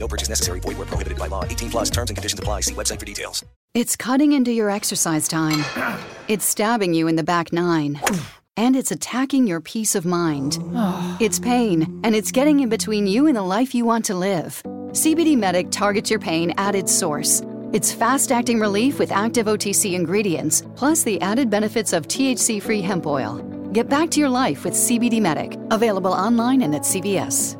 No purchase necessary. Void where prohibited by law. 18 plus terms and conditions apply. See website for details. It's cutting into your exercise time. It's stabbing you in the back nine. And it's attacking your peace of mind. It's pain, and it's getting in between you and the life you want to live. CBD Medic targets your pain at its source. It's fast acting relief with active OTC ingredients, plus the added benefits of THC free hemp oil. Get back to your life with CBD Medic, available online and at CVS.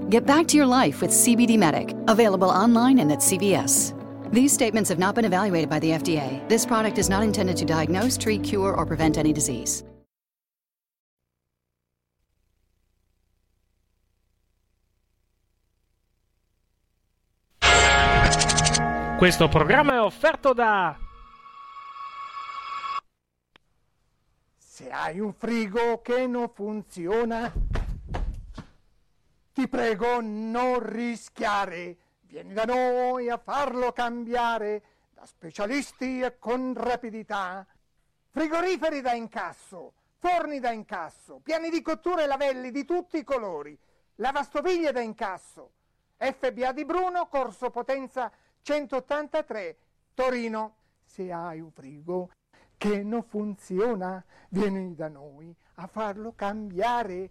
Get back to your life with CBD Medic, available online and at CVS. These statements have not been evaluated by the FDA. This product is not intended to diagnose, treat, cure, or prevent any disease. Questo programma è offerto da Se hai un frigo che non funziona, ti prego non rischiare. Vieni da noi a farlo cambiare da specialisti e con rapidità. Frigoriferi da incasso, forni da incasso, piani di cottura e lavelli di tutti i colori, lavastoviglie da incasso. FBA di Bruno, Corso Potenza 183, Torino. Se hai un frigo che non funziona, vieni da noi a farlo cambiare.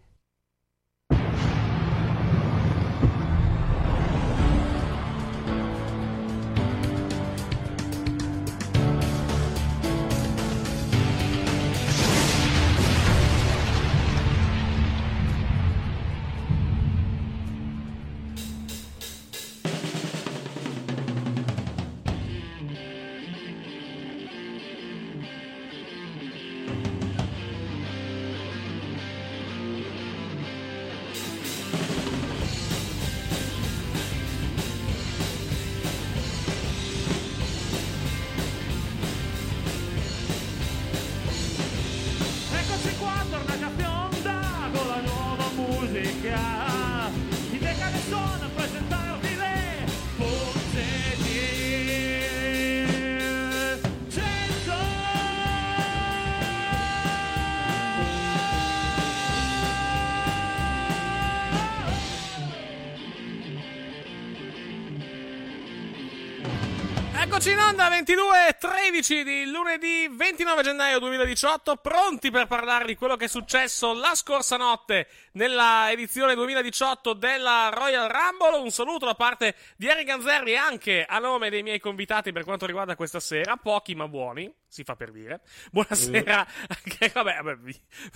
22 e 13 di lunedì 29 gennaio 2018, pronti per parlare di quello che è successo la scorsa notte nella edizione 2018 della Royal Rumble. Un saluto da parte di Eric Ganzerri anche a nome dei miei convitati per quanto riguarda questa sera, pochi ma buoni, si fa per dire. Buonasera, anche, vabbè, vabbè,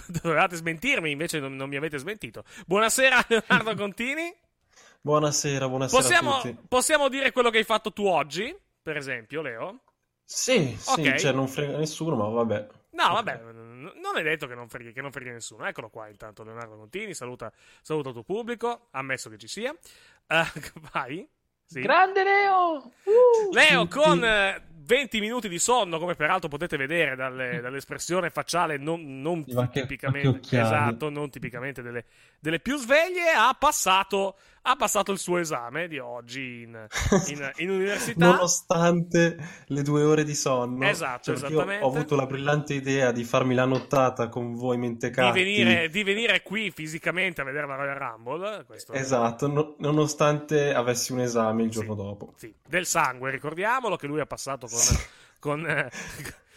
dovevate smentirmi, invece non, non mi avete smentito. Buonasera Leonardo Contini. Buonasera, buonasera Possiamo, possiamo dire quello che hai fatto tu oggi, per esempio, Leo? Sì, sì, Ok. cioè non frega nessuno, ma vabbè. No, vabbè, non è detto che non freghi, che non freghi nessuno. Eccolo qua, intanto, Leonardo Contini. Saluta, saluta il tuo pubblico, ammesso che ci sia. Eh, vai. Sì. Grande Leo! Leo con eh, 20 minuti di sonno, come peraltro potete vedere dalle, dall'espressione facciale non, non tipicamente, esatto, non tipicamente delle, delle più sveglie, ha passato, ha passato il suo esame di oggi in, in- in università. Nonostante le due ore di sonno. Esatto, Cioè, esattamente. Ho avuto la brillante idea di farmi la nottata con voi di mentecatti. venire, di venire qui fisicamente a vedere la Royal Rumble. Questo Esatto, no- nonostante avessi un esame il giorno Sì. dopo. Sì, del sangue, ricordiamolo che lui ha passato con, con,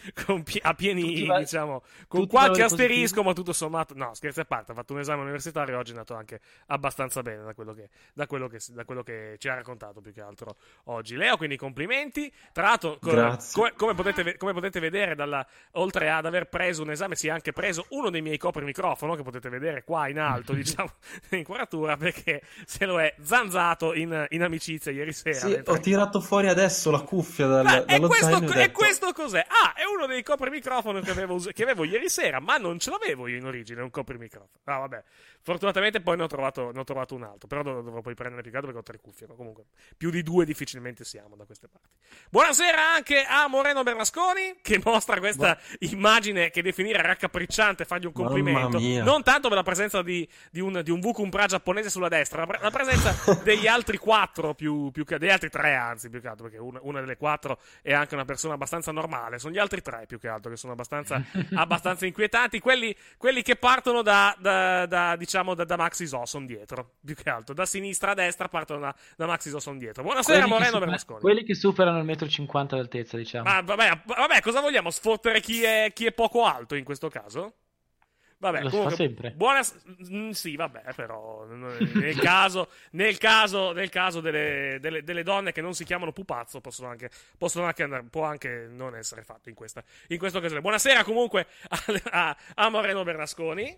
eh, con pi- a pieni, Tutti diciamo, con qualche asterisco, positivi. ma tutto sommato, no, scherzi a parte, ha fatto un esame universitario e oggi è andato anche abbastanza bene da quello che, da quello che, da quello che ci ha raccontato più che altro oggi. Leo, quindi complimenti. Tra l'altro, co- Grazie. come, come potete, come potete vedere, dalla- oltre ad aver preso un esame, si è anche preso uno dei miei coprimicrofono, che potete vedere qua in alto, diciamo, in inquadratura, perché se lo è zanzato in, in amicizia ieri sera. Sì, mentre- ho tirato fuori adesso la cuffia dal, Ah, e, dallo questo, zaino e e questo cos'è? Ah, è uno dei coprimicrofono che avevo, us- che avevo ieri sera, ma non ce l'avevo io in origine, un coprimicrofono. Ah, vabbè. Fortunatamente poi ne ho trovato, ne ho trovato un altro, però dov- dovrò poi prendere più che altro perché ho tre cuffie. ma Comunque, più di due difficilmente siamo da queste parti. Buonasera anche a Moreno Bernasconi, che mostra questa immagine che definire raccapricciante, fargli un complimento. Non tanto per la presenza di, di un, di un Vukumpra giapponese sulla destra, la, pre- la presenza degli altri quattro, più, più che, degli altri tre anzi, più che altro, perché una, una delle quattro è anche una persona abbastanza normale. Sono gli altri tre più che altro che sono abbastanza, abbastanza inquietanti. Quelli, quelli che partono da, da, da, diciamo, da, da Max Isoson dietro, più che altro. Da sinistra a destra partono da, da Max Isoson dietro. Buonasera, Quelli Moreno Bernasconi. Quelli che superano il metro cinquanta d'altezza, diciamo. Ma vabbè, vabbè, cosa vogliamo? Sfottere chi è, chi è poco alto in questo caso? Vabbè, Lo comunque, fa sempre. Buona... mm, Sì, vabbè, però n- nel caso, nel caso, nel caso delle, delle- delle donne che non si chiamano pupazzo possono anche, possono anche andare, può anche non essere fatto in questa, in questa occasione. Buonasera comunque a, a- a Moreno Bernasconi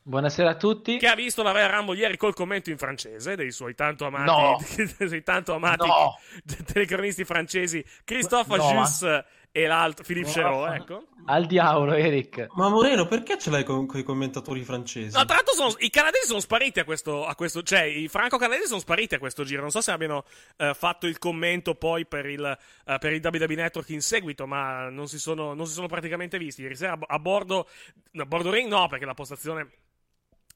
Buonasera a tutti. che ha visto la Royal Rumble ieri col commento in francese dei suoi tanto amati, No. dei tanto amati No. telecronisti francesi Christophe No, Ajus e l'altro Philippe. Cherot, ecco. Al diavolo, Eric. Ma Moreno, perché ce l'hai con, i commentatori francesi? No, tra l'altro sono- i canadesi sono spariti a questo, a questo- cioè i franco-canadesi sono spariti a questo giro. Non so se abbiano eh, fatto il commento poi per il, eh, per il WWE Network in seguito, ma non si sono, non si sono praticamente visti. Ieri sera a, a bordo, a bordo ring no, perché la postazione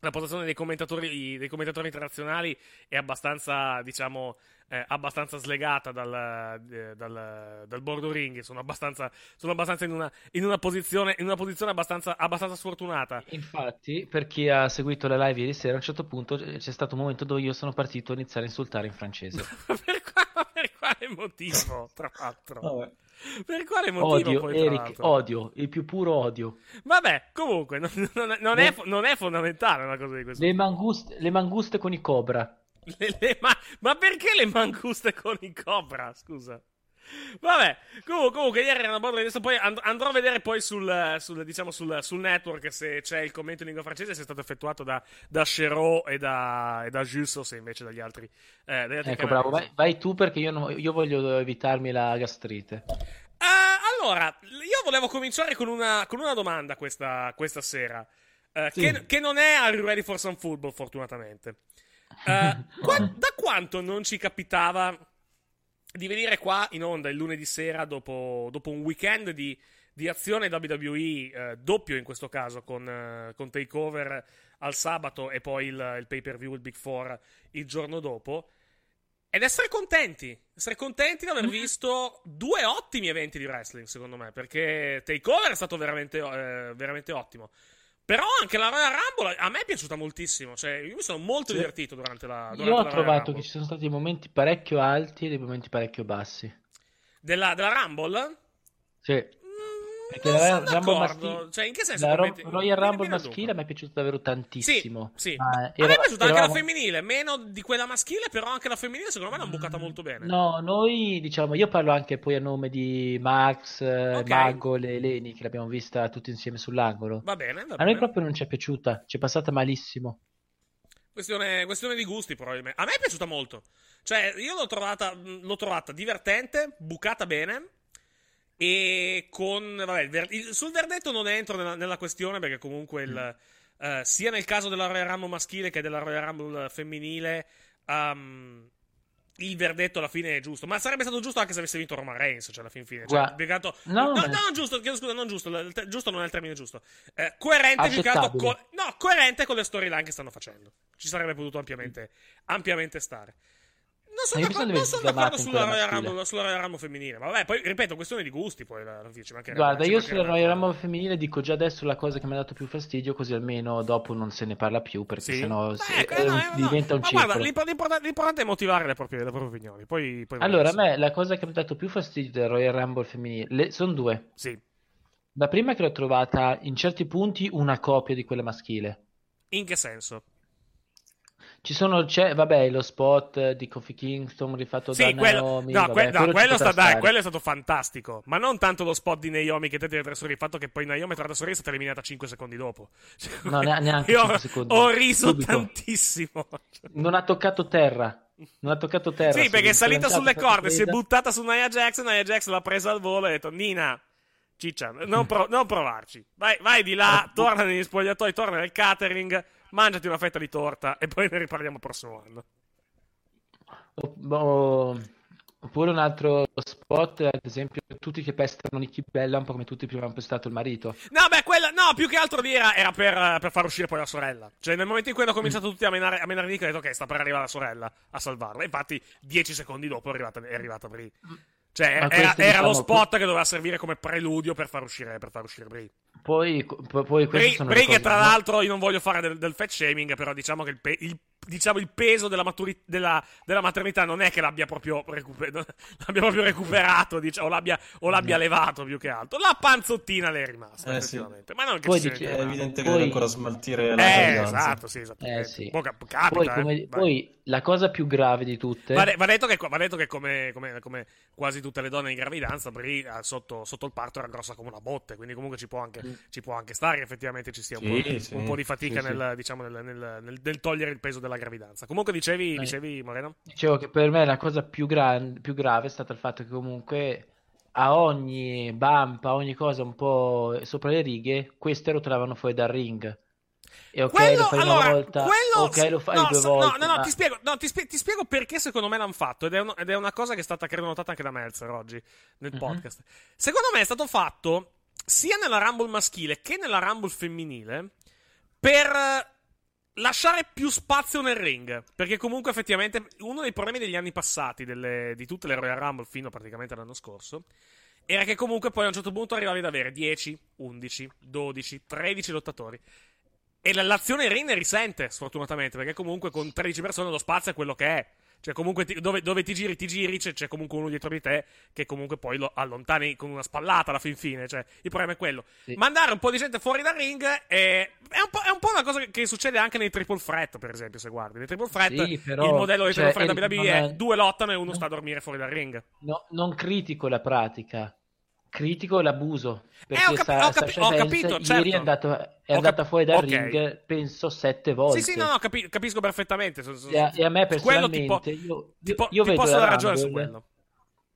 la postazione dei commentatori, dei commentatori internazionali è abbastanza, diciamo, eh, abbastanza slegata dal, eh, dal, dal bordo ring. Sono abbastanza, sono abbastanza in, una, in una posizione, in una posizione abbastanza, abbastanza sfortunata. Infatti, per chi ha seguito la live ieri sera, a un certo punto c'è stato un momento dove io sono partito a iniziare a insultare in francese. Ma per, qua- per quale motivo, tra l'altro? Vabbè. Per quale motivo Odio, poi, Eric, odio, il più puro odio. Vabbè, comunque, non, non- non è, non è fondamentale una cosa di questo. Le manguste, le manguste con i cobra. Le- le ma, ma perché le manguste con i cobra? Scusa. Vabbè, comunque, comunque ieri era una borda adesso poi and- andrò a vedere poi sul, sul, diciamo, sul, sul network se c'è il commento in lingua francese, se è stato effettuato da, da Cherot e da, e da Jules o se invece dagli altri. Eh, dagli altri Ecco, bravo, vai, vai tu perché io, no- io voglio evitarmi la gastrite. Eh, allora, io volevo cominciare con una, con una domanda questa, questa sera. eh, Sì. che, che non è Are You Ready for Some Football, fortunatamente. Eh, qua- da quanto non ci capitava di venire qua in onda il lunedì sera dopo, dopo un weekend di, di azione WWE, eh, doppio in questo caso, con, eh, con takeover al sabato e poi il, il pay per view, il Big Four, il giorno dopo. Ed essere contenti, essere contenti di aver visto due ottimi eventi di wrestling, secondo me, perché Takeover è stato veramente, eh, veramente ottimo. Però anche la Royal Rumble a me è piaciuta moltissimo, cioè io mi sono molto Sì. divertito durante la durante Io ho trovato che ci sono stati momenti parecchio alti e dei momenti parecchio bassi. Della, della Rumble? Sì. Mm, Perché non la Rumble maschile- Cioè, in che senso? La Ro- Royal Rumble maschile me è piaciuta davvero tantissimo. Sì, sì. Ma a me era- è piaciuta anche la femminile, meno di quella maschile, però anche la femminile secondo me l'hanno bucata molto bene. No, noi diciamo, io parlo anche poi a nome di Max, eh, Ok. Mago e Eleni, che l'abbiamo vista tutti insieme sull'angolo. Va bene, va A noi bene. proprio non ci è piaciuta, ci è passata malissimo. Questione, questione di gusti, probabilmente. A me è piaciuta molto. Cioè, io l'ho trovata, l'ho trovata divertente, bucata bene. E con. Vabbè, ver- sul verdetto non entro nella, nella questione perché comunque il. eh, sia nel caso della Royal Rumble maschile che della Royal Rumble femminile. ehm, il verdetto alla fine è giusto. Ma sarebbe stato giusto anche se avesse vinto Roman Reigns. Cioè, alla fin fine. Cioè, Guarda, piegato... no, no, ma- no, giusto. chiedo Scusa, non giusto. te- Giusto non è il termine giusto. Eh, coerente, co- no, coerente con le storyline che stanno facendo. Ci sarebbe potuto ampiamente, ampiamente stare. Non sono d'accordo, non sono d'accordo sulla Royal. Rumble, sulla Royal Rumble femminile. Ma vabbè, poi ripeto, questione di gusti. Poi fine ci Guarda, io sulla. Royal Rumble femminile dico già adesso la cosa che mi ha dato più fastidio, così almeno dopo non se ne parla più, perché Sì. sennò Beh, se- è no, eh, no. diventa un guarda, circolo. l'impo- l'importante, l'importante è motivare le proprie, le proprie opinioni. Poi, poi Allora, a me la cosa che mi ha dato più fastidio del Royal Rumble femminile sono due. Sì. La prima è che l'ho trovata in certi punti una copia di quella maschile. In che senso? Ci sono, c'è, vabbè, lo spot di Kofi Kingston rifatto Sì, da quello, Naomi, no, vabbè, que- no, quello sta, dai, quello è stato fantastico. Ma non tanto lo spot di Naomi che tenta di trasferire, il fatto che poi Naomi tra l'altro è stata eliminata 5 secondi dopo. Cioè, No, ne- neanche io 5 secondi. ho riso Subito. tantissimo. Non ha toccato terra. Non ha toccato terra. Sì, perché è salita È sulle corde, si è buttata su Nia Jackson, Nia Jackson l'ha presa al volo e ha detto Nina, ciccia, non, pro- non provarci. Vai, vai di là, torna negli spogliatoi, torna nel catering, mangiati una fetta di torta e poi ne riparliamo il prossimo anno. Oppure un altro spot, ad esempio, tutti che pestano Nicky Bella, un po' come tutti prima hanno pestato il marito. No, beh, quella, no, più che altro lì era, era per, per far uscire poi la sorella. Cioè, nel momento in cui hanno cominciato tutti a menare, a menare Nick, ho detto, ok, sta per arrivare la sorella a salvarla. Infatti, dieci secondi dopo è arrivata, è arrivata Brie. Cioè, Ma era, era lo diciamo, spot che doveva servire come preludio per far uscire, per far uscire Brie. Poi, poi, Brie, sono che cose- tra l'altro io non voglio fare del, del fat shaming, però diciamo che il, pe- il- diciamo il peso della, maturi- della, della maternità non è che l'abbia proprio, recuper- l'abbia proprio recuperato, diciamo, o l'abbia, o l'abbia levato più che altro. La panzottina le è rimasta, Eh, sì. effettivamente. Ma non che Poi dice- niente È evidente che Poi- deve ancora smaltire la Eh, esatto, sì, esattamente. Eh sì. Boh, cap- capita, Poi, eh. come- Vai. poi la cosa più grave di tutte... Va, de- va detto che, va detto che come, come- come quasi tutte le donne in gravidanza, Brie eh, sotto, sotto il parto era grossa come una botte, quindi comunque ci può anche, ci può anche stare che effettivamente ci sia un, Sì, po', sì, un po' di fatica sì, sì. nel, diciamo, nel, nel- nel- nel togliere il peso della gravidanza. Comunque dicevi, dicevi Moreno? Dicevo che per me la cosa più, gran- più grave è stato il fatto che comunque a ogni bump, a ogni cosa un po' sopra le righe, queste rotolavano fuori dal ring. E ok, quello, lo fai allora, una volta, quello, ok, lo fai no, due volte. No, no, no, ma- ti spiego, no, ti, spie- ti spiego perché secondo me l'hanno fatto. Ed è, uno- ed è una cosa che è stata, credo, notata anche da Meltzer oggi nel Mhm. podcast. Secondo me è stato fatto sia nella Rumble maschile che nella Rumble femminile per lasciare più spazio nel ring. Perché comunque effettivamente uno dei problemi degli anni passati, delle- di tutte le Royal Rumble fino praticamente all'anno scorso, era che comunque poi a un certo punto arrivavi ad avere 10, 11, 12, 13 lottatori. E la- l'azione in ring ne risente, sfortunatamente, perché comunque con 13 persone lo spazio è quello che è. Cioè, comunque, ti- dove, dove ti giri, ti giri, c'è, c'è comunque uno dietro di te che comunque poi lo allontani con una spallata alla fin fine. Cioè, il problema è quello. Sì. Mandare un po' di gente fuori dal ring è, è, un, po', è un po' una cosa che succede anche nei triple threat, per esempio, se guardi. Nei triple threat, Sì, però, il modello dei cioè, triple threat è- WWE è è- due lottano e uno non- sta a dormire fuori dal ring. no, non critico la pratica, critico l'abuso. Eh, Perché ho capi- ho capi- ho capito, ieri certo. è, andato- è andata fuori dal ok. ring, penso, sette volte. Sì, sì, no, no, capi- capisco perfettamente. So- so- E a, e a me ti po- personalmente, io, ti po- io ti posso dare ragione su quello.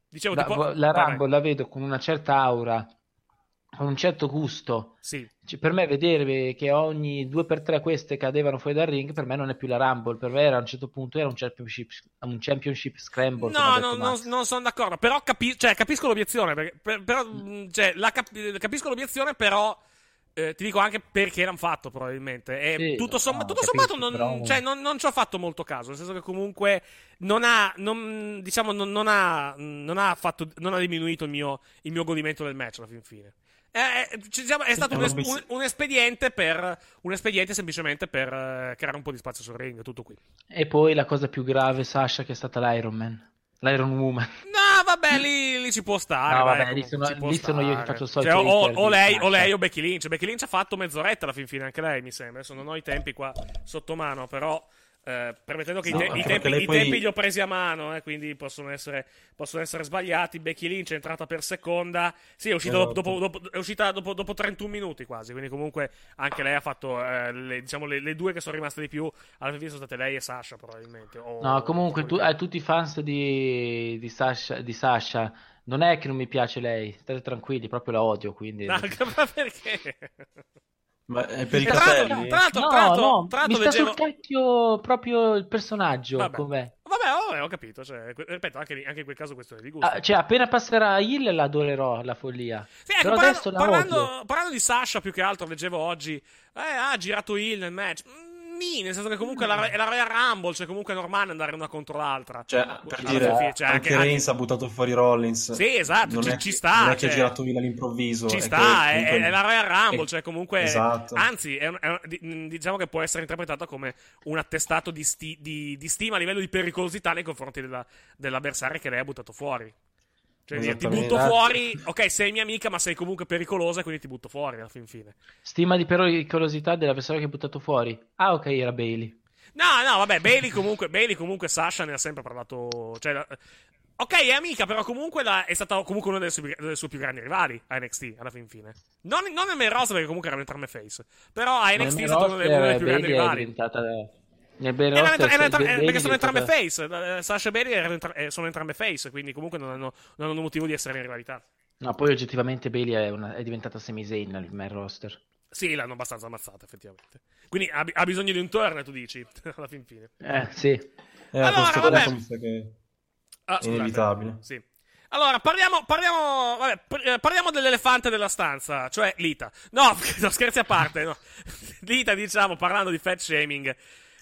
Dicevo, La, po- la Rumble la vedo con una certa aura, con un certo gusto. Sì. Cioè, per me vedere che ogni 2x3 queste cadevano fuori dal ring, per me non è più la Rumble, per me era a un certo punto era un championship, un championship scramble. No, no, non, non sono d'accordo. Però capi- cioè, capisco l'obiezione. Perché, per- però, mh, cioè, la cap- capisco l'obiezione, però. eh, ti dico anche perché l'hanno fatto, probabilmente. E Sì, tutto, somma- no, tutto capisco, sommato, non, però- cioè, non, non ci ho fatto molto caso. Nel senso che, comunque, non ha. Non, diciamo, non, non ha. Non ha, fatto, non ha diminuito il mio, il mio godimento del match alla fin fine. Ci siamo- è stato un, es- un- un espediente per. Un espediente semplicemente per eh, creare un po' di spazio sul ring. Tutto qui. E poi la cosa più grave, Sasha, che è stata l'Iron Man, l'Iron Woman. No, vabbè, lì, lì ci può stare. No, dai, vabbè, lì comunque, sono- lì sono io che faccio il solito Cioè, o, o lei, o lei o Becky Lynch. Becky Lynch ha fatto mezz'oretta alla fin fine, anche lei, mi sembra. Adesso non ho i tempi qua sotto mano, però. Eh, permettendo che i No, te- i, tempi, i poi- tempi li ho presi a mano, eh, quindi possono essere, possono essere sbagliati. Becky Lynch è entrata per seconda. Sì, è uscita, Esatto. dopo, dopo- è uscita dopo, dopo 31 minuti quasi. Quindi, comunque, anche lei ha fatto. eh, le, diciamo, le, le due che sono rimaste di più. Alla fine sono state lei e Sasha, probabilmente. o- No, comunque, tu, a tutti i fans di, di, Sasha, di Sasha, non è che non mi piace lei, state tranquilli, proprio la odio, quindi... No, ma perché? Ma è per i tra l'altro- capelli? tra l'altro, No, tra l'altro- no, tra l'altro mi sta leggevo- sul cacchio proprio il personaggio, Vabbè. com'è. Vabbè, vabbè, ho capito. Cioè, ripeto, anche, anche, in quel caso questione di gusto. Ah, cioè, appena passerà Hill la adorerò, la follia. Sì, ecco, Però parlando, adesso la parlando, parlando di Sasha, più che altro, leggevo oggi, eh, ha girato Hill nel match. Mm, Nì, nel senso che comunque è la, è la Royal Rumble, cioè comunque è normale andare una contro l'altra. Cioè, per Alla dire, fine, cioè, anche, anche- Reigns ha buttato fuori Rollins. Sì, esatto, non ci- è ci che- sta, Non è che cioè- ha girato via all'improvviso. Ci sta, che è, comunque- è la Royal Rumble, è- cioè comunque... Esatto. Anzi, è un- è un- di- diciamo che può essere interpretata come un attestato di, sti- di- di stima a livello di pericolosità nei confronti della- dell'avversario che lei ha buttato fuori. Cioè, dire, ti butto Esatto. fuori, ok, sei mia amica, ma sei comunque pericolosa, quindi ti butto fuori alla fin fine. Stima di pericolosità dell'avversario che hai buttato fuori. Ah, ok, era Bailey. No, no, vabbè, Bailey comunque, Bailey comunque Sasha ne ha sempre parlato. Cioè, ok, è amica, però comunque la- è stata comunque una delle sue, delle sue più grandi rivali a NXT alla fin fine. Non, non nel main roster, perché comunque erano entrambe face. Però a NXT è stata una delle, una delle più grandi Bailey è rivali. diventata... Eh, perché sono entrambe face. Eh, Sasha e Bailey eh, sono entrambe face, quindi comunque non hanno, non hanno motivo di essere in rivalità. No, poi oggettivamente Bailey è, una- è diventata semi-Zayn nel main roster. Sì, l'hanno abbastanza ammazzata, effettivamente. Quindi ha, ha bisogno di un turn, tu dici, alla fin fine. Eh, sì. Eh, Allora, questo vabbè. che Ah, è inevitabile. Sì. Allora, parliamo, parliamo, vabbè, par- parliamo dell'elefante della stanza, cioè Lita. No, no, scherzi a parte, no. Lita, diciamo, parlando di fat shaming,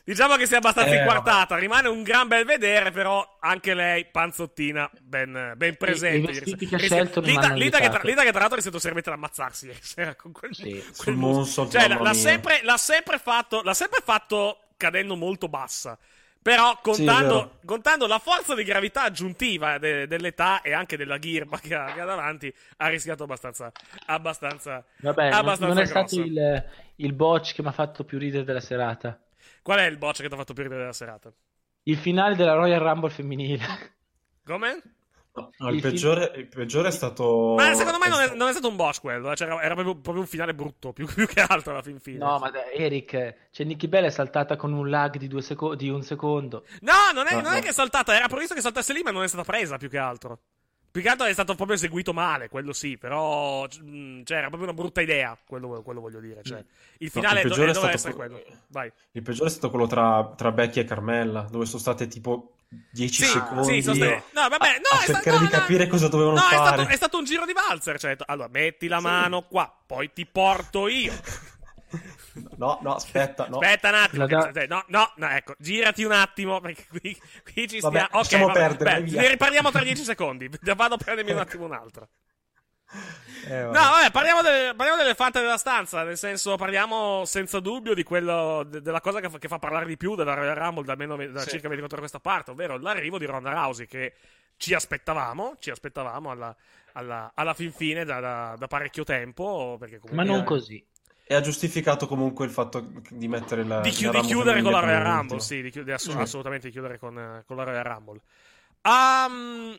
diciamo che sia abbastanza Eh, inquartata, rimane un gran bel vedere, però anche lei, panzottina, ben, ben presente. i vestiti che ha scelto non Lita, Lita che, tra. Lita che tra l'altro è stato seriamente da ammazzarsi ieri sera con quel, Sì, quel moonsault, Cioè, l'ha sempre, l'ha sempre fatto, l'ha sempre fatto cadendo molto bassa. Però Sì, è contando, vero. contando la forza di gravità aggiuntiva de- dell'età e anche della ghirba che ha, che ha davanti, ha rischiato abbastanza. abbastanza Vabbè, non, abbastanza non è grosso. stato il, il botch che mi ha fatto più ridere della serata. Qual è il botch che ti ha fatto più ridere della serata? Il finale della Royal Rumble femminile. Come? No, no, il, Il peggiore, il peggiore è stato. Ma secondo me non è, stato- non è stato un botch quello, cioè era, era proprio, proprio un finale brutto, più, più che altro alla fin fine. No, ma Eric, cioè Nikki Bella è saltata con un lag di, due seco- di un secondo. No, non è, No, non è che è saltata, era previsto che saltasse lì, ma non è stata presa più che altro. Più che altro è stato proprio eseguito male, quello sì, però mh, cioè, era proprio una brutta idea, quello, quello voglio dire. Cioè, il No, finale il do- è doveva stato essere quello-. Vai. Il peggiore è stato quello tra, tra Becky e Carmella, dove sono state tipo 10 Sì, secondi sì, sono state- no, vabbè, a, no, a è sta- cercare no, di no. capire cosa dovevano No, è fare. stato, è stato un giro di valzer. Cioè, allora, metti la mano qua, poi ti porto io. No, no, aspetta, no. Aspetta un attimo. Che- no, no, no, ecco, girati un attimo, perché qui, qui ci Vabbè, stiamo. Ok, lasciamo vabbè, perdere, beh, ne riparliamo tra 10 secondi. Vado a prendermi un attimo un'altra. Eh, No, vabbè. vabbè, parliamo, del- parliamo dell'elefante della stanza. Nel senso, parliamo senza dubbio di quello, de- della cosa che fa, che fa parlare di più della Royal Rumble da, almeno ve- da Sì. circa 24 ore a questa parte, ovvero l'arrivo di Ronda Rousey, che ci aspettavamo, ci aspettavamo alla, alla- alla fin fine da, da- da parecchio tempo. Perché comunque Ma non Eh. così. E ha giustificato comunque il fatto di mettere la. di, chi- la di chiudere con la Royal Rumble, sì, di chiudere, ass- Sì. assolutamente di chiudere con, con la Royal Rumble. Ehm,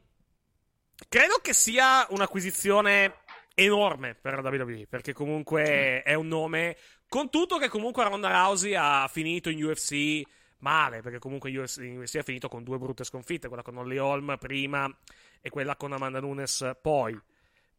credo che sia un'acquisizione enorme per la WWE, perché comunque è un nome, con tutto che comunque Ronda Rousey ha finito in UFC male, perché comunque in UFC, in UFC ha finito con due brutte sconfitte, quella con Holly Holm prima e quella con Amanda Nunes poi.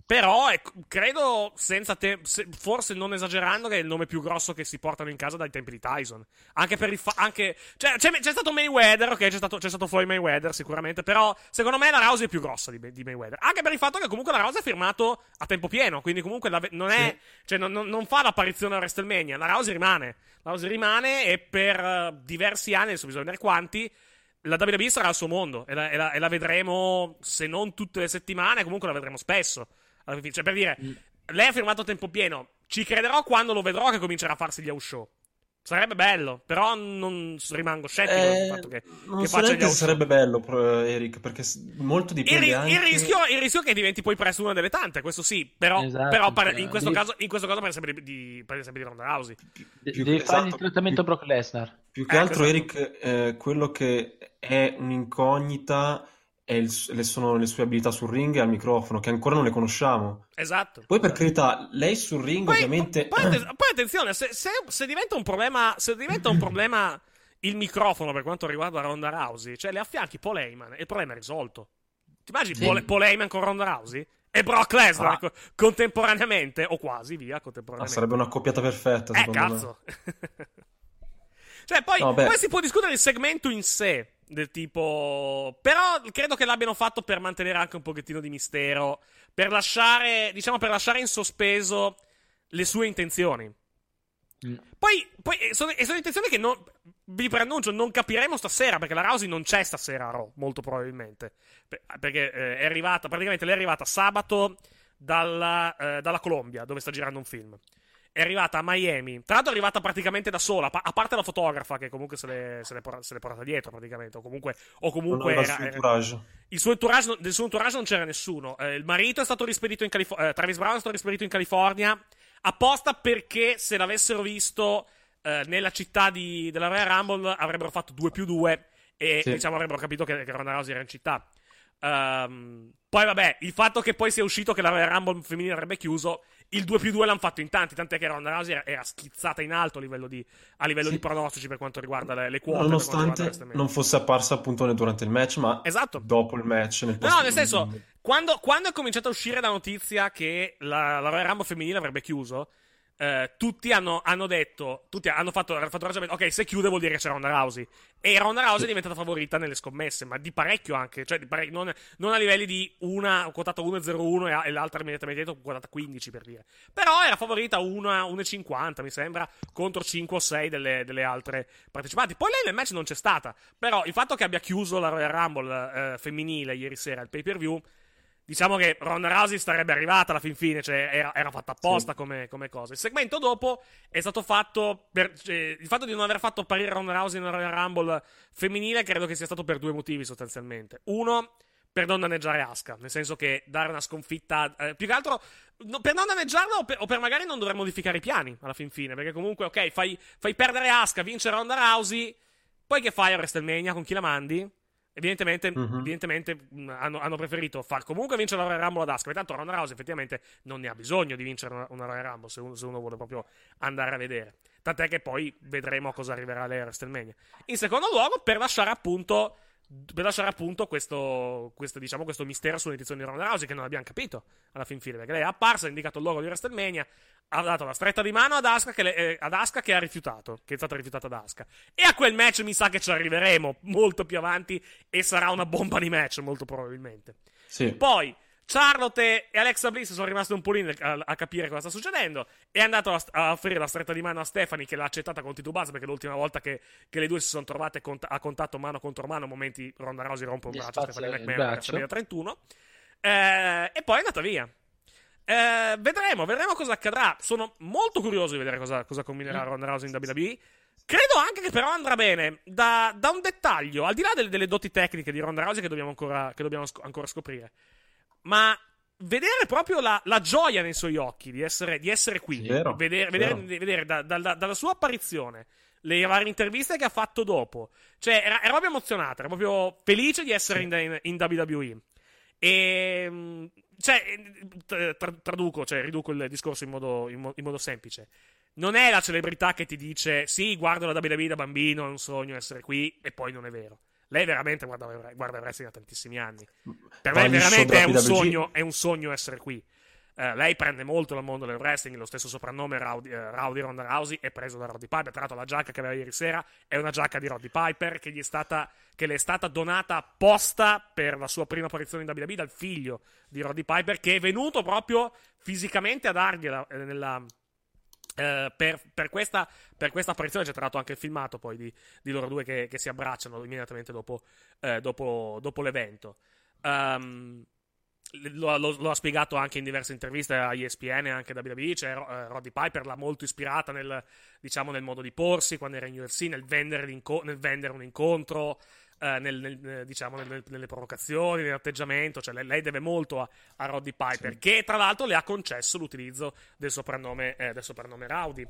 Però ecco, credo, senza te- se- forse non esagerando, che è il nome più grosso che si portano in casa dai tempi di Tyson. Anche per il fa- anche, cioè, c'è, c'è stato Mayweather, ok, c'è stato, c'è stato Floyd Mayweather sicuramente, però secondo me la Rousey è più grossa di, di Mayweather. Anche per il fatto che comunque la Rousey ha firmato a tempo pieno, quindi comunque la non è, cioè, non, non- non fa l'apparizione a WrestleMania, la Rousey rimane. La Rousey rimane e per eh, diversi anni, adesso bisogna vedere quanti, la WWE sarà il suo mondo e la, e la- e la vedremo, se non tutte le settimane, comunque la vedremo spesso. Alla fine, Cioè, per dire, lei ha firmato a tempo pieno. Ci crederò quando lo vedrò che comincerà a farsi gli house show. Sarebbe bello, però non rimango scettico sul Eh, fatto che, non che faccia gli neanche se house show. sarebbe bello, Eric, perché molto Il, dipende ri- anche... il rischio, il rischio è che diventi poi presto una delle tante, questo sì. Però, Esatto, però pare- cioè, in, questo devi- caso, in questo caso parla sempre di, di, parla sempre di Ronda Rousey. De- devi fare il esatto, trattamento più- Brock Lesnar. Più che Ecco, altro, esatto. Eric, eh, quello che è un'incognita il- le, sono le sue abilità sul ring e al microfono, che ancora non le conosciamo. Esatto. Poi, per carità, lei sul ring, Poi, ovviamente... poi poi attenzione, se, se- se diventa un problema, se diventa un problema il microfono per quanto riguarda Ronda Rousey, cioè le affianchi Paul Heyman e il problema è risolto. Ti immagini Sì. Paul, Paul Heyman con Ronda Rousey? E Brock Lesnar Ah. co- contemporaneamente, o quasi, via, Ah, contemporaneamente. sarebbe una coppiata perfetta, Eh, secondo me. cazzo. cioè, poi, No, poi si può discutere il segmento in sé. Del tipo. Però credo che l'abbiano fatto per mantenere anche un pochettino di mistero. Per lasciare, diciamo, per lasciare in sospeso le sue intenzioni. Mm. Poi, poi eh, sono, sono, intenzioni che non, vi preannuncio, non capiremo stasera, perché la Rousey non c'è stasera a Raw, molto probabilmente. perché eh, è arrivata, praticamente lei è arrivata sabato dalla, eh, dalla Colombia, dove sta girando un film è arrivata a Miami. Tra l'altro è arrivata praticamente da sola, a parte la fotografa che comunque se l'è, se l'è, portata, se l'è portata dietro praticamente, o comunque... O comunque era, il, era, il suo entourage, del suo entourage non c'era nessuno. Eh, il marito è stato rispedito in California, eh, Travis Brown è stato rispedito in California apposta perché se l'avessero visto eh, nella città di, della Royal Rumble avrebbero fatto 2 più 2 e sì. diciamo avrebbero capito che, che Ronda Rousey era in città. Um, poi vabbè, il fatto che poi sia uscito che la Royal Rumble femminile avrebbe chiuso il 2 più 2 l'hanno fatto in tanti, tant'è che Ronda Rousey era, era schizzata in alto a livello di, a livello sì. di pronostici per quanto riguarda le, le quote. Nonostante non fosse apparsa appunto durante il match, ma esatto. dopo il match. Nel no, no, nel senso, quando, quando, è cominciata a uscire la notizia che la, la Royal Rumble femminile avrebbe chiuso, Uh, tutti hanno, hanno, detto, tutti hanno fatto, hanno fatto ragionamento, ok, se chiude vuol dire che c'è Ronda Rousey. E Ronda Rousey è diventata favorita nelle scommesse, ma di parecchio anche, cioè di parecchio, non, non, a livelli di una quotata 1,01 e, e l'altra immediatamente dietro quotata 15 per dire. Però era favorita 1,50 mi sembra, contro 5 o 6 delle, delle, altre partecipanti. Poi lei nel match non c'è stata, però il fatto che abbia chiuso la Royal Rumble eh, femminile ieri sera, il pay per view Diciamo che Ronda Rousey sarebbe arrivata alla fin fine, cioè era, era fatta apposta sì. come, come, cosa. Il segmento dopo è stato fatto per. Cioè, il fatto di non aver fatto apparire Ronda Rousey nella Royal Rumble femminile credo che sia stato per due motivi sostanzialmente. Uno, per non danneggiare Asuka, nel senso che dare una sconfitta. Eh, più che altro no, per non danneggiarla o per, o per, magari non dover modificare i piani alla fin fine. Perché comunque, ok, fai, fai perdere Asuka, vince Ronda Rousey. Poi che fai a WrestleMania? Con chi la mandi? Evidentemente, uh-huh. evidentemente hanno, hanno, preferito far comunque vincere la Royal Rumble ad Asuka. Tanto Ronda Rousey effettivamente non ne ha bisogno di vincere una, una Royal Rumble se uno, se uno, vuole proprio andare a vedere. Tant'è che poi vedremo cosa arriverà lei a WrestleMania. In secondo luogo, per lasciare appunto per lasciare appunto questo, questo, diciamo, questo mistero sull'edizione di Ronda Rousey che non abbiamo capito alla fin fine perché lei è apparsa, ha indicato il logo di WrestleMania ha dato la stretta di mano ad Asuka che, le, eh, ad Asuka che ha rifiutato che è stata rifiutata da Asuka e a quel match mi sa che ci arriveremo molto più avanti e sarà una bomba di match molto probabilmente sì. poi Charlotte e Alexa Bliss sono rimaste un po' lì a, a, capire cosa sta succedendo. È andato a, a, offrire la stretta di mano a Stephanie, che l'ha accettata con titubanza, perché l'ultima volta che, che, le due si sono trovate cont- a contatto mano contro mano, momenti Ronda Rousey rompe un braccio a Stephanie McMahon nel 31. Eh, e poi è andata via. Eh, vedremo, vedremo cosa accadrà. Sono molto curioso di vedere cosa, cosa combinerà mm. Ronda Rousey in WWE. Credo anche che però andrà bene da, da un dettaglio, al di là delle, delle, doti tecniche di Ronda Rousey che dobbiamo ancora, che dobbiamo sc- ancora scoprire ma vedere proprio la, la, gioia nei suoi occhi di essere, di essere qui, vero, vedere, vedere, vedere da, da, da, dalla sua apparizione, le varie interviste che ha fatto dopo, cioè era, era proprio emozionata, era proprio felice di essere sì. in, in, WWE. E mm, cioè, tra, traduco, cioè riduco il discorso in modo, in, mo, in modo semplice. Non è la celebrità che ti dice sì, guardo la WWE da bambino, è un sogno essere qui, e poi non è vero. Lei veramente guarda, guarda wrestling da tantissimi anni. Per me veramente è un, sogno, è un sogno essere qui. Uh, lei prende molto dal mondo del wrestling, lo stesso soprannome Rowdy, uh, Rowdy Ronda Rousey è preso da Roddy Piper. Tra l'altro la giacca che aveva ieri sera è una giacca di Roddy Piper che, gli è stata, che le è stata donata apposta per la sua prima apparizione in WWE dal figlio di Roddy Piper che è venuto proprio fisicamente a dargliela eh, nella, Uh, per, per, questa, per, questa, apparizione c'è tra l'altro anche il filmato poi di, di loro due che, che, si abbracciano immediatamente dopo, uh, dopo, dopo l'evento. Um, lo, lo, lo, ha spiegato anche in diverse interviste a ESPN e anche da WWE. Cioè, uh, Roddy Piper l'ha molto ispirata nel, diciamo, nel modo di porsi quando era in UFC, nel vendere, nel vendere un incontro eh, nel, nel, diciamo, nel, nelle provocazioni, nell'atteggiamento, cioè lei, lei deve molto a, a Roddy Piper, sì. che tra l'altro le ha concesso l'utilizzo del soprannome, eh, del soprannome Rowdy.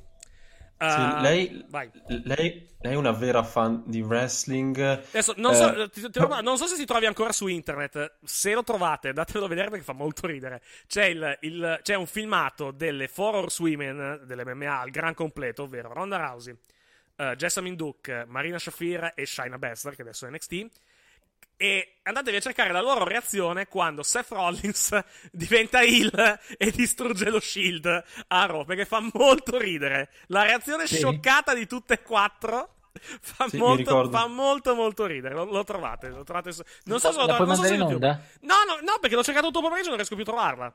Uh, sì, eh, lei, lei, lei, è una vera fan di wrestling. Adesso, non, so, eh, ti, ti, non, so, se si trovi ancora su internet. Se lo trovate, datelo a vedere perché fa molto ridere. C'è, il, il, c'è un filmato delle Four Horsewomen dell'MMA al gran completo, ovvero Ronda Rousey, uh, Jessamine Duke, Marina Shafir e Shayna Baszler, che adesso è NXT. E andatevi a cercare la loro reazione quando Seth Rollins diventa heel e distrugge lo shield a Raw, perché fa molto ridere. La reazione sì. scioccata di tutte e quattro Fa, Sì, molto, fa molto molto ridere. Lo, lo trovate, lo trovate su- Non so se lo trovate non so se mandare in YouTube. onda? No, no, no, perché l'ho cercato tutto pomeriggio e non riesco più a trovarla.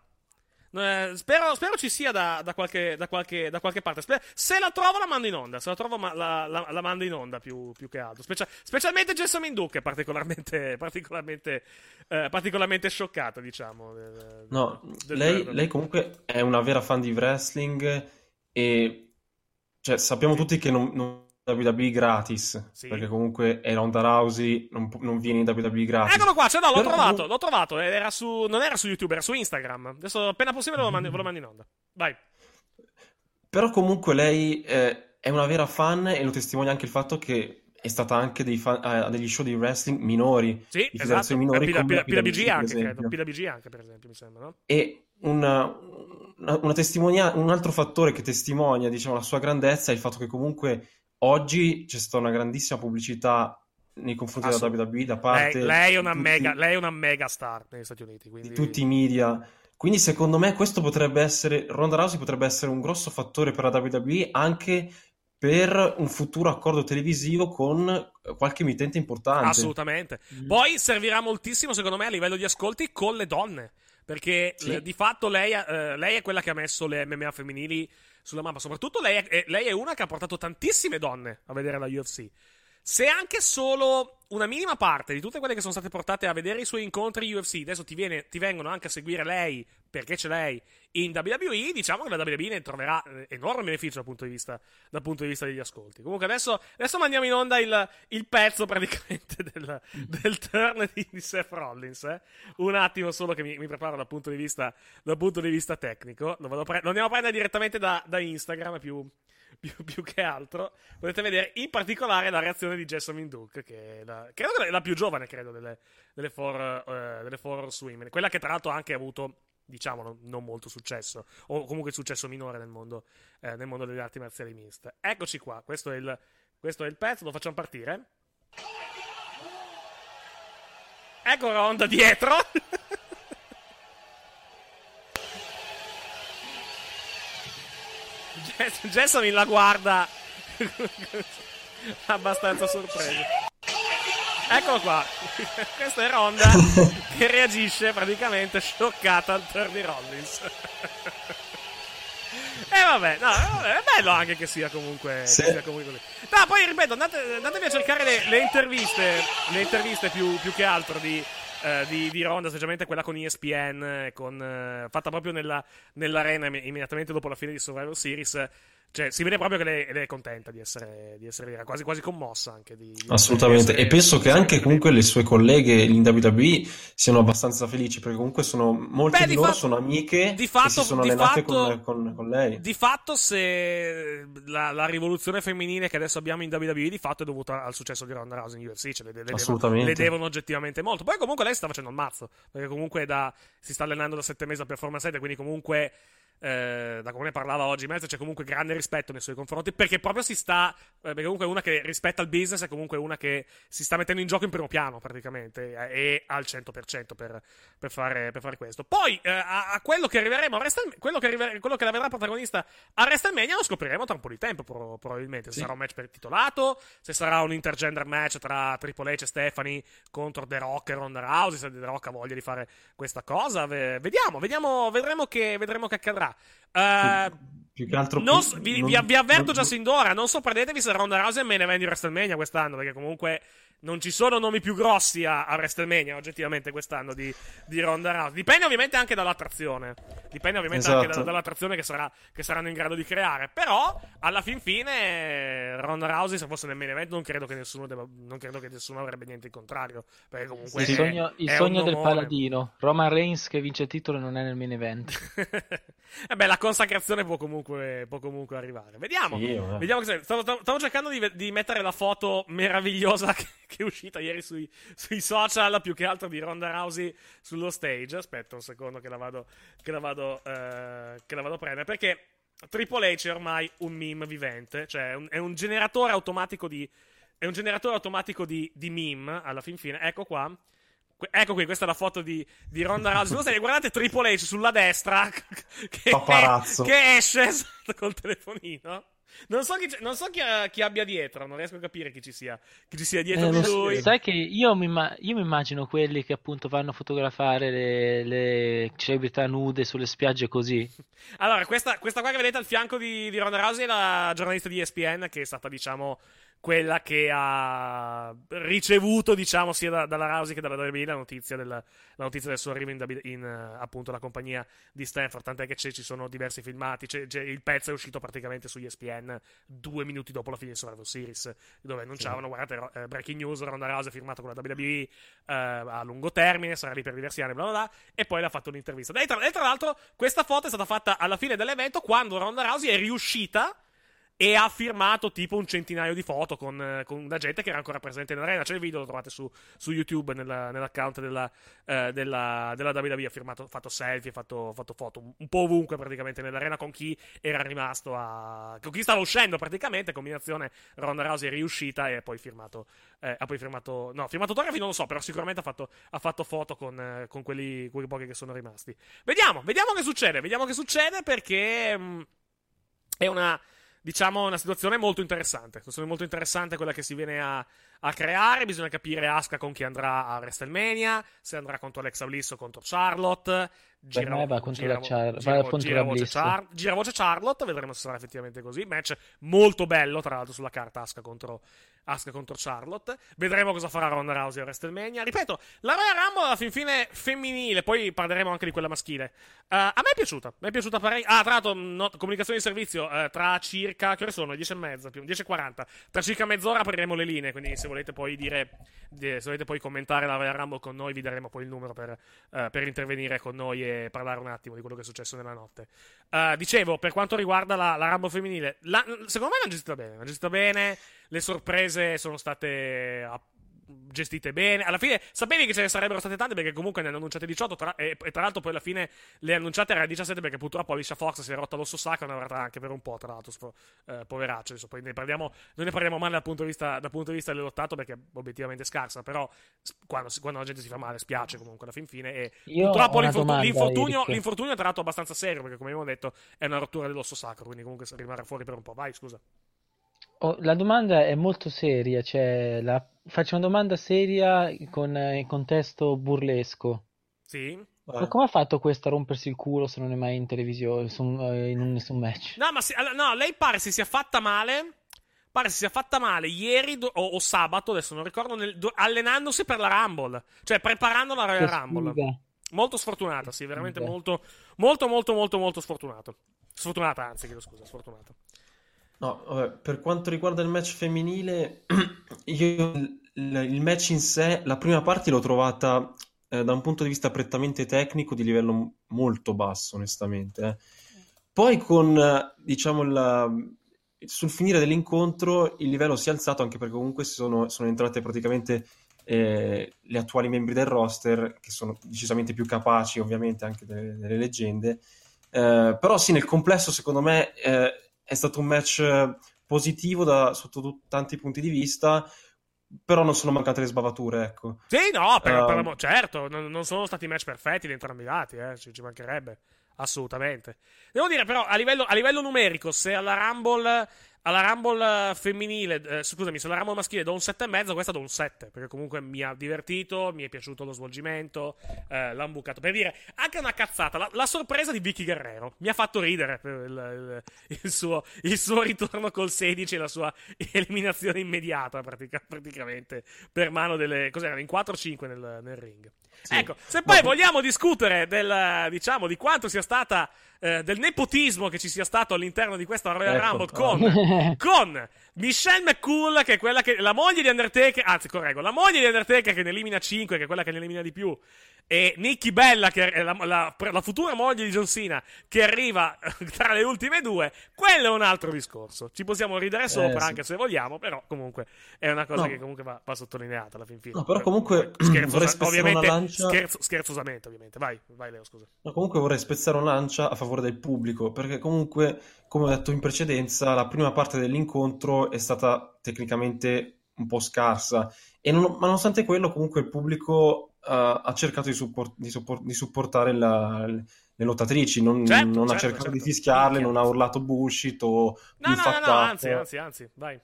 Eh, spero, spero ci sia da, da qualche, da, qualche, da qualche parte. Sper- se la trovo, la mando in onda. Se la trovo, ma- la, la- la mando in onda più, più che altro. Specia- specialmente Jessamine Duke è particolarmente, particolarmente, eh, particolarmente scioccata, diciamo. del- No, del lei, lei comunque è una vera fan di wrestling e cioè, sappiamo tutti che non, non WWE gratis, Sì. perché comunque è Ronda Rousey, non, non viene in WWE gratis. Eccolo qua, cioè no, l'ho Però trovato, l'ho trovato. Era su, non era su YouTube, era su Instagram. Adesso appena possibile ve lo mando, ve lo mando in onda. Vai. Però comunque lei eh, è una vera fan e lo testimonia anche il fatto che è stata anche dei fan- a degli show di wrestling minori, Sì, di esatto. minori Eh, P- PWG anche, credo. PWG anche, per esempio, mi sembra, no? E una, una, una testimonia- un altro fattore che testimonia, diciamo, la sua grandezza è il fatto che comunque oggi c'è stata una grandissima pubblicità nei confronti della Assolut- WWE da Lei, parte lei è una di tutti- mega, lei è una mega star negli Stati Uniti. Quindi... di tutti i media. Quindi secondo me questo potrebbe essere, Ronda Rousey potrebbe essere un grosso fattore per la WWE anche per un futuro accordo televisivo con eh, qualche emittente importante. Assolutamente. Mm. Poi servirà moltissimo, secondo me, a livello di ascolti con le donne. Perché Sì. eh, di fatto lei, eh, lei è quella che ha messo le MMA femminili sulla mappa. Soprattutto lei eh, lei è una che ha portato tantissime donne a vedere la UFC. Se anche solo una minima parte di tutte quelle che sono state portate a vedere i suoi incontri UFC adesso ti, viene- ti vengono anche a seguire lei, perché c'è lei in WWE, diciamo che la WWE ne troverà eh, enorme beneficio dal punto di vista, punto di vista degli ascolti. Comunque adesso, adesso mandiamo in onda il, il pezzo praticamente del, del turn di, di Seth Rollins. eh. Un attimo solo che mi, mi preparo dal punto di vista, dal punto di vista tecnico. Lo, pre- lo andiamo a prendere direttamente da, da Instagram, più, più, più che altro. Potete vedere in particolare la reazione di Jessamine Duke, che è la, credo è la più giovane, credo, delle, delle, four, eh, delle four women. Quella che tra l'altro ha anche avuto diciamo non molto successo o comunque successo minore nel mondo, eh, nel mondo delle arti marziali miste eccoci qua questo è, il, questo è il pezzo lo facciamo partire ecco Ronda dietro Jessamine la guarda abbastanza sorpreso Eccolo qua, questa è Ronda che reagisce praticamente scioccata al turn di Rollins. E vabbè, no, vabbè, è bello anche che sia comunque, Sì. che sia comunque così. No, poi ripeto, andate, andatevi a cercare le, le interviste, le interviste più, più che altro di, eh, di, di Ronda, specialmente quella con ESPN, eh, con, eh, fatta proprio nella, nell'arena imm- immediatamente dopo la fine di Survivor Series. Cioè, si vede proprio che lei, lei è contenta di essere, di essere lì, quasi, quasi commossa anche di, di Assolutamente, essere- e penso che anche comunque le sue colleghe in WWE siano abbastanza felici perché comunque sono, molte Beh, di di loro fatto- sono amiche di e fatto- si sono allenate fatto- con, con- con lei. Di fatto, se la, la rivoluzione femminile che adesso abbiamo in WWE, di fatto è dovuta al successo di Ronda Rousey in UFC, cioè le, le devono, le devono oggettivamente molto. Poi comunque lei sta facendo il mazzo, perché comunque da, si sta allenando da sette mesi al Performance Center, quindi comunque... eh, da come ne parlava oggi mezzo c'è comunque grande rispetto nei suoi confronti perché proprio si sta eh, perché comunque è una che rispetta il business è comunque una che si sta mettendo in gioco in primo piano praticamente e al 100% per, per, fare, per fare questo. Poi eh, a, a quello che arriveremo a Wrestle- quello che, arriver- quello che la vedrà protagonista a WrestleMania lo scopriremo tra un po' di tempo pro- probabilmente. Se Sì. sarà un match per titolato se sarà un intergender match tra Triple H e Stephanie contro The Rock e Ronda Rousey se The Rock ha voglia di fare questa cosa ve- vediamo vediamo vedremo che, vedremo che accadrà Eh, Più che altro non più- vi, non- vi avverto non- già sin d'ora, non sorprendetevi se Ronda Rousey è main event di WrestleMania quest'anno, perché comunque non ci sono nomi più grossi a, a WrestleMania, oggettivamente, quest'anno di, di Ronda Rousey. Dipende ovviamente anche dall'attrazione. Dipende ovviamente anche Esatto. da- dall'attrazione che, sarà- che saranno in grado di creare. Però, alla fin fine, Ronda Rousey, se fosse nel main event, non credo che nessuno, debba- non credo che nessuno avrebbe niente in contrario. Perché comunque Il è- sogno, il è sogno del paladino, Roman Reigns che vince il titolo e non è nel main event. Eh beh, la consacrazione può comunque, può comunque arrivare. Vediamo. Sì. Vediamo che stavo, stavo- cercando di, di mettere la foto meravigliosa che, che è uscita ieri sui, sui social, più che altro di Ronda Rousey sullo stage. Aspetta un secondo che la vado, che la vado, eh, che la vado a prendere. Perché Triple H è ormai un meme vivente, cioè è un, è un generatore automatico di. È un generatore automatico di, di meme alla fin fine. Ecco qua. Ecco qui, questa è la foto di, di Ronda Rousey. Se guardate Triple H sulla destra, che, Paparazzo. che esce col telefonino. Non so, chi, non so chi, chi, abbia dietro, non riesco a capire chi ci sia, chi ci sia dietro Eh, di lui. sai che io mi, io mi immagino quelli che appunto vanno a fotografare le, le celebrità nude sulle spiagge così. Allora, questa, questa qua che vedete al fianco di, di Ronda Rousey è la giornalista di ESPN, che è stata, diciamo, quella che ha ricevuto, diciamo, sia da- dalla Rousey che dalla WWE la notizia del, la notizia del suo arrivo in, in, eh, appunto la compagnia di Stanford. Tant'è che ci sono diversi filmati. c'è- c'è- il pezzo è uscito praticamente su ESPN due minuti dopo la fine di Survivor Series, dove annunciavano: guardate, ro- eh, breaking news: Ronda Rousey ha firmato con la WWE eh, a lungo termine, sarà lì per diversi anni, bla bla bla. E poi le ha fatto un'intervista. E tra, e tra l'altro, questa foto è stata fatta alla fine dell'evento quando Ronda Rousey è riuscita e ha firmato tipo un centinaio di foto con, eh, con la gente che era ancora presente in arena. C'è il video, lo trovate su, su YouTube nella- nell'account della, eh, della, della WWE. Ha firmato, fatto selfie, ha fatto, fatto foto un, po' ovunque praticamente nell'arena con chi era rimasto a. con chi stava uscendo praticamente. Combinazione Ronda Rousey è riuscita e poi firmato. eh, ha poi firmato. No, firmato autografi non lo so, però sicuramente ha fatto, ha fatto foto con, eh, con quelli, quei pochi che sono rimasti. Vediamo, vediamo che succede. Vediamo che succede perché. mh, è una diciamo una situazione molto interessante. Situazione molto interessante quella che si viene a, a creare. Bisogna capire Asuka con chi andrà a WrestleMania. Se andrà contro Alexa Bliss o contro Charlotte. Per me va contro la Char- gira- contro gira voce. Char- gira voce Charlotte. Vedremo se sarà effettivamente così. Match molto bello, tra l'altro, sulla carta Asuka contro, Asuka contro Charlotte. Vedremo cosa farà Ronda Rousey a WrestleMania. Ripeto, la Royal Rumble alla fin fine femminile. Poi parleremo anche di quella maschile. Eh, a me è piaciuta. Mi è piaciuta parecchio. Ah, tra l'altro, no- comunicazione di servizio. eh, tra circa. Che ore sono? 10 e mezza, più 10.40. Tra circa mezz'ora apriremo le linee. Quindi, se volete poi dire. di- se volete poi commentare la Royal Rumble con noi, vi daremo poi il numero per, eh, per intervenire con noi e parlare un attimo di quello che è successo nella notte. Dicevo, per quanto riguarda la, la Rumble femminile, la- secondo me l'hanno gestita bene. L'hanno gestita bene. Le sorprese sono state. ah, Gestite bene, alla fine sapevi che ce ne sarebbero state tante perché comunque ne hanno annunciate 18 tra- e, tra l'altro poi alla fine le annunciate erano 17 perché purtroppo Alicia Fox si è rotta l'osso sacro e ne avrà anche per un po' tra l'altro sfo- eh, poveraccio. Adesso poi ne parliamo, non ne parliamo male dal punto di vista, dal punto di vista dell'ottato perché è obiettivamente scarsa però quando, quando la gente si fa male spiace comunque alla fin fine e Io purtroppo ho una l'infortu- domanda, l'infortunio, l'infortunio è tra l'altro abbastanza serio perché come abbiamo detto è una rottura dell'osso sacro quindi comunque rimarrà fuori per un po' vai scusa Oh, la domanda è molto seria, cioè la- faccio una domanda seria con eh, in contesto burlesco. sì Ma come ha fatto questo a rompersi il culo se non è mai in televisione, su eh, in un nessun match? No, ma all- no, lei pare si sia fatta male. Pare si sia fatta male ieri do- o, o sabato, adesso non ricordo, nel- do- allenandosi per la Rumble. Cioè, preparando la Royal Rumble. sfiga. Molto sfortunata, sì, veramente molto, molto, molto, molto, molto sfortunato. Sfortunata, anzi, chiedo scusa, sfortunata. Per quanto riguarda il match femminile, io il, match in sé, la prima parte l'ho trovata eh, da un punto di vista prettamente tecnico di livello molto basso, onestamente. eh. Poi con, diciamo, la- sul finire dell'incontro il livello si è alzato anche perché comunque sono, sono entrate praticamente eh, le attuali membri del roster, che sono decisamente più capaci ovviamente anche delle, delle leggende. Eh, però sì, nel complesso secondo me eh, è stato un match eh, positivo da, sotto tu- tanti punti di vista, però non sono mancate le sbavature, ecco. Sì, no, per, Ehm. per certo, non, non sono stati match perfetti da entrambi i lati, eh, ci, ci mancherebbe, assolutamente. Devo dire però, a livello, a livello numerico, se alla Rumble, alla Rumble eh, femminile, eh, scusami, se alla Rumble maschile do un 7,5, questa do un 7, perché comunque mi ha divertito, mi è piaciuto lo svolgimento, eh, l'hanno bucato. Per dire, anche una cazzata, la, la sorpresa di Vicky Guerrero, mi ha fatto ridere il, il- il suo, il suo ritorno col 16 e la sua eliminazione immediata, pratica- praticamente, per mano delle... cos'erano, in 4 o 5 nel, nel ring. Sì. Ecco, se poi vogliamo discutere del, diciamo, di quanto sia stata, eh, del nepotismo che ci sia stato all'interno di questa Royal Ecco. Rumble con, con Michelle McCool, che è quella che, la moglie di Undertaker, anzi, correggo, la moglie di Undertaker che ne elimina 5, che è quella che ne elimina di più, e Nikki Bella, che è la, la- la futura moglie di John Cena, che arriva tra le ultime due, quello è un altro discorso. Ci possiamo ridere sopra, sì. anche se vogliamo, però comunque è una cosa No. che comunque va, va sottolineata alla fin fine. No, però comunque Scherzosa- ovviamente, una lancia- scherzo- scherzosamente, ovviamente. Vai, vai Leo, scusa. No, comunque vorrei spezzare una lancia a favore del pubblico, perché comunque, come ho detto in precedenza, la prima parte dell'incontro è stata tecnicamente un po' scarsa, e non- ma nonostante quello comunque il pubblico uh, ha cercato di, support- di, support- di supportare la, le lottatrici, non, Certo, non ha certo, cercato certo. di fischiarle, non ha urlato bullshit o No, no, no, no, infattato. anzi, anzi, anzi, vai.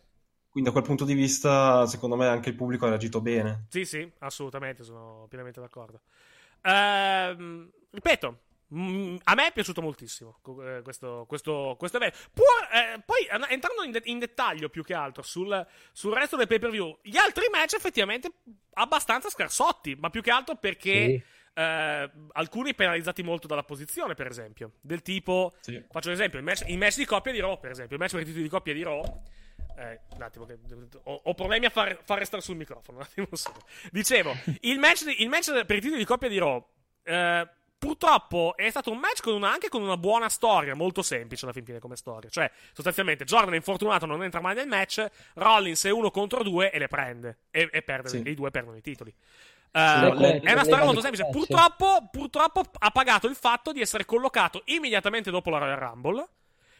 Quindi da quel punto di vista, secondo me, anche il pubblico ha reagito bene. Sì, sì, assolutamente, sono pienamente d'accordo. Ehm, ripeto, mm, a me è piaciuto moltissimo eh, questo, questo, questo evento. Pur, eh, poi, an- entrando in, de- in dettaglio più che altro sul, sul resto del pay per view, gli altri match effettivamente abbastanza scarsotti, ma più che altro perché. Sì. eh, alcuni penalizzati molto dalla posizione, per esempio. Del tipo, Sì. faccio un esempio: il match, il match di coppia di Raw, per esempio, il match per i titoli di coppia di Raw. Eh, un attimo, che ho, ho problemi a far, far restare sul microfono. Un attimo solo. Dicevo, il match, il match per i titoli di coppia di Raw. eh, purtroppo è stato un match con una- anche con una buona storia, molto semplice alla fin fine come storia. Cioè, sostanzialmente, Jordan è infortunato, non entra mai nel match. Rollins è uno contro due e le prende. E, e perde, Sì. e i due perdono i titoli. Sì, Eh, le- è una storia molto semplice. Purtroppo, purtroppo ha pagato il fatto di essere collocato immediatamente dopo la Royal Rumble.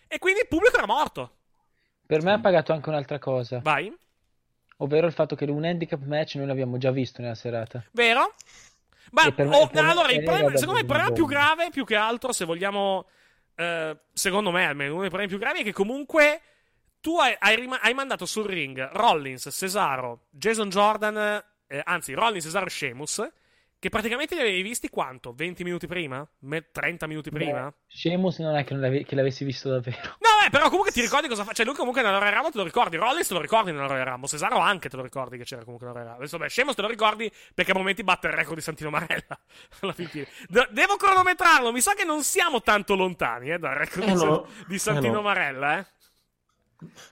E quindi il pubblico era morto. Per me ha pagato anche un'altra cosa, Vai, ovvero il fatto che un handicap match noi l'abbiamo già visto nella serata. vero? Ma me- oh, me allora, il problema, secondo me il problema più grave, più che altro, se vogliamo, eh, secondo me almeno, uno dei problemi più gravi è che comunque tu hai, hai hai mandato sul ring Rollins, Cesaro, Jason Jordan, eh, anzi, Rollins, Cesaro e Sheamus, che praticamente li avevi visti quanto? 20 minuti prima? Me- 30 minuti prima? Beh, Sheamus non è che, non l'ave- che l'avessi visto davvero. No, eh, però comunque ti ricordi cosa fa. Cioè, lui comunque nella Royal Rumble te lo ricordi. Rollins te lo ricordi nella Royal Rumble. Cesaro anche te lo ricordi che c'era comunque nella Royal Rumble. Adesso, beh, Sheamus te lo ricordi perché a momenti batte il record di Santino Marella. Alla fin fine. De- devo cronometrarlo. Mi sa che non siamo tanto lontani, eh, dal record Eh di, San- no, di eh Santino no. Marella, eh.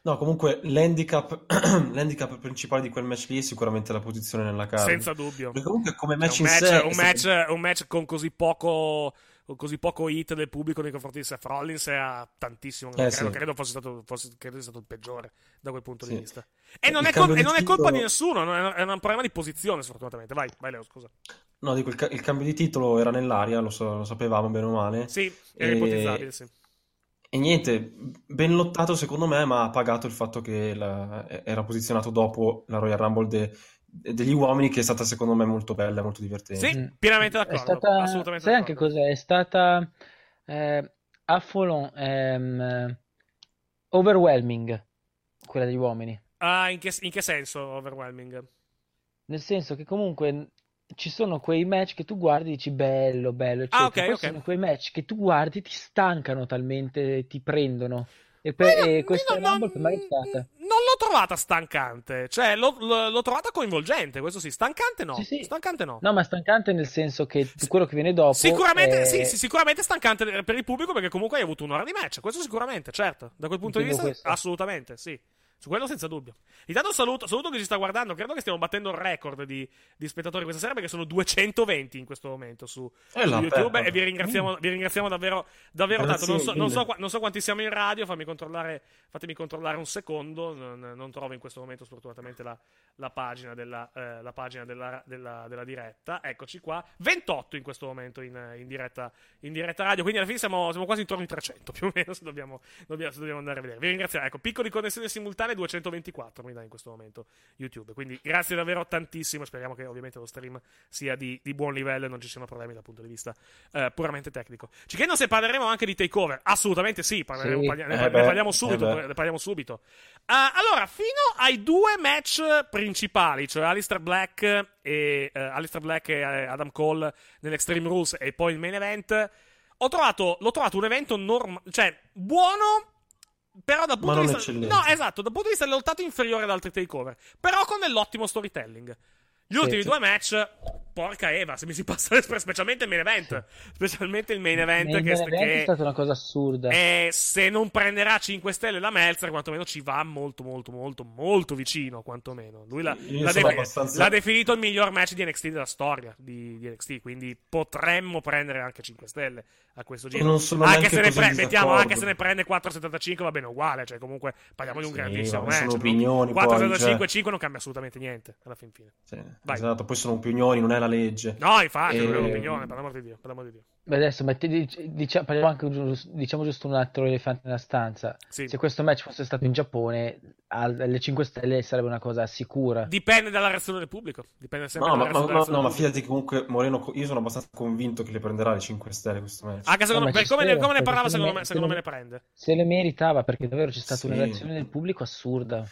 No, comunque l'handicap, l'handicap principale di quel match lì è sicuramente la posizione nella card. Senza dubbio. Perché comunque come match un, in match, sé... un, match, stato- un match con così poco. con così poco hit del pubblico nei confronti di Seth Rollins era tantissimo. Eh, credo, sì. credo fosse stato, fosse- credo sia stato il peggiore da quel punto di Sì. vista. E non, è, col- e di non è titolo- colpa di nessuno, no, è, è un problema di posizione, sfortunatamente. Vai, vai, Leo, scusa. No, dico, il, ca- il cambio di titolo era nell'aria, lo, so- lo sapevamo bene o male. Sì, era E- ipotizzabile, sì. E niente, ben lottato secondo me, ma ha pagato il fatto che la- era posizionato dopo la Royal Rumble de- degli uomini, che è stata secondo me molto bella, molto divertente. Sì, pienamente È d'accordo. stata, assolutamente sai anche d'accordo. cos'è? È stata eh, affolon, ehm, overwhelming quella degli uomini. Ah, in che, in che senso overwhelming? Nel senso che comunque ci sono quei match che tu guardi e dici bello, bello, eccetera. Ah, ok, Poi ok. ci sono quei match che tu guardi e ti stancano talmente, ti prendono. E, per, io- e questa non- Rumble è stata. Non l'ho trovata stancante. Cioè, l'ho, l'ho- trovata coinvolgente. Questo sì. Stancante no. Sì, sì. Stancante no. No, ma stancante nel senso che quello che viene dopo Sicuramente, è- sì, sì, sicuramente stancante per il pubblico perché comunque hai avuto un'ora di match. Questo sicuramente, certo. Da quel punto di Intendo vista, questo. assolutamente, sì. Su quello senza dubbio. Intanto saluto, saluto chi ci sta guardando. Credo che stiamo battendo il record di, di spettatori questa sera perché sono 220 in questo momento su, Eh su YouTube Peppa. e vi ringraziamo, vi ringraziamo davvero, davvero tanto. Non so, non, so, non so quanti siamo in radio, fammi controllare, fatemi controllare un secondo. Non, non trovo in questo momento sfortunatamente la, la pagina, della, eh, la pagina della, della- della diretta. Eccoci qua. 28 in questo momento in, in diretta, in diretta radio. Quindi alla fine siamo, siamo quasi intorno ai 300 più o meno se dobbiamo, dobbiamo- se dobbiamo andare a vedere. Vi ringraziamo. Ecco, piccoli connessioni simultanee 224 mi dà in questo momento YouTube. Quindi grazie davvero tantissimo. Speriamo che ovviamente lo stream sia di, di buon livello e non ci siano problemi dal punto di vista eh, puramente tecnico. Ci chiedono se parleremo anche di takeover. Assolutamente sì, parleremo- Sì. parli- ne, Eh ne beh, parliamo subito. eh ne parliamo subito. Ah, allora, fino ai due match principali, cioè Alistair Black e, eh, Alistair Black e eh, Adam Cole nell'Extreme Rules e poi il main event, ho trovato, l'ho trovato un evento normale, cioè buono, però dal punto di vista... eccellente. No, esatto, dal punto di vista lottato inferiore ad altri takeover, però con dell'ottimo storytelling. Gli Sì, ultimi sì. due match, porca Eva, se mi si passa specialmente il main event, specialmente il main event Nel che, main event che- è stata una cosa assurda. e se non prenderà 5 stelle la Meltzer, quantomeno ci va molto, molto, molto, molto vicino. Quantomeno. Lui l'ha, l'ha defi- abbastanza- l'ha definito il miglior match di NXT della storia di, di NXT. Quindi potremmo prendere anche 5 stelle a questo giro. non sono anche se, ne pre- mettiamo, anche se ne prende 4,75 va bene uguale. Cioè, comunque parliamo di un Sì, grandissimo match. sono no? opinioni, poi, 4,75 cioè. 5 non cambia assolutamente niente alla fin fine. Sì. Vai. esatto, poi sono opinioni, non è la legge. No, infatti, non è E- un'opinione, per l'amor di Dio, per l'amor di Dio. Beh, adesso metti- dic- dicia- parliamo anche diciamo giusto un altro elefante nella stanza. Sì. Se questo match fosse stato in Giappone, alle 5 stelle sarebbe una cosa sicura. Dipende dalla reazione del pubblico. Dipende sempre No, ma, dalla ma- ma- no, ma fidati che comunque Moreno, io sono abbastanza convinto che le prenderà le 5 stelle questo match. Anche secondo No, me, ma come, ne, come ne parlava, se secondo me, se secondo me ne- ne prende. Se le meritava, perché davvero c'è stata una Sì. reazione del pubblico assurda.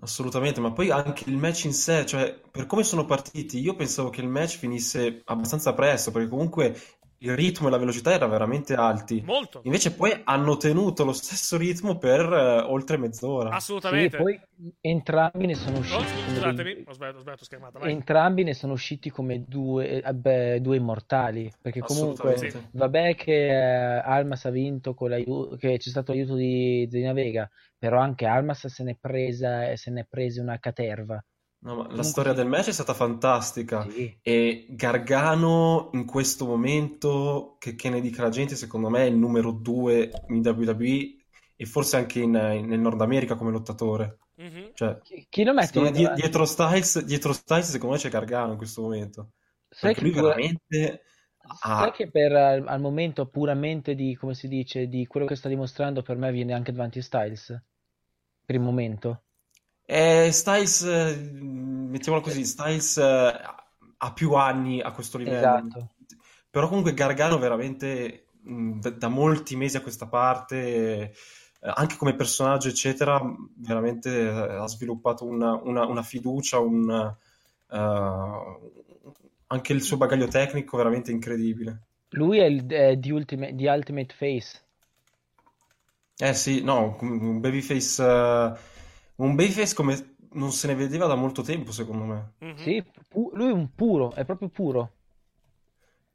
Assolutamente, ma poi anche il match in sé, cioè per come sono partiti, io pensavo che il match finisse abbastanza presto, perché comunque il ritmo e la velocità erano veramente alti. Molto. Invece poi hanno tenuto lo stesso ritmo per eh, oltre mezz'ora. Sì, Assolutamente. poi entrambi ne sono Oh, usciti come scusatemi, dei- ho sbagliato, ho sbagliato schermata. Vai. entrambi ne sono usciti come due, eh, beh, due immortali. Perché comunque, Assolutamente. vabbè che eh, Almas ha vinto con l'aiuto, che c'è stato l'aiuto di Zelina Vega, però anche Almas se n'è presa, se n'è presa una caterva. No, ma la Comunque storia del match è stata fantastica. Sì. E Gargano in questo momento, che, che ne dica la gente, secondo me è il numero due in WWE e forse anche in, nel Nord America come lottatore. Mhm. Cioè, Chi, chi lo mette davanti? dietro Styles, dietro Styles, secondo me c'è Gargano in questo momento. Sai Perché che lui pure- veramente ha... Sai che per al, al momento puramente di, come si dice, di quello che sta dimostrando per me viene anche davanti Styles? Per il momento. Eh, Styles, eh, mettiamolo così, Styles eh, ha più anni a questo livello. Esatto. Però comunque Gargano veramente mh, da, da molti mesi a questa parte, anche come personaggio, eccetera, veramente ha sviluppato una, una- una fiducia, un, eh, anche il suo bagaglio tecnico veramente incredibile. Lui è, il, di Ultimate, di Ultimate Face. Eh sì, no, un babyface, un babyface come non se ne vedeva da molto tempo, secondo me. Mhm. Sì, pu- lui è un puro, è proprio puro.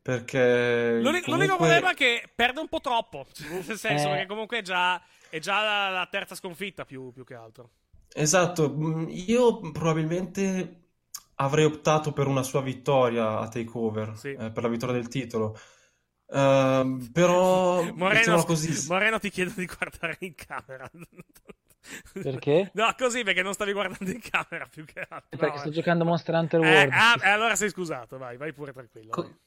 Perché L'unico, l'unico comunque... problema è che perde un po' troppo. Nel senso Eh. che comunque è già, è già la, la terza sconfitta più, più che altro. Esatto, mm, io probabilmente avrei optato per una sua vittoria a TakeOver, Sì. eh, per la vittoria del titolo. Ehm, però, Moreno, così, Moreno ti chiedo di guardare in camera. Perché? No, così perché non stavi guardando in camera più che altro. Perché No, sto eh. giocando Monster Hunter Eh, World. ah, eh, allora sei scusato, vai, vai pure tranquillo. Co- vai.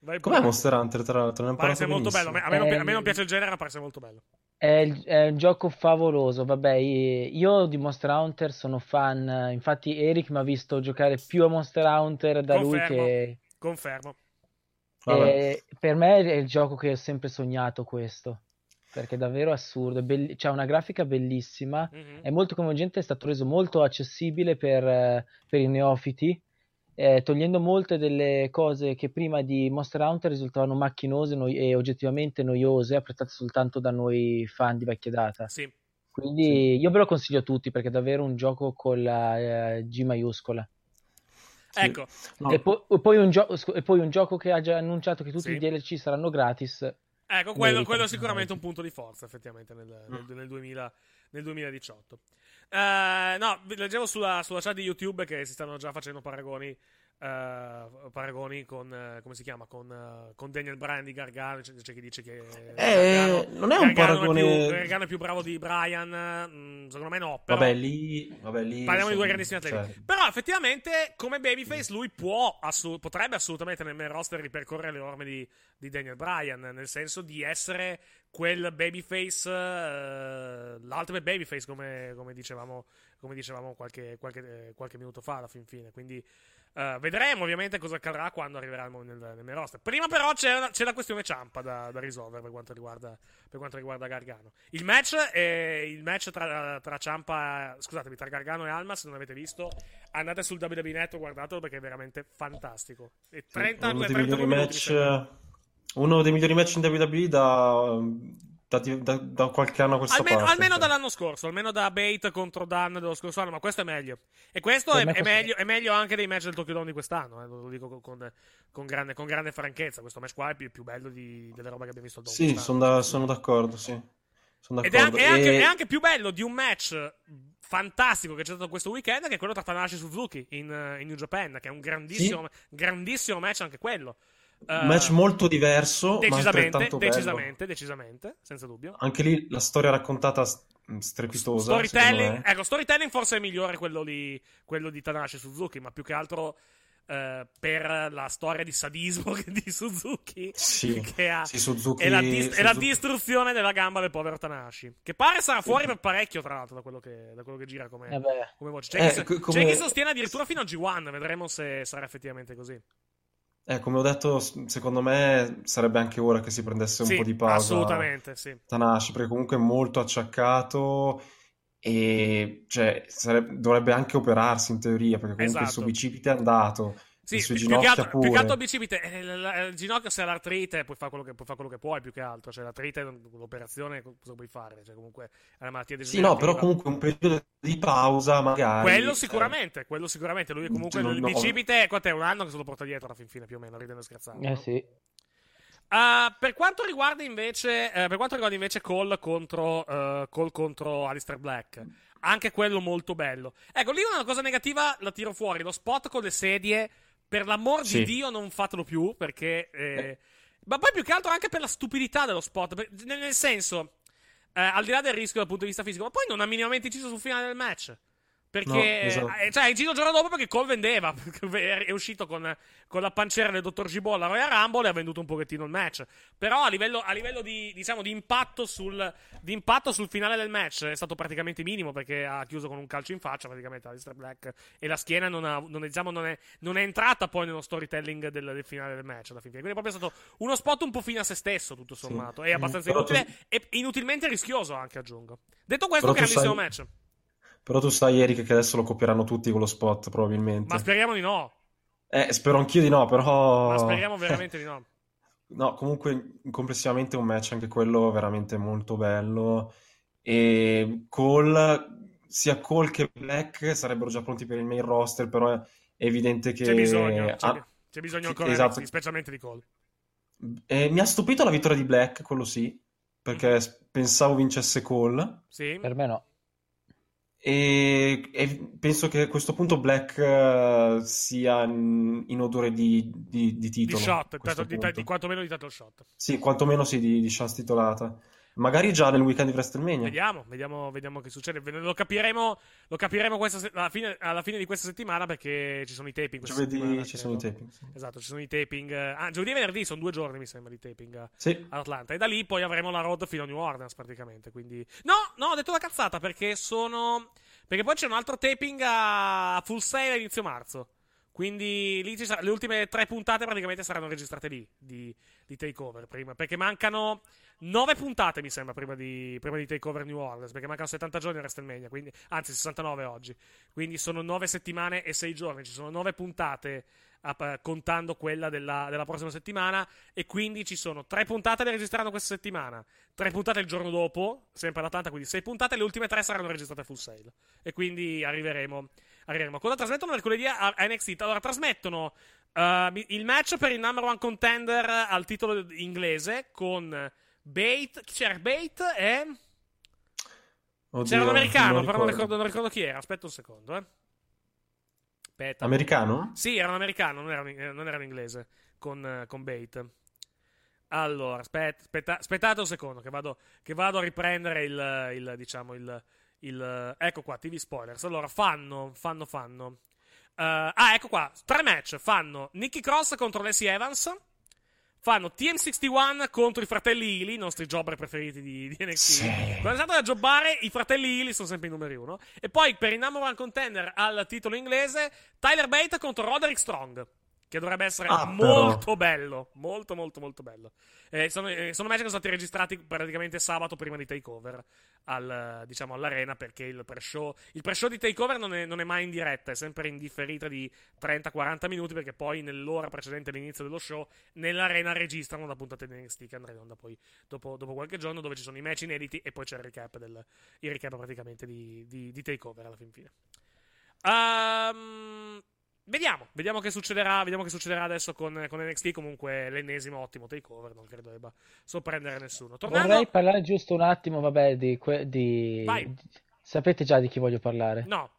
Vai com'è pure. Monster Hunter, tra l'altro? Ne ho Pare molto bello. benissimo. A me, a me non, pi- a me Eh, non piace il genere, ma pare sia molto bello. È, è un gioco favoloso, vabbè, io di Monster Hunter sono fan, infatti Eric mi ha visto giocare più a Monster Hunter da lui Confermo. che... Confermo. Per me è il gioco che ho sempre sognato questo, perché è davvero assurdo, è belli- c'ha una grafica bellissima, Mhm. è molto coinvolgente, è stato reso molto accessibile per, eh, per i neofiti, eh, togliendo molte delle cose che prima di Monster Hunter risultavano macchinose noi- e oggettivamente noiose, apprezzate soltanto da noi fan di vecchia data. Sì. Quindi io ve lo consiglio a tutti perché è davvero un gioco con la eh, G maiuscola. Sì. Ecco, No, E, po- poi un gio- e poi un gioco che ha già annunciato che tutti Sì. i DLC saranno gratis. Ecco quello, quello è sicuramente un punto di forza, effettivamente, nel, nel- Mm. nel 2000 nel 2018. Eh, no, leggevo sulla, sulla chat di YouTube che si stanno già facendo paragoni. Eh, paragoni con eh, come si chiama con, eh, con Daniel Bryan di Gargano c'è, c'è chi dice che Eh, non è un Gargano paragone- più, Gargano è più bravo di Bryan mm, secondo me no però Vabbè, lì, vabbè, lì Parliamo di due grandissimi atleti. cioè, Però effettivamente, come Babyface, lui può, assu- potrebbe assolutamente nel main roster ripercorrere le orme di, di Daniel Bryan. Nel senso di essere quel Babyface, eh, l'ultimate Babyface, come, come dicevamo, come dicevamo qualche, qualche, qualche minuto fa, alla fin fine. Quindi. Eh, vedremo ovviamente cosa accadrà quando arriverà nel, nel main roster. Prima, però, c'è, c'è la questione Ciampa da, da risolvere per quanto riguarda, per quanto riguarda Gargano. Il match, è, il match tra, tra Ciampa, scusatemi, tra Gargano e Almas, se non l'avete visto, andate sul WWE Network, guardatelo perché è veramente fantastico. E 30, uno, dei 32 migliori minuti, match, mi sembra. uno dei migliori match in WWE da, da, da- da qualche anno a questa Almeno, parte. almeno cioè. dall'anno scorso, almeno da Bait contro Dan dello scorso anno, ma questo è meglio. E questo è, me è questo- meglio, è meglio anche dei match del Tokyo Dome di quest'anno, eh, lo dico con, con- grande, con grande franchezza. Questo match qua è più, più bello di- delle robe che abbiamo visto Dome Sì, sono, sono d'accordo, sì. Sono Ed è, an- d'accordo. è anche, E- è anche più bello di un match fantastico che c'è stato questo weekend, che è quello tra Tanahashi e Suzuki in, eh, in New Japan, che è un grandissimo, grandissimo match anche quello. Un match molto diverso, ma decisamente, bello. decisamente, decisamente, senza dubbio. Anche lì la storia raccontata s- strepitosa, Storytelling, ecco, storytelling forse è migliore quello di, quello di Tanahashi e Suzuki, ma più che altro eh, per la storia di sadismo di Suzuki. Sì, che ha, sì, Suzuki, è, la dis- Suzuki... è la distruzione della gamba del povero Tanahashi. Che pare sarà fuori per parecchio, tra l'altro, da quello che, da quello che gira come, Eh come voce. C'è, Eh, chi, co- c'è come- chi sostiene addirittura fino a G1. Vedremo se sarà effettivamente così. Eh, come ho detto, secondo me sarebbe anche ora che si prendesse un Sì, po' di pausa assolutamente, sì. Tanahashi, perché comunque è molto acciaccato e cioè, sareb- dovrebbe anche operarsi in teoria, perché comunque il suo Esatto. bicipite è andato, Sì, più che altro, più che altro bicipite, eh, il, il- il ginocchio se ha l'artrite puoi fare quello che, puoi fare quello che puoi più che altro, cioè l'artrite l'operazione cosa puoi fare, cioè comunque è una malattia Sì, no, però comunque un periodo di pausa magari... Quello eh, sicuramente, quello sicuramente, lui è comunque il no. bicipite, quant'è, un anno che se lo porta dietro alla fin fine più o meno, ridendo e scherzando. Eh no? sì. Uh, per quanto riguarda invece, eh, per quanto riguarda invece Cole contro, eh, Cole contro Alistair Black, anche quello molto bello. Ecco, lì una cosa negativa la tiro fuori, lo spot con le sedie, per l'amor Sì. di Dio non fatelo più, perché... eh, Ma poi più che altro anche per la stupidità dello spot, per- nel, nel senso, eh, al di là del rischio dal punto di vista fisico, ma poi non ha minimamente inciso sul finale del match. Perché, No, esatto. cioè, è inciso il giorno dopo perché Cole vendeva. È uscito con, con la pancera del dottor Gibol alla Royal Rumble e ha venduto un pochettino il match. Però a livello, a livello di, diciamo, di, impatto sul, di impatto sul finale del match è stato praticamente minimo perché ha chiuso con un calcio in faccia praticamente Alistair Black e la schiena non, ha, non, è, diciamo, non, è, non è entrata poi nello storytelling del, del finale del match alla fine. Quindi è proprio stato uno spot un po' fine a se stesso tutto sommato. È abbastanza Però tu- inutile e inutilmente rischioso anche aggiungo. Detto questo, grandissimo sai- match. Però tu sai, Eric, che adesso lo copieranno tutti con lo spot, probabilmente. Ma speriamo di no. Eh, spero anch'io di no, però... Ma speriamo veramente di no. No, comunque complessivamente un match anche quello veramente molto bello e Cole, sia Cole che Black sarebbero già pronti per il main roster, però è evidente che... C'è bisogno, c'è, ah, c'è bisogno ancora esatto. Specialmente di Cole. Eh, mi ha stupito la vittoria di Black, quello sì, perché s- pensavo vincesse Cole Sì. Per me no. E, e penso che a questo punto Black eh, sia in, in odore di, di, di Di titolo. shot, a questo di, di, di quantomeno di title shot. Sì, quantomeno sì, di, di chance titolata. Magari già nel weekend di WrestleMania. Vediamo, vediamo, vediamo che succede. Lo capiremo, lo capiremo se- alla, fine, alla fine di questa settimana perché ci sono i taping. Giovedì ci sono i taping. sì. Esatto, ci sono i taping. Ah, giovedì e venerdì sono due giorni, mi sembra, di taping Sì. ad Atlanta. E da lì poi avremo la road fino a New Orleans, praticamente. Quindi... No, no, ho detto la cazzata perché sono. Perché poi c'è un altro taping a full sale a inizio marzo. Quindi lì ci sarà- le ultime tre puntate praticamente saranno registrate lì di, di Takeover prima. Perché mancano nove puntate, mi sembra, prima di, prima di Takeover New Orleans. Perché mancano 70 giorni a WrestleMania, quindi, anzi 69 oggi. Quindi sono nove settimane e sei giorni. Ci sono nove puntate a- contando quella della, della prossima settimana. E quindi ci sono tre puntate da registrare questa settimana, tre puntate il giorno dopo, sempre ad Atlanta, quindi sei puntate. Le ultime tre saranno registrate full sale. E quindi arriveremo. Arriveremo. Cosa trasmettono mercoledì a, NXT? Allora, trasmettono uh, il match per il number one contender al titolo inglese con Bait. Chi c'era? Bait e. Oddio, C'era un americano, non però non ricordo. non ricordo chi era. Aspetta un secondo, eh. Aspetta. Americano? Sì, era un americano, non era, un- eh, non era un inglese con, eh, con Bait. Allora, aspetta, aspetta- aspettate un secondo che vado, che vado a riprendere il, il, diciamo, il, il- ecco qua, TV spoilers. Allora, fanno, fanno, fanno. Eh, ah, ecco qua, tre match. Fanno Nicky Cross contro Leslie Evans. Fanno TM61 contro i fratelli Ely, i nostri jobber preferiti di, di NXT. Sì. Quando è stato da jobbare, i fratelli Ely sono sempre i numeri uno. E poi per il number one contender al titolo inglese, Tyler Bate contro Roderick Strong. Che dovrebbe essere Ah, molto bello. Molto, molto, molto bello. Eh, sono, eh, sono match che sono stati registrati praticamente sabato prima di Takeover. Al, diciamo all'arena perché il pre-show, il pre-show di Takeover non è, non è mai in diretta, è sempre in differita di 30-40 minuti perché poi nell'ora precedente all'inizio dello show nell'arena registrano la puntata di NXT che andrà in onda poi dopo, dopo qualche giorno dove ci sono i match inediti e poi c'è il recap, del, il recap praticamente di, di, di Takeover alla fin fine. Ehm, vediamo, vediamo che succederà, vediamo che succederà adesso con, con NXT. Comunque l'ennesimo ottimo takeover, non credo debba sorprendere nessuno. Tornando, Vorrei parlare giusto un attimo, vabbè, di, que- di- Vai. di- Sapete già di chi voglio parlare? no,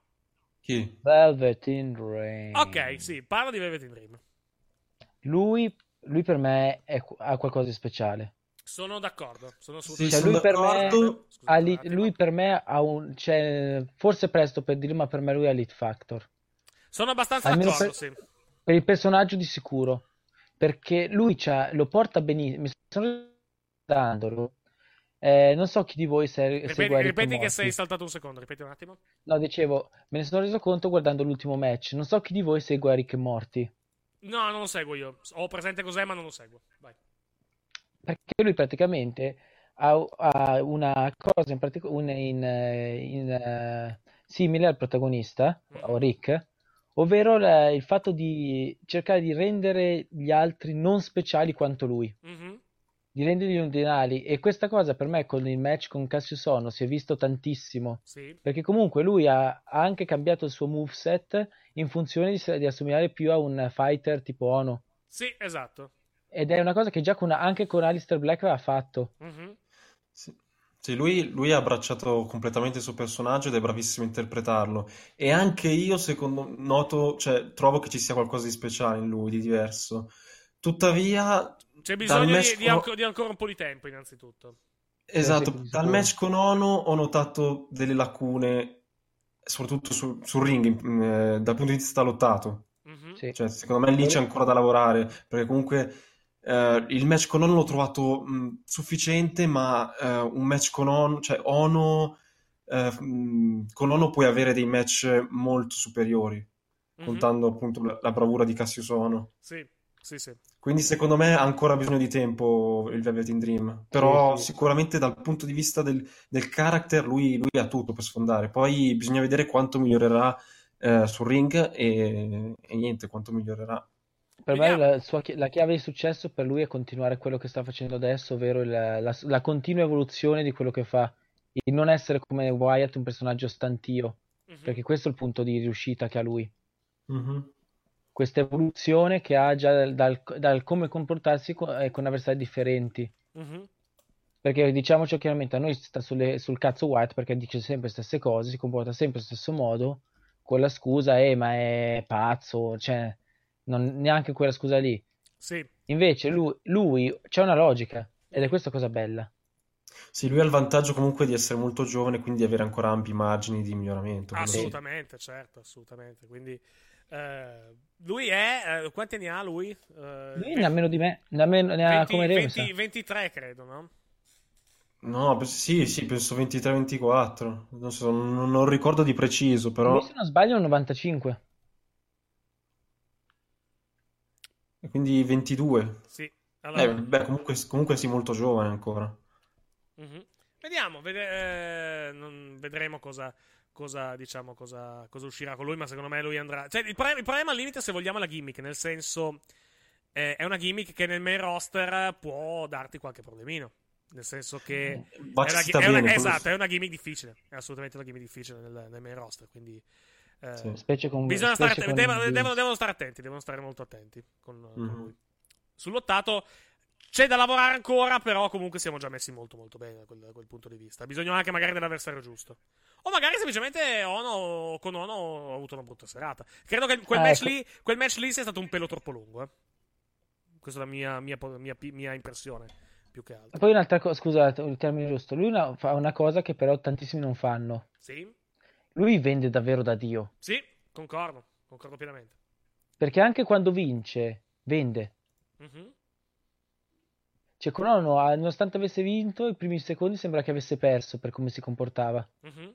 Chi? Velvet in Rain. ok, sì, parla di Velvet in Dream. Lui, lui per me è- ha qualcosa di speciale. Sono d'accordo, sono Sì, assolutamente Cioè, sono lui per me, d'accordo. Scusate li- lui per me ha un, cioè, forse è presto per dirlo, ma per me lui ha l'hit factor. Sono abbastanza almeno d'accordo, per- sì. Per il personaggio di sicuro. Perché lui lo porta benissimo. Mi sto guardandolo. Eh, non so chi di voi se, ripeti, segue Ripeti che sei saltato un secondo, ripeti un attimo. No, dicevo, me ne sono reso conto guardando l'ultimo match. Non so chi di voi segue Rick e Morty. No, non lo seguo io. Ho presente cos'è, ma non lo seguo. Vai. Perché lui praticamente ha, ha una cosa in, partic- in, in uh, simile al protagonista, mm. o Rick, ovvero la, il fatto di cercare di rendere gli altri non speciali quanto lui. Mm-hmm. Di renderli ordinari. E questa cosa per me con il match con Cassius Ono si è visto tantissimo. Sì. Perché comunque lui ha, ha, anche cambiato il suo moveset in funzione di, di assomigliare più a un fighter tipo Ono. Sì, esatto. Ed è una cosa che già con, anche con Alistair Black aveva fatto. Mm-hmm. Sì. Lui, lui, ha abbracciato completamente il suo personaggio ed è bravissimo a interpretarlo. E anche io, secondo noto, cioè, trovo che ci sia qualcosa di speciale in lui, di diverso. Tuttavia, c'è bisogno di, di, con... di, ancora un po' di tempo, innanzitutto. Esatto, dal match con Ono ho notato delle lacune, soprattutto sul, sul ring, eh, dal punto di vista lottato. Mm-hmm. Cioè, secondo me lì c'è ancora da lavorare, perché comunque Uh, il match con Ono l'ho trovato mh, sufficiente, ma uh, un match con Ono, cioè Ono, uh, mh, con Ono puoi avere dei match molto superiori, mm-hmm. contando appunto la, la, bravura di Cassius Ono. Sì, sì, sì. Quindi secondo me ha ancora bisogno di tempo il Velvet in Dream, però sì, sì. sicuramente dal punto di vista del, del character lui, lui, ha tutto per sfondare, poi bisogna vedere quanto migliorerà sul ring e, e niente, quanto migliorerà. Per me la, sua, la, chiave di successo per lui è continuare quello che sta facendo adesso, ovvero il, la, la, continua evoluzione di quello che fa. Il non essere come Wyatt un personaggio stantio, mm-hmm. perché questo è il punto di riuscita che ha lui. Mm-hmm. Questa evoluzione che ha già dal, dal, dal come comportarsi con, eh, con avversari differenti. Mm-hmm. Perché diciamoci chiaramente, a noi sta sulle, sul cazzo Wyatt perché dice sempre le stesse cose, si comporta sempre allo stesso modo, con la scusa, eh, ma è pazzo, cioè non, neanche quella scusa lì. Sì. Invece lui, lui c'è una logica ed è questa cosa bella. Sì, lui ha il vantaggio comunque di essere molto giovane, quindi di avere ancora ampi margini di miglioramento. Assolutamente, sì. certo, assolutamente. Quindi eh, lui è eh, quanti anni ha lui? Eh, lui ne ha meno di me, ne ha, meno, ne ha 20, come 20, 23 credo, no? No, sì, sì, penso 23-24. Non, so, non, non, ricordo di preciso, però. Lui, se non sbaglio, è un 95. Quindi 22. Sì. Allora... Eh, beh, comunque, comunque sì, molto giovane ancora. Mm-hmm. Vediamo, vede- eh, non, vedremo cosa, cosa, diciamo, cosa, cosa, uscirà con lui, ma secondo me lui andrà... Cioè, il, pre- il problema al limite, se vogliamo, è la gimmick, nel senso... Eh, è una gimmick che nel main roster può darti qualche problemino. Nel senso che è una, è una, esatto, è una gimmick difficile. È assolutamente una gimmick difficile nel, nel main roster. Quindi eh, sì. Specie con, bisogna specie stare, con devono, devono, devono, stare attenti, devono stare molto attenti con, mm-hmm. con lui. Sull'ottato c'è da lavorare ancora, però comunque siamo già messi molto molto bene da quel, da quel punto di vista. Bisogna anche magari dell'avversario giusto. O magari semplicemente Ono con Ono ha avuto una brutta serata. Credo che quel, ah, match, ecco. lì, quel match lì sia stato un pelo troppo lungo. Eh. Questa è la mia, mia, mia, mia impressione. Più che altro. Poi un'altra cosa, scusate, il termine giusto. Lui una, fa una cosa che però tantissimi non fanno. Sì lui vende davvero da Dio. Sì, concordo, concordo pienamente. Perché anche quando vince, vende. Mm-hmm. Cioè, Crono, nonostante avesse vinto, i primi secondi sembra che avesse perso per come si comportava. Mm-hmm.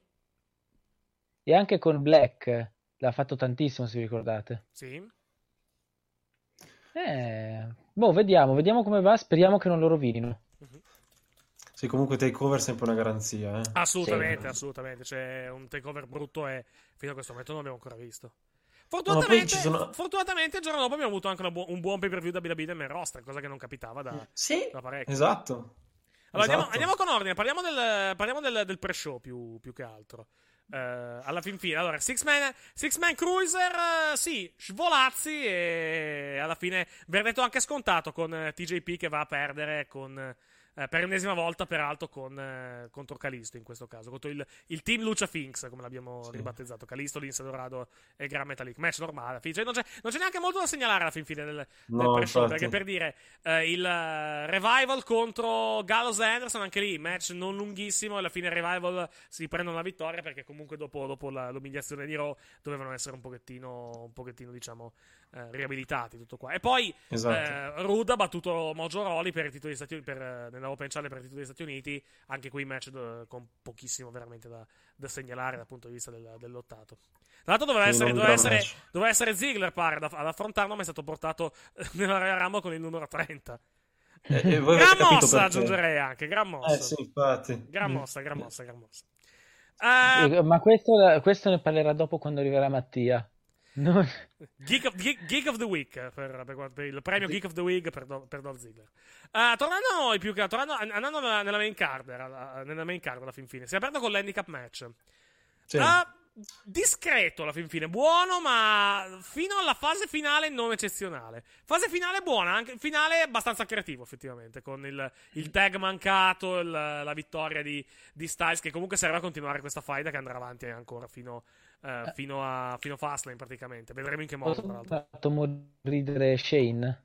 E anche con Black l'ha fatto tantissimo, se vi ricordate. Sì. Eh, boh, vediamo, vediamo come va. Speriamo che non lo rovinino. Sì, comunque takeover è sempre una garanzia. Eh? Assolutamente, sì. assolutamente. Cioè, un takeover brutto e fino a questo momento non abbiamo ancora visto. Fortunatamente, no, sono... fortunatamente il giorno dopo abbiamo avuto anche bu- un buon pay per view da WWE nel roster, cosa che non capitava da, sì, da parecchio. Esatto. Allora esatto. Andiamo, andiamo, con ordine, parliamo del, parliamo del, del pre-show più, più che altro. Uh, alla fin fine, allora, Six Man, six man Cruiser, uh, sì, svolazzi e alla fine verdetto anche scontato con uh, TJP che va a perdere con eh, per l'ennesima volta, peraltro, con, eh, contro Calisto in questo caso, contro il, il team Lucia Finks, come l'abbiamo sì. ribattezzato. Calisto, Lince Dorado e Gran Metalik. Match normale. Cioè, non, c'è, non, c'è, neanche molto da segnalare alla fin fine del, no, del pre perché per dire eh, il uh, Revival contro Gallows Anderson, anche lì, match non lunghissimo. Alla fine Revival si prendono la vittoria perché comunque dopo, dopo la, l'umiliazione di Raw dovevano essere un pochettino, un pochettino diciamo, eh, riabilitati. Tutto qua. E poi esatto. eh, Rude ha battuto Mojo Roli per i titoli Stati Uniti, per, eh, nella Open Challenge per i titoli degli Stati Uniti. Anche qui match do, con pochissimo veramente da, da, segnalare dal punto di vista del, del lottato. Tra l'altro doveva, essere, doveva, essere, doveva essere, Ziggler pare ad, ad affrontarlo, ma è stato portato nella Royal Rumble con il numero 30. Eh, eh, gran mossa aggiungerei anche, gran mossa. Eh sì, infatti. Gran mossa, gran mossa, gran mossa. Uh, ma questo, questo, ne parlerà dopo quando arriverà Mattia. Non... Geek, of, Geek, Geek, of, the Week per, per, per il premio Geek of the Week per, per Dolph Ziggler. Uh, tornando, più che, tornando andando nella main card, nella main card alla fin fine, si è aperto con l'handicap match. Sì. Uh, discreto alla fin fine, buono, ma fino alla fase finale non eccezionale. Fase finale buona, anche finale abbastanza creativo, effettivamente, con il, il tag mancato, il, la vittoria di, di, Styles, che comunque serve a continuare questa fight che andrà avanti ancora fino, uh, fino a fino Fastlane praticamente. Vedremo in che modo. Ha fatto morire Shane.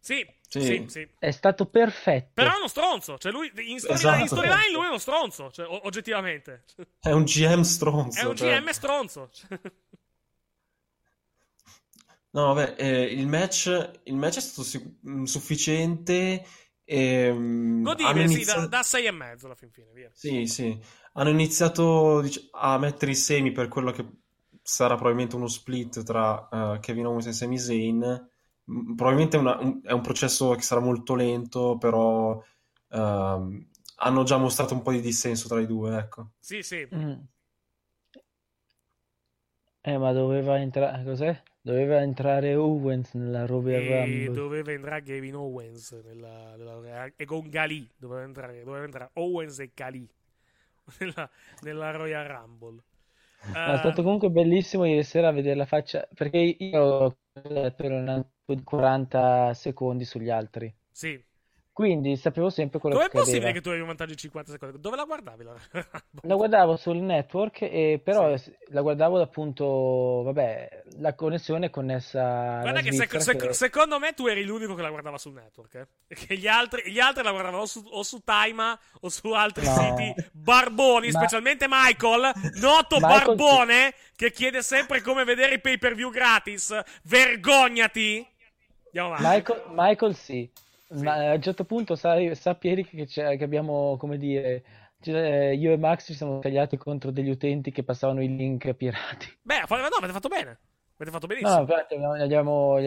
Sì, sì. sì, sì. È stato perfetto. Però è uno stronzo. Cioè, lui in, story, esatto. in storyline lui è uno stronzo. Cioè, oggettivamente. È un GM stronzo. È un cioè... GM stronzo. no, vabbè, eh, il, match, il match è stato sic- mm, sufficiente. E, Godibile, iniziato... sì, da, da 6 e mezzo alla fin fine, via. Sì, sì. Hanno iniziato dic- a mettere i semi per quello che sarà probabilmente uno split tra uh, Kevin Owens e Sami Zayn probabilmente è, una, un, è, un, processo che sarà molto lento, però uh, hanno già mostrato un po' di dissenso tra i due, ecco. Sì, sì. Mm. Eh, ma doveva entrare... Cos'è? Doveva entrare Owens nella Royal Rumble. Doveva entrare Gavin Owens nella, nella, e con Gali. Doveva entrare, doveva entrare Owens e Gali nella, nella Royal Rumble. Uh, è stato comunque bellissimo ieri sera vedere la faccia perché io per un 40 secondi sugli altri. Sì. Quindi sapevo sempre quello Com'è che accadeva. possibile che tu avevi un vantaggio di 50 secondi? Dove la guardavi? La, la guardavo sul network, e però sì. la guardavo appunto, vabbè, la connessione è connessa Guarda che, sec- sec- che, secondo me tu eri l'unico che la guardava sul network, eh? Perché gli altri, gli altri la guardavano o su, o su Taima o su altri no. siti barboni, Ma... specialmente Michael, noto Michael barbone, sì. che chiede sempre come vedere i pay per view gratis. Vergognati! Andiamo avanti. Michael, Michael sì. Sì. Ma a un certo punto sai, sappi Eric che, che abbiamo, come dire, cioè, io e Max ci siamo tagliati contro degli utenti che passavano i link pirati. Beh, no, avete fatto bene. Avete fatto benissimo. No, infatti gli abbiamo, gli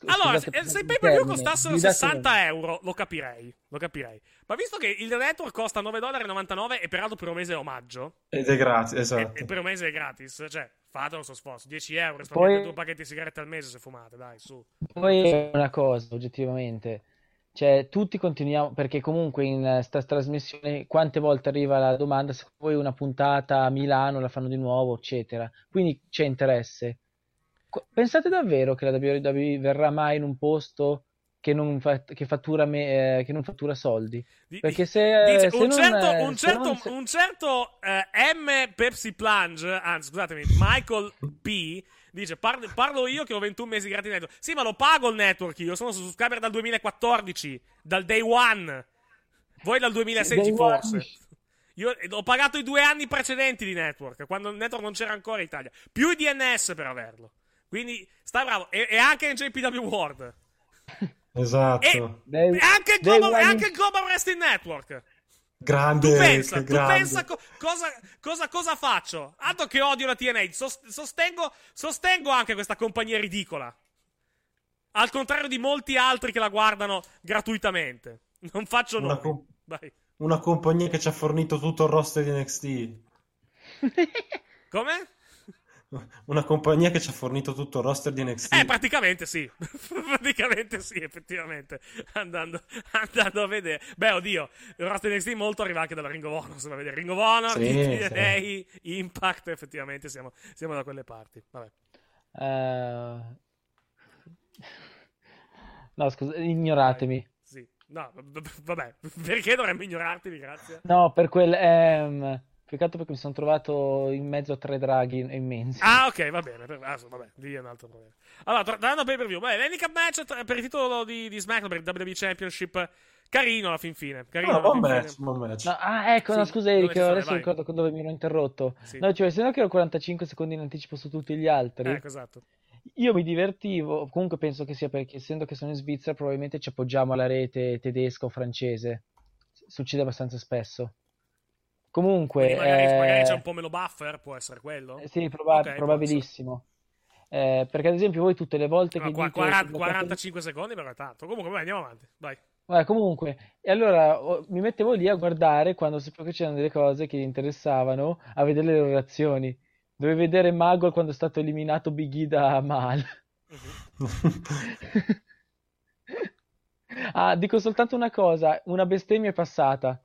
abbiamo allora, se, se i pay per view costassero 60 euro, lo capirei. Lo capirei. Ma visto che il network costa 9,99 e peraltro per un mese è omaggio. Ed è gratis, esatto. E, e per un mese è gratis, cioè fatelo sto sforzo. 10 euro, risparmiate due pacchetti di sigarette al mese se fumate, dai, su. Poi una cosa, oggettivamente. Cioè, tutti continuiamo, perché comunque in sta trasmissione quante volte arriva la domanda se poi una puntata a Milano la fanno di nuovo, eccetera. Quindi c'è interesse. Pensate davvero che la WWE verrà mai in un posto che non, fa, che fattura, me, eh, che non fattura soldi. Perché se, Dice, se un, non, certo, eh, un, certo, se... un certo eh, M Pepsi Plunge, anzi scusatemi, Michael P. Dice: parlo, parlo io che ho 21 mesi gratis network. Sì, ma lo pago il network. Io sono su subscriber dal 2014, dal day one. Voi dal 2016, forse. One. Io ho pagato i due anni precedenti di network, quando il network non c'era ancora in Italia. Più i DNS per averlo. Quindi sta bravo. E, e anche in JPW World. Esatto. E, e anche, il Global, e anche il Global Wrestling Network. Grande. Tu pensa, tu pensa co- cosa, cosa, cosa, faccio? Altro che odio la TNA. Sostengo, sostengo anche questa compagnia ridicola. Al contrario di molti altri che la guardano gratuitamente. Non faccio una, com- una compagnia che ci ha fornito tutto il roster di NXT. Come? Una compagnia che ci ha fornito tutto il roster di NXT. Eh, praticamente sì. praticamente sì, effettivamente. Andando, andando, a vedere. Beh, oddio, il roster di NXT molto arriva anche dalla Ring of Honor. Se va a vedere Ring of Honor, sì, TNA, sì. Impact, effettivamente siamo, siamo, da quelle parti. Vabbè. Uh... No, scusa, ignoratemi. Sì. No, vabbè, perché dovremmo ignorarti, grazie? No, per quel... Peccato perché mi sono trovato in mezzo a tre draghi immensi. Ah, ok, va bene. Ah, vabbè, lì è un altro problema. Allora, tornando a pay per view. Beh, l'handicap match per il titolo di, di SmackDown, per il WWE Championship. Carino alla fin fine. Carino no, buon match, buon match. No, ah, ecco, sì, no, scusa Eric, adesso vai. ricordo dove mi ero interrotto. Sì. No, cioè, essendo che ero 45 secondi in anticipo su tutti gli altri. Ecco, esatto. Io mi divertivo, comunque penso che sia perché essendo che sono in Svizzera probabilmente ci appoggiamo alla rete tedesca o francese. Succede abbastanza spesso. Comunque, magari, eh... magari, c'è un po' meno buffer, può essere quello? Eh, sì, proba- okay, probabilissimo. Eh, perché ad esempio voi tutte le volte no, che 40, dite 40, 45 secondi però è tanto. Comunque vai, andiamo avanti, vai. Vabbè, comunque, e allora oh, mi mettevo lì a guardare quando sapevo che c'erano delle cose che gli interessavano, a vedere le loro reazioni. Dovevo vedere Magol quando è stato eliminato Big E da Mal. Uh-huh. ah, dico soltanto una cosa, una bestemmia è passata.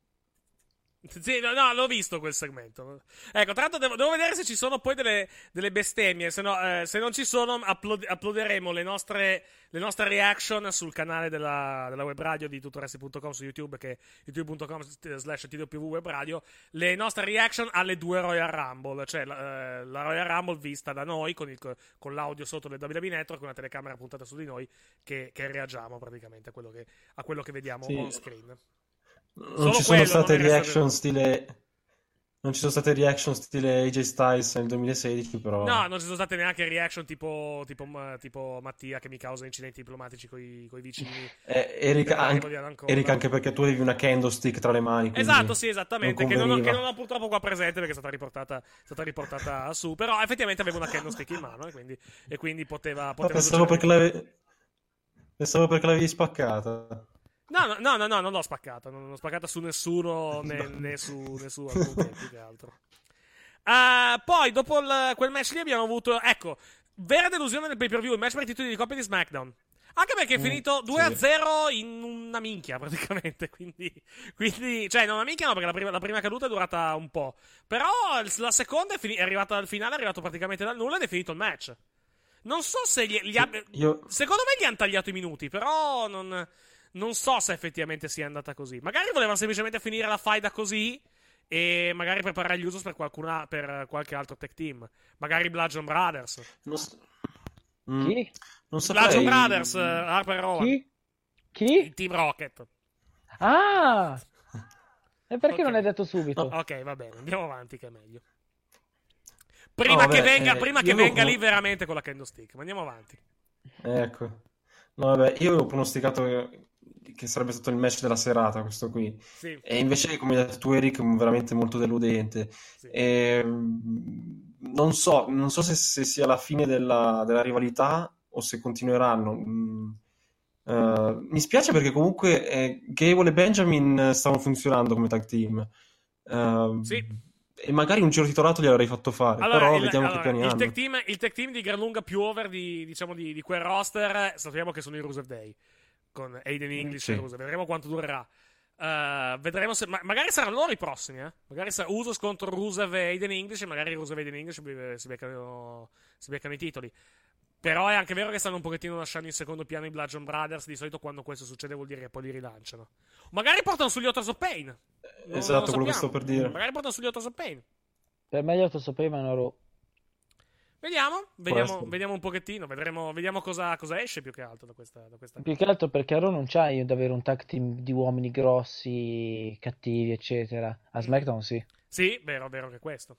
Sì, no, no, l'ho visto quel segmento. Ecco, tra l'altro devo, devo vedere se ci sono poi delle, delle bestemmie. Se, no, eh, se, non ci sono, upload, uploaderemo le nostre, le nostre, reaction sul canale della, della web radio di tutoresti.com su YouTube, che è youtube.com slash web radio. Le nostre reaction alle due Royal Rumble, cioè la, eh, la Royal Rumble vista da noi con, il, con l'audio sotto del WWE Network, con una telecamera puntata su di noi, che, che reagiamo praticamente a quello che, a quello che vediamo sì. on screen. Non ci sono state reaction stile. Non ci sono state reaction stile AJ Styles nel 2016, però. No, non ci sono state neanche reaction tipo, tipo, tipo Mattia che mi causa incidenti diplomatici con i vicini. Eh, Eric, anche, Eric, anche perché tu avevi una candlestick tra le mani. Esatto, sì, esattamente. Non che, non, che, non, ho purtroppo qua presente perché è stata riportata, è stata riportata su. Però effettivamente avevo una candlestick in mano e quindi, e quindi poteva. poteva pensavo, perché l'avevi... pensavo perché l'avevi spaccata. No, no, no, no, non l'ho spaccata. Non l'ho spaccata su nessuno né, su, né su alcun più che altro. Uh, poi, dopo il, quel match lì, abbiamo avuto. Ecco, vera delusione del pay per view. Il match per i titoli di coppia di SmackDown. Anche perché è mm, finito 2-0 sì. in una minchia, praticamente. Quindi, quindi, cioè, non una minchia, no, perché la prima, la prima caduta è durata un po'. Però la seconda è, fini- è arrivata al finale, è arrivato praticamente dal nulla ed è finito il match. Non so se gli, gli abbia. Io... Secondo me gli hanno tagliato i minuti, però non. Non so se effettivamente sia andata così. Magari volevano semplicemente finire la faida così e magari preparare gli usos per, qualcuna, per qualche altro tech team. Magari Bludgeon Brothers. Non so... mm. Chi? Non saprei. Bludgeon Brothers, uh, Harper Rowan. Chi? Chi? Il Team Rocket. Ah! E perché okay. non hai detto subito? No, ok, va bene, andiamo avanti che è meglio. Prima oh, che beh, venga, eh, prima che venga lì veramente con la candlestick. Ma andiamo avanti. Ecco. No, vabbè, io ho pronosticato che sarebbe stato il match della serata, questo qui. Sì. E invece, come hai detto tu, Eric, veramente molto deludente. Sì. E, ehm, non so, non so se, se, sia la fine della, della, rivalità o se continueranno. Uh, mi spiace perché comunque eh, Gable e Benjamin stavano funzionando come tag team. Uh, sì. E magari un giro titolato gliel'avrei fatto fare, allora, però il, vediamo allora, che piani il tag, team, il tag team di gran lunga più over di, diciamo, di, di quel roster sappiamo che sono i Rusev Day con Aiden English sì. e Rusev. Vedremo quanto durerà. Uh, vedremo se. Ma, magari saranno loro i prossimi, eh? Magari sarà Usos contro Rusev e Aiden English. E magari Rusev e Aiden English si beccano, si beccano i titoli. Però è anche vero che stanno un pochettino lasciando in secondo piano i Bludgeon Brothers. Di solito quando questo succede vuol dire che poi li rilanciano. Magari portano sugli Autos of Pain. Non, esatto, quello che sto per dire. Magari portano sugli Autos of Pain. Per me gli Autos of Pain vanno Vediamo, vediamo, vediamo, un pochettino, vedremo, vediamo cosa, cosa, esce più che altro da questa, da questa... Più che altro perché Raw non c'hai da avere un tag team di uomini grossi, cattivi, eccetera. A mm. SmackDown sì. Sì, vero, vero che questo.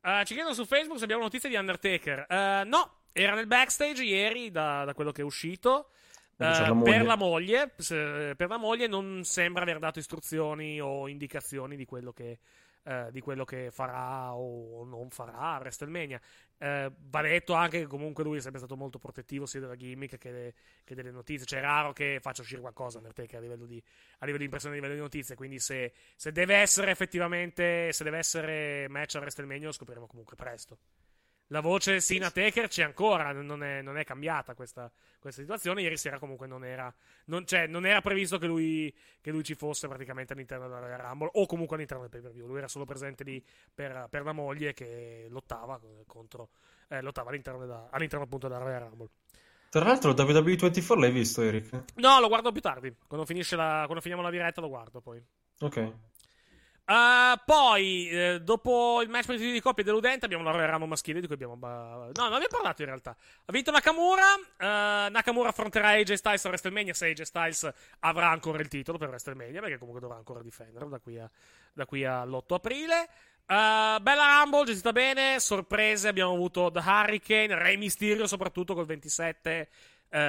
Uh, ci chiedono su Facebook se abbiamo notizie di Undertaker. Uh, no, era nel backstage ieri, da, da quello che è uscito. Uh, la per, la moglie, per la moglie non sembra aver dato istruzioni o indicazioni di quello che, eh, di quello che farà o non farà a WrestleMania. Eh, va detto anche che comunque lui è sempre stato molto protettivo sia della gimmick che, de- che delle notizie. Cioè, è raro che faccia uscire qualcosa Undertaker a livello di, a livello di impressione, a livello di notizie. Quindi, se, se deve essere effettivamente, se deve essere match a WrestleMania, lo scopriremo comunque presto. La voce Sina Taker c'è ancora, non è, non è cambiata questa, questa, situazione. Ieri sera comunque non era, non, cioè, non era previsto che lui, che lui, ci fosse praticamente all'interno della Rumble o comunque all'interno del pay per view. Lui era solo presente lì per, per la moglie che lottava, contro, eh, lottava all'interno, della, all'interno appunto della Royal Rumble. Tra l'altro, il WWE24 l'hai visto, Eric? No, lo guardo più tardi. Quando, finisce la, quando finiamo la diretta, lo guardo poi. Ok. Uh, poi, eh, dopo il match per di coppia deludente, abbiamo la Royal Rumble maschile di cui abbiamo. No, non abbiamo parlato in realtà. Ha vinto Nakamura. Uh, Nakamura affronterà AJ Styles a WrestleMania. Se AJ Styles avrà ancora il titolo per WrestleMania, perché comunque dovrà ancora difenderlo da qui, a, da qui all'8 aprile. Uh, bella Rumble, gestita bene. Sorprese, abbiamo avuto The Hurricane, Rey Mysterio, soprattutto col 27.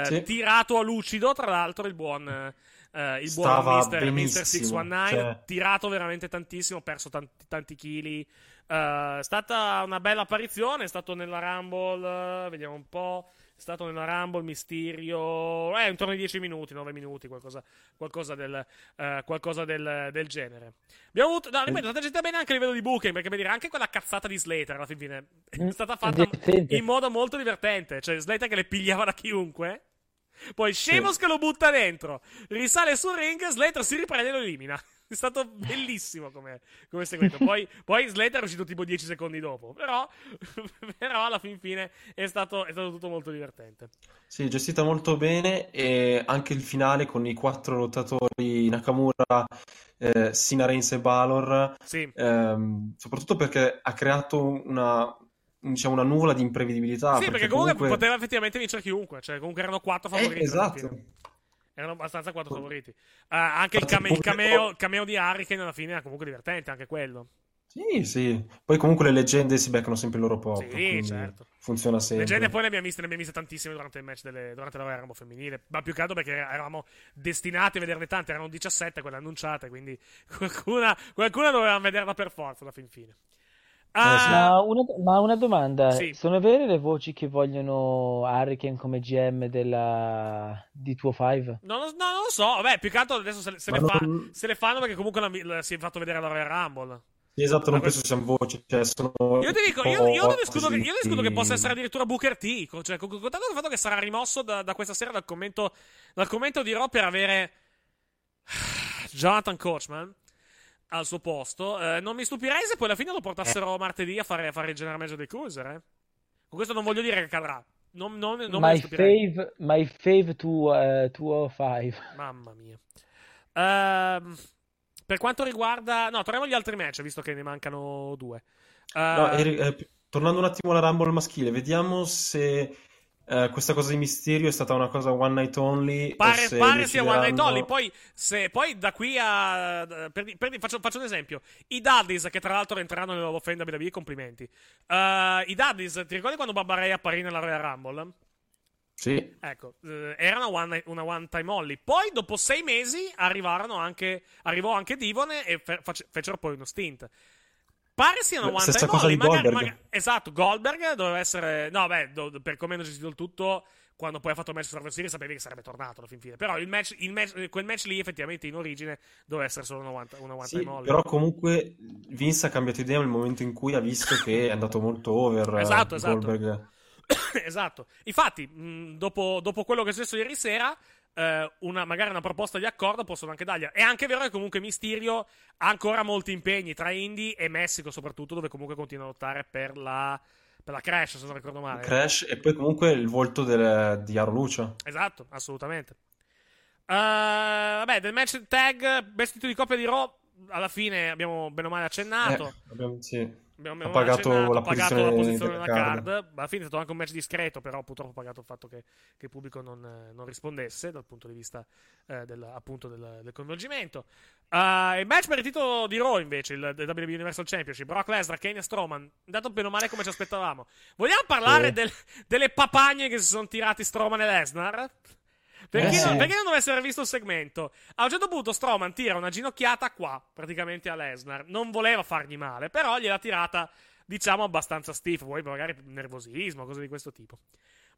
Sì. Tirato a lucido, tra l'altro, il buon. Uh, il buon Mister, Mister 619 cioè... tirato veramente tantissimo, perso tanti, tanti chili. Uh, è stata una bella apparizione. È stato nella Rumble. Uh, vediamo un po'. È stato nella Rumble Mysterio. Eh, intorno ai 10 minuti, 9 minuti, qualcosa, qualcosa, del, uh, qualcosa del, del, genere. Abbiamo avuto. No, ripeto, è stata gestita bene anche a livello di booking. Perché per dire, anche quella cazzata di Slater alla fine è stata fatta in modo molto divertente. Cioè, Slater che le pigliava da chiunque. Poi Shemos sì. che lo butta dentro, risale sul ring, Slater si riprende e lo elimina. È stato bellissimo come, come segmento. Poi, poi Slater è uscito tipo 10 secondi dopo. Però, però alla fin fine è stato, è stato, tutto molto divertente. Sì, gestita molto bene. E anche il finale con i quattro lottatori Nakamura, eh, Sina Reigns e Balor. Sì. Ehm, soprattutto perché ha creato una, diciamo, una nuvola di imprevedibilità. Sì, perché, perché comunque, comunque, poteva effettivamente vincere chiunque. Cioè, comunque erano quattro eh, favoriti. Eh, esatto. Erano abbastanza quattro favoriti. Uh, anche il, came- il, cameo, il, cameo, di Hurricane alla fine era comunque divertente, anche quello. Sì, sì. Poi comunque le leggende si beccano sempre il loro pop. Sì, certo. Funziona sempre. Leggende poi ne abbiamo viste, ne abbiamo viste tantissime durante il match delle, durante la Royal femminile. Ma più che altro perché eravamo destinati a vederne tante. Erano 17 quelle annunciate, quindi qualcuna, qualcuna dovevamo vederla per forza alla fin fine. Ah, ma, una, ma, una, domanda: sì. sono vere le voci che vogliono Hurricane come GM della di Tuo 5? No, no, no, non lo so. Vabbè, più che altro adesso se, se, le, fa, se le, fanno perché comunque la, la, si è fatto vedere la Royal Rumble. Sì, esatto, non penso siano voci. Cioè sono io ti dico, io, io, non escludo, che, io non escludo che possa essere addirittura Booker T. Cioè, contato il fatto che sarà rimosso da, da questa sera dal commento, dal commento di Raw per avere Jonathan Coachman al suo posto. Eh, non mi stupirei se poi alla fine lo portassero eh. martedì a fare, a fare il general manager dei Cruiser. Eh. Con questo non voglio dire che accadrà. Non, non, non my, fave, my fave to, uh, 205. Mamma mia. Uh, per quanto riguarda. No, torniamo agli altri match, visto che ne mancano due. Uh, no, eh, tornando un attimo alla Rumble maschile, vediamo se Uh, questa cosa di Misterio è stata una cosa one night only. Pare, pare sia one night only. Poi, se, poi da qui a. Per, per, faccio, faccio, un esempio: i Dudleys, che tra l'altro entreranno nella nuovo fan WWE, complimenti. Uh, I Dudleys, ti ricordi quando Baba Ray apparì nella Royal Rumble? Sì. Ecco, era una one, una one, time only. Poi, dopo sei mesi, arrivarono anche. Arrivò anche Divone e fe, fecero poi uno stint. Pare sia una one Stessa time cosa only. di Goldberg. Magari, magari, esatto, Goldberg doveva essere. No, beh, do, per come hanno gestito il tutto. Quando poi ha fatto il match su Survivor Series sapevi che sarebbe tornato alla fin fine. Però il match, il match, quel match lì, effettivamente, in origine, doveva essere solo una one, una one sì, time only. Però comunque Vince ha cambiato idea nel momento in cui ha visto che è andato molto over. esatto, esatto. Goldberg. esatto. Infatti, mh, dopo, dopo quello che è successo ieri sera, eh, una, magari una proposta di accordo possono anche dargli. È anche vero che comunque Mysterio ha ancora molti impegni tra Indy e Messico, soprattutto, dove comunque continua a lottare per la, per la Crash, se non ricordo male. Crash e poi comunque il volto del, di Aro Lucia. Esatto, assolutamente. Uh, vabbè, del match tag, vestito di coppia di Raw, alla fine abbiamo bene o male accennato. Eh, abbiamo, sì. Abbiamo, ha pagato, la, pagato posizione la posizione della card. card. Alla fine è stato anche un match discreto, però purtroppo ha pagato il fatto che, che il pubblico non, non, rispondesse dal punto di vista eh, del, appunto del, del coinvolgimento. Uh, il match per il titolo di Raw, invece, il, WWE Universal Championship, Brock Lesnar, Kane e Strowman, andato bene o male come ci aspettavamo. Vogliamo parlare sì. del, delle papagne che si sono tirati Strowman e Lesnar? Perché, eh, non, sì. perché non dovesse aver visto il segmento? A un certo punto Strowman tira una ginocchiata qua, praticamente a Lesnar. Non voleva fargli male, però gliel'ha tirata, diciamo, abbastanza stiff. Vuoi magari nervosismo, cose di questo tipo.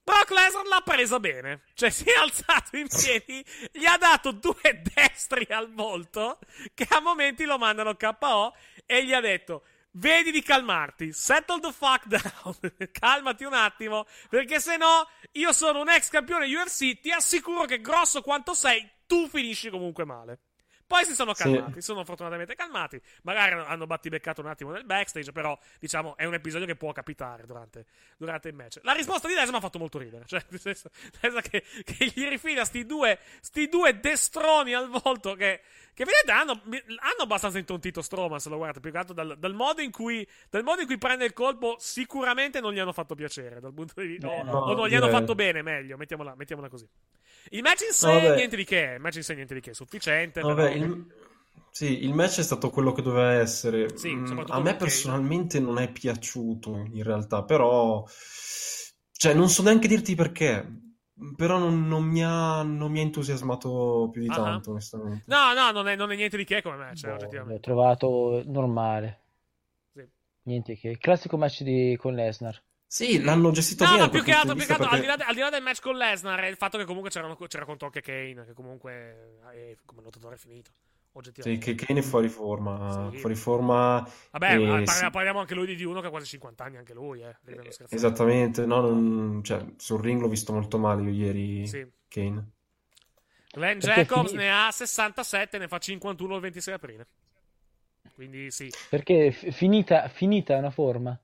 Brock Lesnar l'ha presa bene. Cioè, si è alzato in piedi, gli ha dato due destri al volto, che a momenti lo mandano KO, e gli ha detto... Vedi di calmarti, settle the fuck down, calmati un attimo, perché se no io sono un ex campione UFC, ti assicuro che grosso quanto sei, tu finisci comunque male. Poi si sono Sì. calmati, si sono fortunatamente calmati. Magari hanno- battibeccato un attimo nel backstage, però diciamo è un episodio che può capitare durante, durante il match. La risposta di Lesnar mi ha fatto molto ridere. Cioè, nel senso, che, che gli rifila sti due, sti due destroni al volto che, che vedete hanno, hanno abbastanza intontito Strowman, se lo guardate, più che altro dal, dal modo in cui, dal modo in cui prende il colpo sicuramente non gli hanno fatto piacere, dal punto di vista, Eh, o- no, o non gli hanno fatto bene, meglio, mettiamola, mettiamola così. Il match in sé, No, vabbè. niente di che, il match in sé niente di che, sufficiente. Vabbè, però- il, sì, il match è stato quello che doveva essere. Sì, Mm, a me personalmente non è piaciuto in realtà, però, cioè, non so neanche dirti perché. Però non, non mi ha, non mi ha entusiasmato più di Ah. tanto, onestamente. No, no, non è, non è niente di che come match, Boh, oggettivamente. l'ho trovato normale. Sì. Niente che. Classico match di, con Lesnar. Sì, l'hanno gestito No, bene no, più che altro, più che altro al, di là perché- de- al di là del match con Lesnar, è il fatto che comunque c'erano- c'era contro anche Kane, che comunque è come lottatore finito, Sì, oggettivamente. che Kane è fuori forma, Sì. fuori forma Vabbè, e parliamo, anche lui di uno che ha quasi 50 anni, anche lui, eh. Esattamente, no, non- cioè, sul ring l'ho visto molto male io ieri, Sì. Kane. Glenn Perché Jacobs ne ha 67, ne fa 51 il 26 aprile. Quindi sì. Perché finita, finita una forma.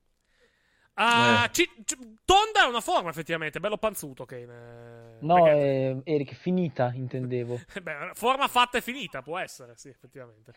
Ah, Eh. ci- ci- tonda è una forma, effettivamente, bello panzuto Kane. eh, No, perché- eh, Eric, finita intendevo. Beh, forma fatta e finita, può essere, sì, effettivamente.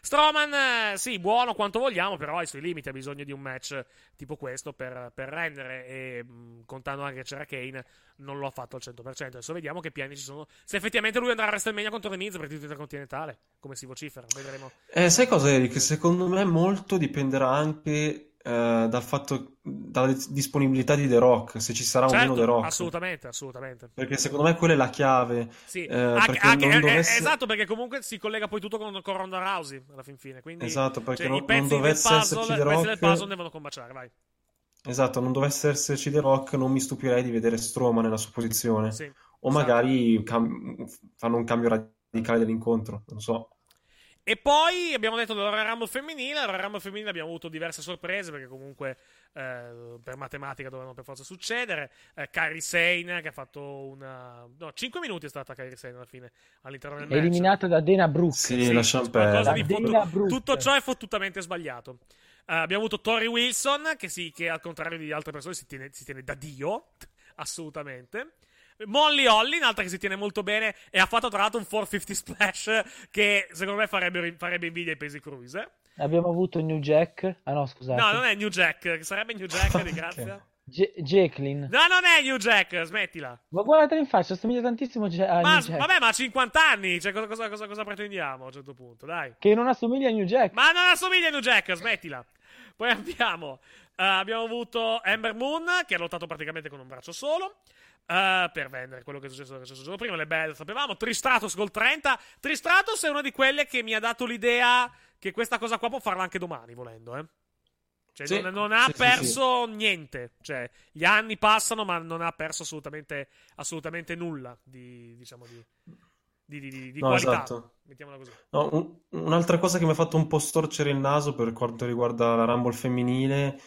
Strowman, eh, sì, buono quanto vogliamo, però ha i suoi limiti, ha bisogno di un match tipo questo per, per rendere e mh, contando anche che c'era Kane, non lo ha fatto al 100%. Adesso vediamo che piani ci sono. Se effettivamente lui andrà a WrestleMania contro The Miz per il titolo intercontinentale, come si vocifera, vedremo. Eh, sai cosa, Eric? Secondo me molto dipenderà anche eh, dal fatto, dalla dis- disponibilità di The Rock, se ci sarà o meno The Certo, Rock. assolutamente, assolutamente. Perché secondo me quella è la chiave. Sì, eh, anche- perché anche- eh, dovesse- esatto, perché comunque si collega poi tutto con, con Ronda Rousey alla fin fine. Quindi, Esatto, perché cioè, non- i pezzi non del dovesse puzzle, esserci i The pezzi del Rock- puzzle devono combaciare, vai. Esatto, non dovesse esserci The Rock, non mi stupirei di vedere Strowman nella sua posizione. Sì. O Esatto. magari cam- fanno un cambio radicale dell'incontro, non so. E poi abbiamo detto del Royal Rumble femminile. Al Royal Rumble femminile abbiamo avuto diverse sorprese perché comunque eh, per matematica dovevano per forza succedere. Eh, Kairi Sane che ha fatto una... No, 5 minuti è stata Kairi Sane alla fine all'interno del match. Eliminata da Dana Brooke. Sì, Sì, lasciamo perdere. fottu-. Tutto ciò è fottutamente sbagliato. Eh, abbiamo avuto Tori Wilson che, sì, che al contrario di altre persone si tiene, si tiene da Dio, assolutamente. Molly Holly, un'altra che si tiene molto bene e ha fatto tra l'altro un 450 splash che secondo me farebbe, farebbe invidia ai pesi cruise. Abbiamo avuto New Jack. Ah no, scusate. No, non è New Jack, sarebbe New Jack di grazia. J- Jacqueline. No, non è New Jack, smettila. Ma guardatela in faccia, assomiglia tantissimo a Ma New Jack. vabbè, ma ha 50 anni, cioè cosa, cosa- cosa- cosa pretendiamo a un certo punto, dai. Che non assomiglia a New Jack. Ma non assomiglia a New Jack, smettila. Poi abbiamo, eh, abbiamo avuto Ember Moon che ha lottato praticamente con un braccio solo. Eh, per vendere quello che è successo, che è successo prima, le belle sapevamo. Tristratos col 30. Tristratos è una di quelle che mi ha dato l'idea che questa cosa qua può farla anche domani, volendo, eh. Cioè, Sì, non, non ha sì, sì, perso niente. Cioè, gli anni passano, ma non ha perso assolutamente, assolutamente nulla di, diciamo, di, di, di- di- di No, qualità. esatto. Mettiamola così. No, un- un'altra cosa che mi ha fatto un po' storcere il naso per quanto riguarda la Rumble femminile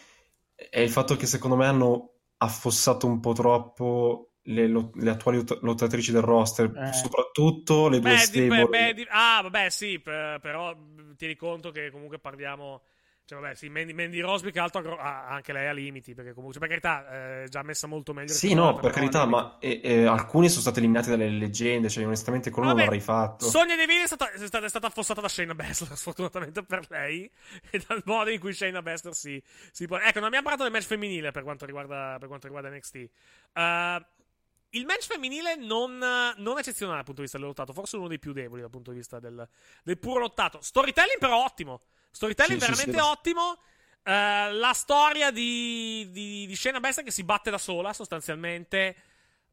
è il fatto che secondo me hanno affossato un po' troppo le, le attuali lot- lottatrici del roster, Eh. soprattutto le due Beh, stable. beh, beh, ah, vabbè, sì, per- però tieni conto che comunque parliamo. Cioè, vabbè, sì, Mandy, Mandy Rosby, che altro ha- anche lei ha limiti. Perché comunque, cioè, per carità, è già messa molto meglio. Sì, no, per carità, ma eh, eh, alcuni sono stati eliminati dalle leggende, cioè onestamente quello non Vabbè, l'avrei fatto. Sonia Deville è stata, è stata, è stata affossata da Shayna Baszler, sfortunatamente per lei, e dal modo in cui Shayna Baszler si, si pone. Ecco, non abbiamo parlato del match femminile per quanto riguarda, per quanto riguarda NXT. Uh, il match femminile non, non eccezionale dal punto di vista del lottato, forse uno dei più deboli dal punto di vista del, del puro lottato. Storytelling però ottimo. Storytelling Sì, sì, veramente sì. ottimo. Uh, la storia di, di, di Shayna Baszler che si batte da sola sostanzialmente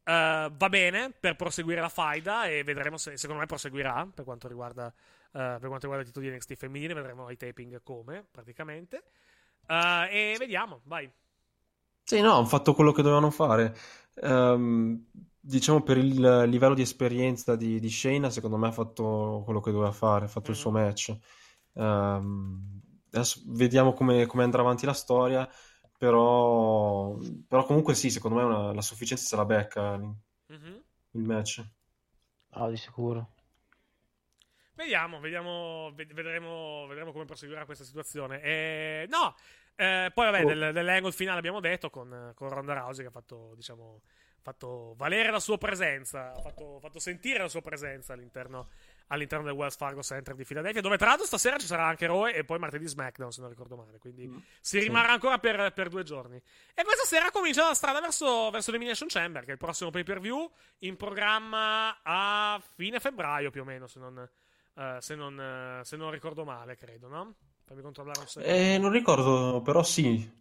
Uh, va bene per proseguire la faida e vedremo se secondo me proseguirà per quanto riguarda, uh, per quanto riguarda il titolo di NXT femminile. Vedremo ai taping come praticamente. Uh, e vediamo, vai. Sì, no, hanno fatto quello che dovevano fare. Ehm, diciamo per il livello di esperienza di, di Shayna, secondo me ha fatto quello che doveva fare, ha fatto il suo Mhm. match. Ehm, adesso vediamo come, come andrà avanti la storia, però, però comunque sì, secondo me una- la sufficienza se la becca il, Mhm. il match. No, di sicuro. Vediamo, vediamo, vedremo, vedremo come proseguirà questa situazione. Eh, no, eh, poi vabbè, oh. del, dell'angle finale abbiamo detto con, con Ronda Rousey che ha fatto, diciamo, fatto valere la sua presenza, ha fatto, fatto sentire la sua presenza all'interno, all'interno, del Wells Fargo Center di Philadelphia, dove tra l'altro stasera ci sarà anche Raw e poi martedì SmackDown, se non ricordo male, quindi mm. si rimarrà sì. ancora per, per, due giorni. E questa sera comincia la strada verso, verso l'Elimination Chamber, che è il prossimo pay-per-view, in programma a fine febbraio più o meno, se non Uh, se, non, uh, se, non, ricordo male, credo, no? Fammi controllare un secondo. Eh, non ricordo, però sì.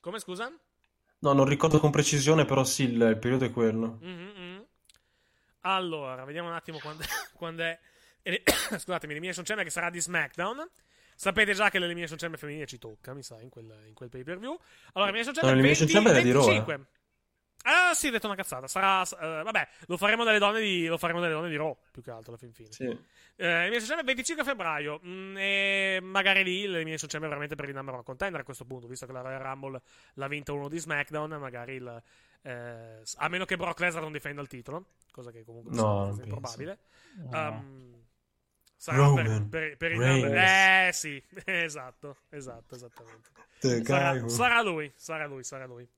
Come scusa? No, non ricordo con precisione, però sì, il, il periodo è quello. Mm-hmm. Allora, vediamo un attimo quando, quando è. Scusatemi, l'Elimination Chamber che sarà di SmackDown. Sapete già che l'Elimination Chamber femminile ci tocca, mi sa, in quel, in quel pay per view. Allora, l'Elimination Chamber, no, 20, Chamber 25. È di Raw, Ah, sì, ho detto una cazzata. Sarà. Uh, vabbè, lo faremo dalle donne di. Lo faremo dalle donne di Raw, più che altro alla fin fine. Sì. Uh, Elimination Chamber 25 febbraio. Mm, e magari lì l'Elimination Chamber veramente per il number one contender a questo punto, visto che la Royal Rumble l'ha vinta uno di SmackDown. Magari il. Eh, a meno che Brock Lesnar non difenda il titolo, cosa che comunque no, è improbabile. No. Um, sarà per, per, per il number. Eh sì, esatto, esatto, esattamente. Sarà, sarà lui, sarà lui, sarà lui.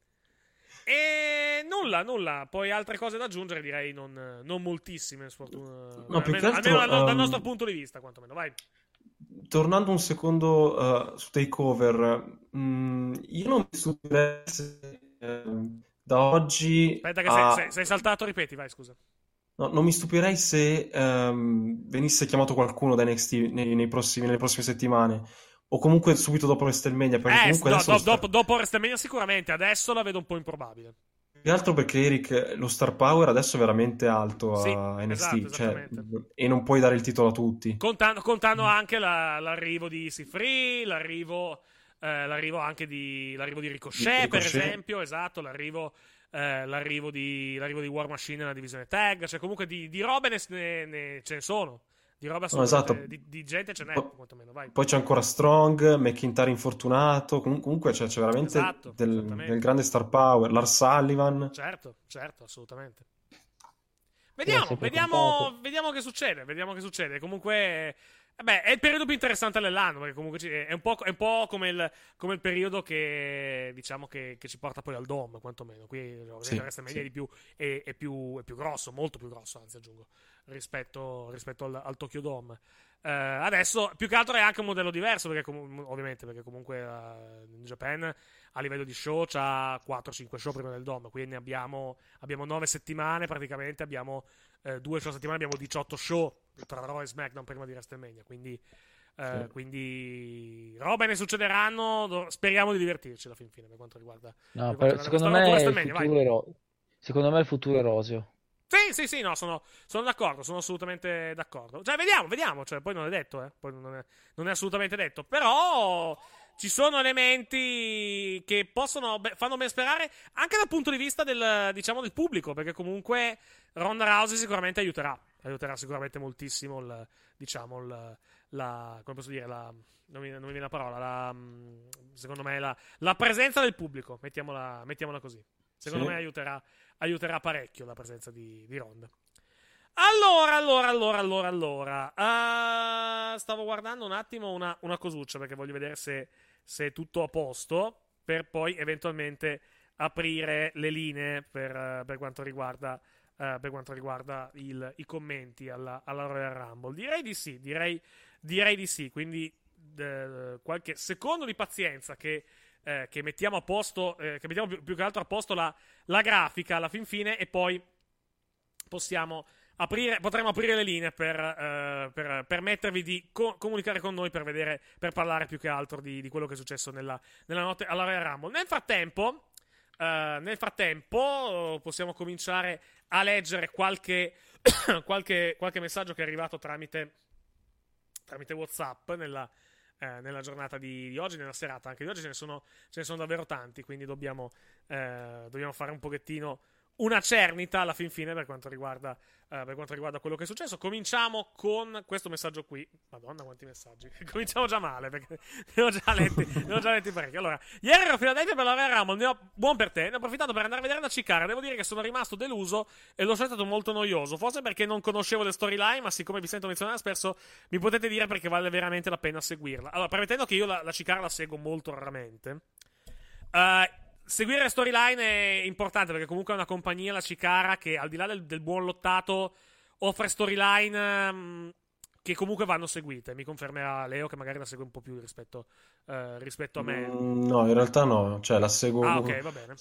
E nulla, nulla. Poi altre cose da aggiungere, direi non, non moltissime. Sfortuna. No, almeno, almeno dal, um, dal, nostro punto di vista, quantomeno. Vai. Tornando un secondo uh, su Takeover, mh, mm, io non mi stupirei se uh, da oggi. Aspetta, che a... sei, sei, sei, saltato, ripeti, vai, scusa. No, non mi stupirei se um, venisse chiamato qualcuno da NXT nei, nei prossimi, nelle prossime settimane o comunque subito dopo WrestleMania. Perché eh, comunque no, adesso do, dopo, dopo WrestleMania sicuramente, adesso la vedo un po' improbabile. Più che altro perché Eric, lo star power adesso è veramente alto a sì, NXT esatto, cioè, e non puoi dare il titolo a tutti. Contando, contando anche la, l'arrivo di Free, l'arrivo, eh, l'arrivo anche di, l'arrivo di Ricochet, Ricochet, per esempio, esatto, l'arrivo, eh, l'arrivo, di, l'arrivo, di, War Machine nella divisione tag, cioè comunque di, di robe ne, ne, ce ne sono. Di roba no, esatto. di, di, gente ce n'è, po- quantomeno, vai. Poi c'è ancora Strong, McIntyre infortunato, Com- comunque c'è, c'è veramente esatto, del, del, grande star power, Lars Sullivan. Certo, certo, assolutamente. Vediamo, vediamo, vediamo che succede, vediamo che succede. Comunque... Beh, è il periodo più interessante dell'anno, perché comunque è un po', è un po come, il, come, il, periodo che, diciamo, che, che, ci porta poi al Dom, quantomeno. Qui sì, WrestleMania sì. Di più, è, è, più, è più grosso, molto più grosso, anzi aggiungo rispetto, rispetto al, al, Tokyo Dome. Uh, adesso più che altro è anche un modello diverso, perché com- ovviamente, perché comunque uh, in Japan a livello di show c'ha 4-5 show prima del Dome, quindi abbiamo, abbiamo 9 settimane praticamente, abbiamo uh, 2 show a settimana, abbiamo 18 show tra Raw e SmackDown prima di WrestleMania, quindi, sì. quindi robe ne succederanno, speriamo di divertirci alla fin fine per quanto riguarda... No, per, secondo, me ero... secondo me il futuro è roseo. Sì, sì, sì, no, sono, sono, d'accordo, sono assolutamente d'accordo. Cioè, vediamo, vediamo, cioè, poi non è detto, eh, poi non è, non è assolutamente detto, però ci sono elementi che possono, beh, fanno ben sperare anche dal punto di vista del, diciamo, del pubblico, perché comunque Ronda Rousey sicuramente aiuterà, aiuterà sicuramente moltissimo il, diciamo, il, la, come posso dire, la, non mi, non mi viene la parola, la, secondo me la, la presenza del pubblico, mettiamola, mettiamola così. Secondo sì. me aiuterà, aiuterà, parecchio la presenza di, di Ronda. Allora, allora, allora, allora, allora. Uh, stavo guardando un attimo una, una, cosuccia perché voglio vedere se, se, è tutto a posto per poi eventualmente aprire le linee per, per quanto riguarda, uh, per quanto riguarda il, i commenti alla, alla, Royal Rumble. Direi di sì, direi, direi di sì. Quindi uh, qualche secondo di pazienza che eh, che mettiamo a posto, eh, che mettiamo più, più, che altro a posto la, la, grafica alla fin fine e poi possiamo aprire, potremo aprire le linee per, eh, per permettervi di co- comunicare con noi per vedere, per parlare più che altro di, di quello che è successo nella, nella notte alla Royal Rumble. Nel frattempo, Uh, nel frattempo possiamo cominciare a leggere qualche, qualche, qualche, messaggio che è arrivato tramite, tramite WhatsApp nella, eh, nella giornata di, di, oggi, nella serata anche di oggi, ce ne sono, ce ne sono davvero tanti, quindi dobbiamo, eh, dobbiamo fare un pochettino, una cernita alla fin fine per quanto riguarda Uh, per quanto riguarda quello che è successo. Cominciamo con questo messaggio qui. Madonna, quanti messaggi. Cominciamo già male perché ne ho già letti, ne ho già letti parecchi. Allora, ieri ero a per la Royal Rumble. Ne ho, buon per te. Ne ho approfittato per andare a vedere la Cicara. Devo dire che sono rimasto deluso e l'ho stato molto noioso. Forse perché non conoscevo le storyline, ma siccome vi sento menzionare spesso, mi potete dire perché vale veramente la pena seguirla. Allora, premettendo che io la, la Cicara la seguo molto raramente. Uh, seguire le storyline è importante perché comunque è una compagnia, la Cicara, che al di là del, del buon lottato offre storyline um, che comunque vanno seguite. Mi confermerà Leo che magari la segue un po' più rispetto, uh, rispetto a me. Mm, no, in realtà no, cioè la seguo. Ah, ok, va bene.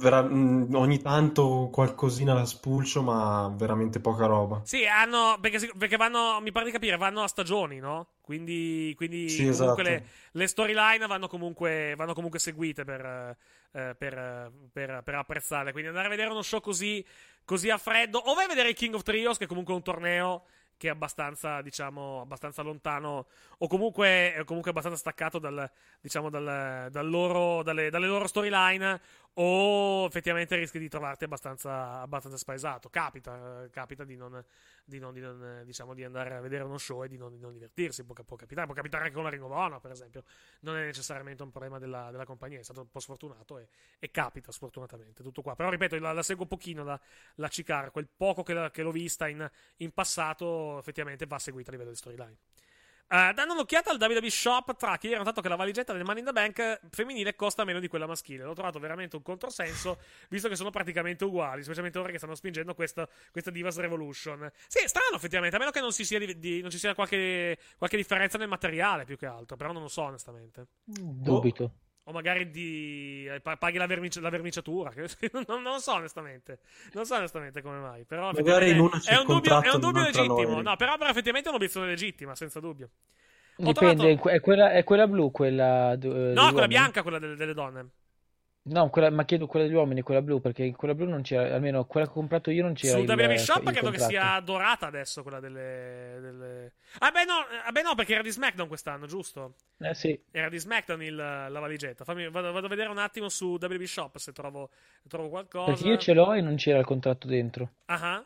Vera... Mm, ogni tanto qualcosina la spulcio, ma veramente poca roba. Sì, hanno. Perché, perché vanno, mi pare di capire, vanno a stagioni, no? Quindi, quindi sì, comunque esatto. le, le, storyline vanno comunque, vanno comunque seguite per, eh, per, per, per, apprezzarle. Quindi andare a vedere uno show così, così a freddo, o vai a vedere il King of Trios, che è comunque un torneo che è abbastanza, diciamo, abbastanza lontano, o comunque, comunque abbastanza staccato dal, diciamo, dal, dal loro, dalle, dalle loro storyline, o effettivamente rischi di trovarti abbastanza, abbastanza spaesato. Capita, eh, capita di non, di non, di non, diciamo, di andare a vedere uno show e di non, di non divertirsi. Può, può, capitare, può capitare anche con la Ring of Honor, per esempio. Non è necessariamente un problema della, della compagnia, è stato un po' sfortunato e, e capita sfortunatamente. Tutto qua. Però ripeto, la, la seguo pochino la, la Cicar, quel poco che, la, che l'ho vista in, in passato, effettivamente va seguita a livello di storyline. Uh, dando un'occhiata al WWE Shop Track, ieri ho notato che la valigetta del Money in the Bank femminile costa meno di quella maschile. L'ho trovato veramente un controsenso, visto che sono praticamente uguali, specialmente ora che stanno spingendo questa, questa Divas Revolution. Sì, è strano effettivamente, a meno che non, si sia, di, di, non ci sia qualche, qualche, differenza nel materiale più che altro, però non lo so onestamente. Dubito. O magari di. eh, paghi la, vernici- la verniciatura. non, non, so onestamente. Non so onestamente come mai. Però magari in una è, un dubbio, è un dubbio legittimo. No, però, però effettivamente è un'obiezione legittima, senza dubbio. Dipende, trovato... è, quella, è, quella, blu, quella. Uh, no, quella bianca, quella delle, delle donne. No, quella, ma chiedo quella degli uomini, quella blu, perché in quella blu non c'era, almeno quella che ho comprato io non c'era. Su WWE Shop credo contratto. che sia dorata adesso quella delle, delle... Ah, beh, no, ah, beh no, perché era di SmackDown quest'anno, giusto? Eh sì. Era di SmackDown il, la valigetta. Fammi, vado, vado, a vedere un attimo su WWE Shop se trovo, trovo qualcosa. Perché io ce l'ho e non c'era il contratto dentro. Ah.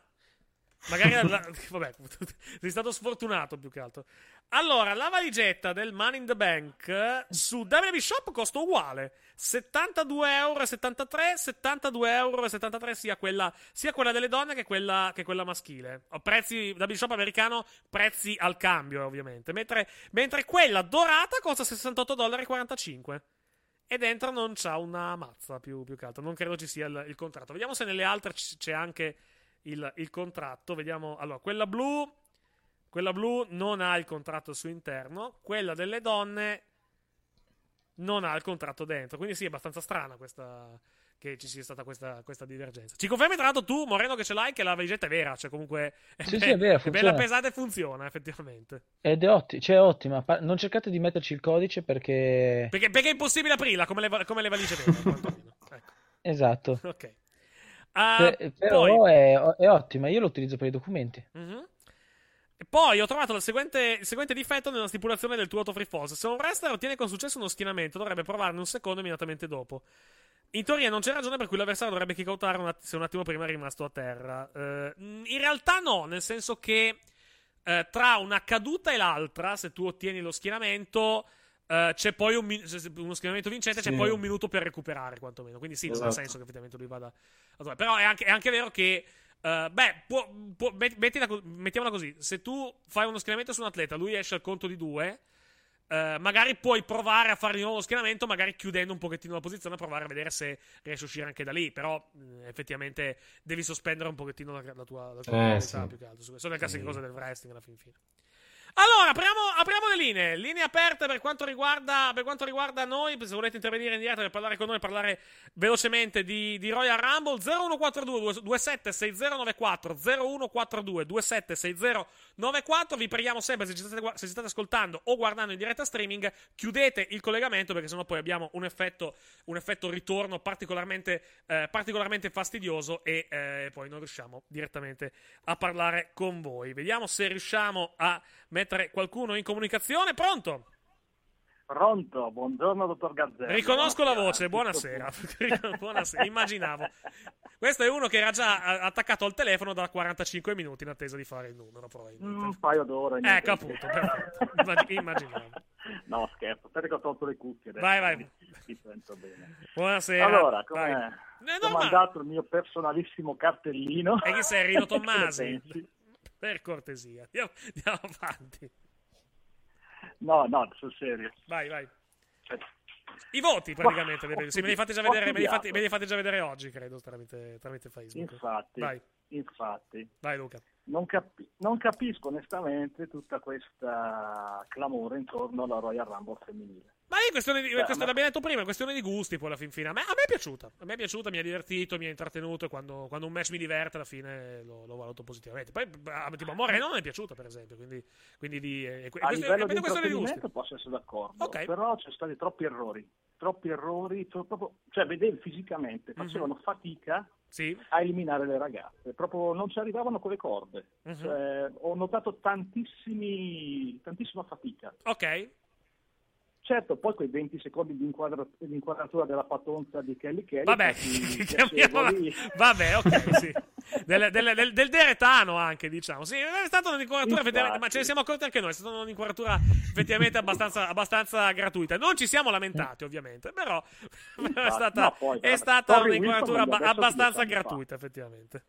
Magari la, vabbè, sei stato sfortunato più che altro. Allora, la valigetta del Money in the Bank su WWE Shop costa uguale: 72,73 euro, 72,73 euro sia quella, sia quella delle donne che quella, che quella maschile. Prezzi WWE Shop americano, prezzi al cambio, ovviamente. Mentre, mentre quella dorata costa 68,45 dollari. E dentro non c'ha una mazza più, più che altro. Non credo ci sia il, il contratto. Vediamo se nelle altre c- c'è anche il, il contratto. Vediamo. Allora, quella blu. Quella blu non ha il contratto al suo interno. Quella delle donne non ha il contratto dentro. Quindi sì, è abbastanza strana questa. Che ci sia stata questa, questa divergenza. Ci confermi tra l'altro tu, Moreno, che ce l'hai, che la valigetta è vera. Cioè, comunque. È, sì, be- sì, è vera. È bella pesata e funziona, effettivamente. Ed è, otti- cioè, ottima. Non cercate di metterci il codice perché. Perché, perché è impossibile aprirla come le, come le valigie vere. ecco. Esatto. Ok. Uh, per, però poi... è, è, ottima, io lo utilizzo per i documenti. Uh-huh. Poi ho trovato il seguente, il seguente, difetto nella stipulazione del tuo auto free falls. Se un wrestler ottiene con successo uno schienamento, dovrebbe provarne un secondo immediatamente dopo. In teoria non c'è ragione per cui l'avversario dovrebbe kickoutare un att- se un attimo prima è rimasto a terra. Uh, in realtà no, nel senso che uh, tra una caduta e l'altra, se tu ottieni lo schienamento... Uh, c'è poi un min- uno schieramento vincente, sì. c'è poi un minuto per recuperare, quantomeno. Quindi sì, esatto. non ha senso che effettivamente lui vada. Però è anche, è anche vero che. Uh, beh, può, può, mettila, mettiamola così: se tu fai uno schieramento su un atleta, lui esce al conto di due. Uh, magari puoi provare a fare di nuovo lo schieramento, magari chiudendo un pochettino la posizione, a provare a vedere se riesci a uscire anche da lì. Però, mh, effettivamente, devi sospendere un pochettino la, la tua, la tua eh, sì. più che altro. Sono le classiche cose del wrestling alla fin fine. Allora, apriamo, apriamo, le linee. Linee aperte per quanto, riguarda, per quanto riguarda noi. Se volete intervenire in diretta per parlare con noi, parlare velocemente di, di Royal Rumble. 0142 276094 0142 276094. Vi preghiamo sempre, se ci, state, se ci state ascoltando o guardando in diretta streaming, chiudete il collegamento perché sennò poi abbiamo un effetto, un effetto ritorno particolarmente, eh, particolarmente fastidioso e eh, poi non riusciamo direttamente a parlare con voi. Vediamo se riusciamo a mettere qualcuno in comunicazione. Pronto? Pronto, buongiorno dottor Gazzelli. Riconosco la voce, buonasera. buonasera, immaginavo. Questo è uno che era già attaccato al telefono da 45 minuti in attesa di fare il numero, probabilmente. Un paio d'ore. Ecco, appunto, perfetto. Immag- immaginavo. No, scherzo, aspetta che ho tolto le cuffie. adesso Vai, vai. Mi sento bene. Buonasera. Allora, come ho mandato il mio personalissimo cartellino. E chi sei, Rino Tommasi? Per cortesia, andiamo, andiamo avanti. No, no, sul serio. Vai, vai. Cioè, I voti praticamente, li- sì, me li fate già vedere, me li fate, me li fate già vedere oggi, credo, tramite, tramite Facebook. infatti, Vai, infatti, vai Luca. non, capi- non capisco onestamente tutta questa clamore intorno alla Royal Rumble femminile. Ma lì è questione di, Beh, questo ma- l'abbiamo detto prima, è questione di gusti poi alla fin fine. A me, a me è piaciuta, a me è piaciuta, mi ha divertito, mi ha intrattenuto e quando, quando un match mi diverte alla fine lo, lo valuto positivamente. Poi a, tipo, a Moreno non è piaciuta per esempio, quindi, quindi di, è, è, A è di una questione di gusti. posso essere d'accordo, Ok. però ci sono stati troppi errori, troppi errori, tro- proprio- cioè vedevi fisicamente, Mhm. facevano fatica Sì, a eliminare le ragazze, proprio non ci arrivavano con le corde. Mhm. Cioè, ho notato tantissimi, tantissima fatica. ok. Certo, poi quei 20 secondi di, inquadra- di inquadratura della patonza di Kelly Kelly. Vabbè, chiamiamola- vabbè, ok, sì. Del, del, del, del deretano anche, diciamo. Sì, è stata un'inquadratura, Infatti. effettivamente, ma ce ne siamo accorti anche noi, è stata un'inquadratura effettivamente abbastanza, abbastanza gratuita. Non ci siamo lamentati, ovviamente, però, però è stata, no, poi, è stata un'inquadratura abbastanza anni fa. gratuita, effettivamente.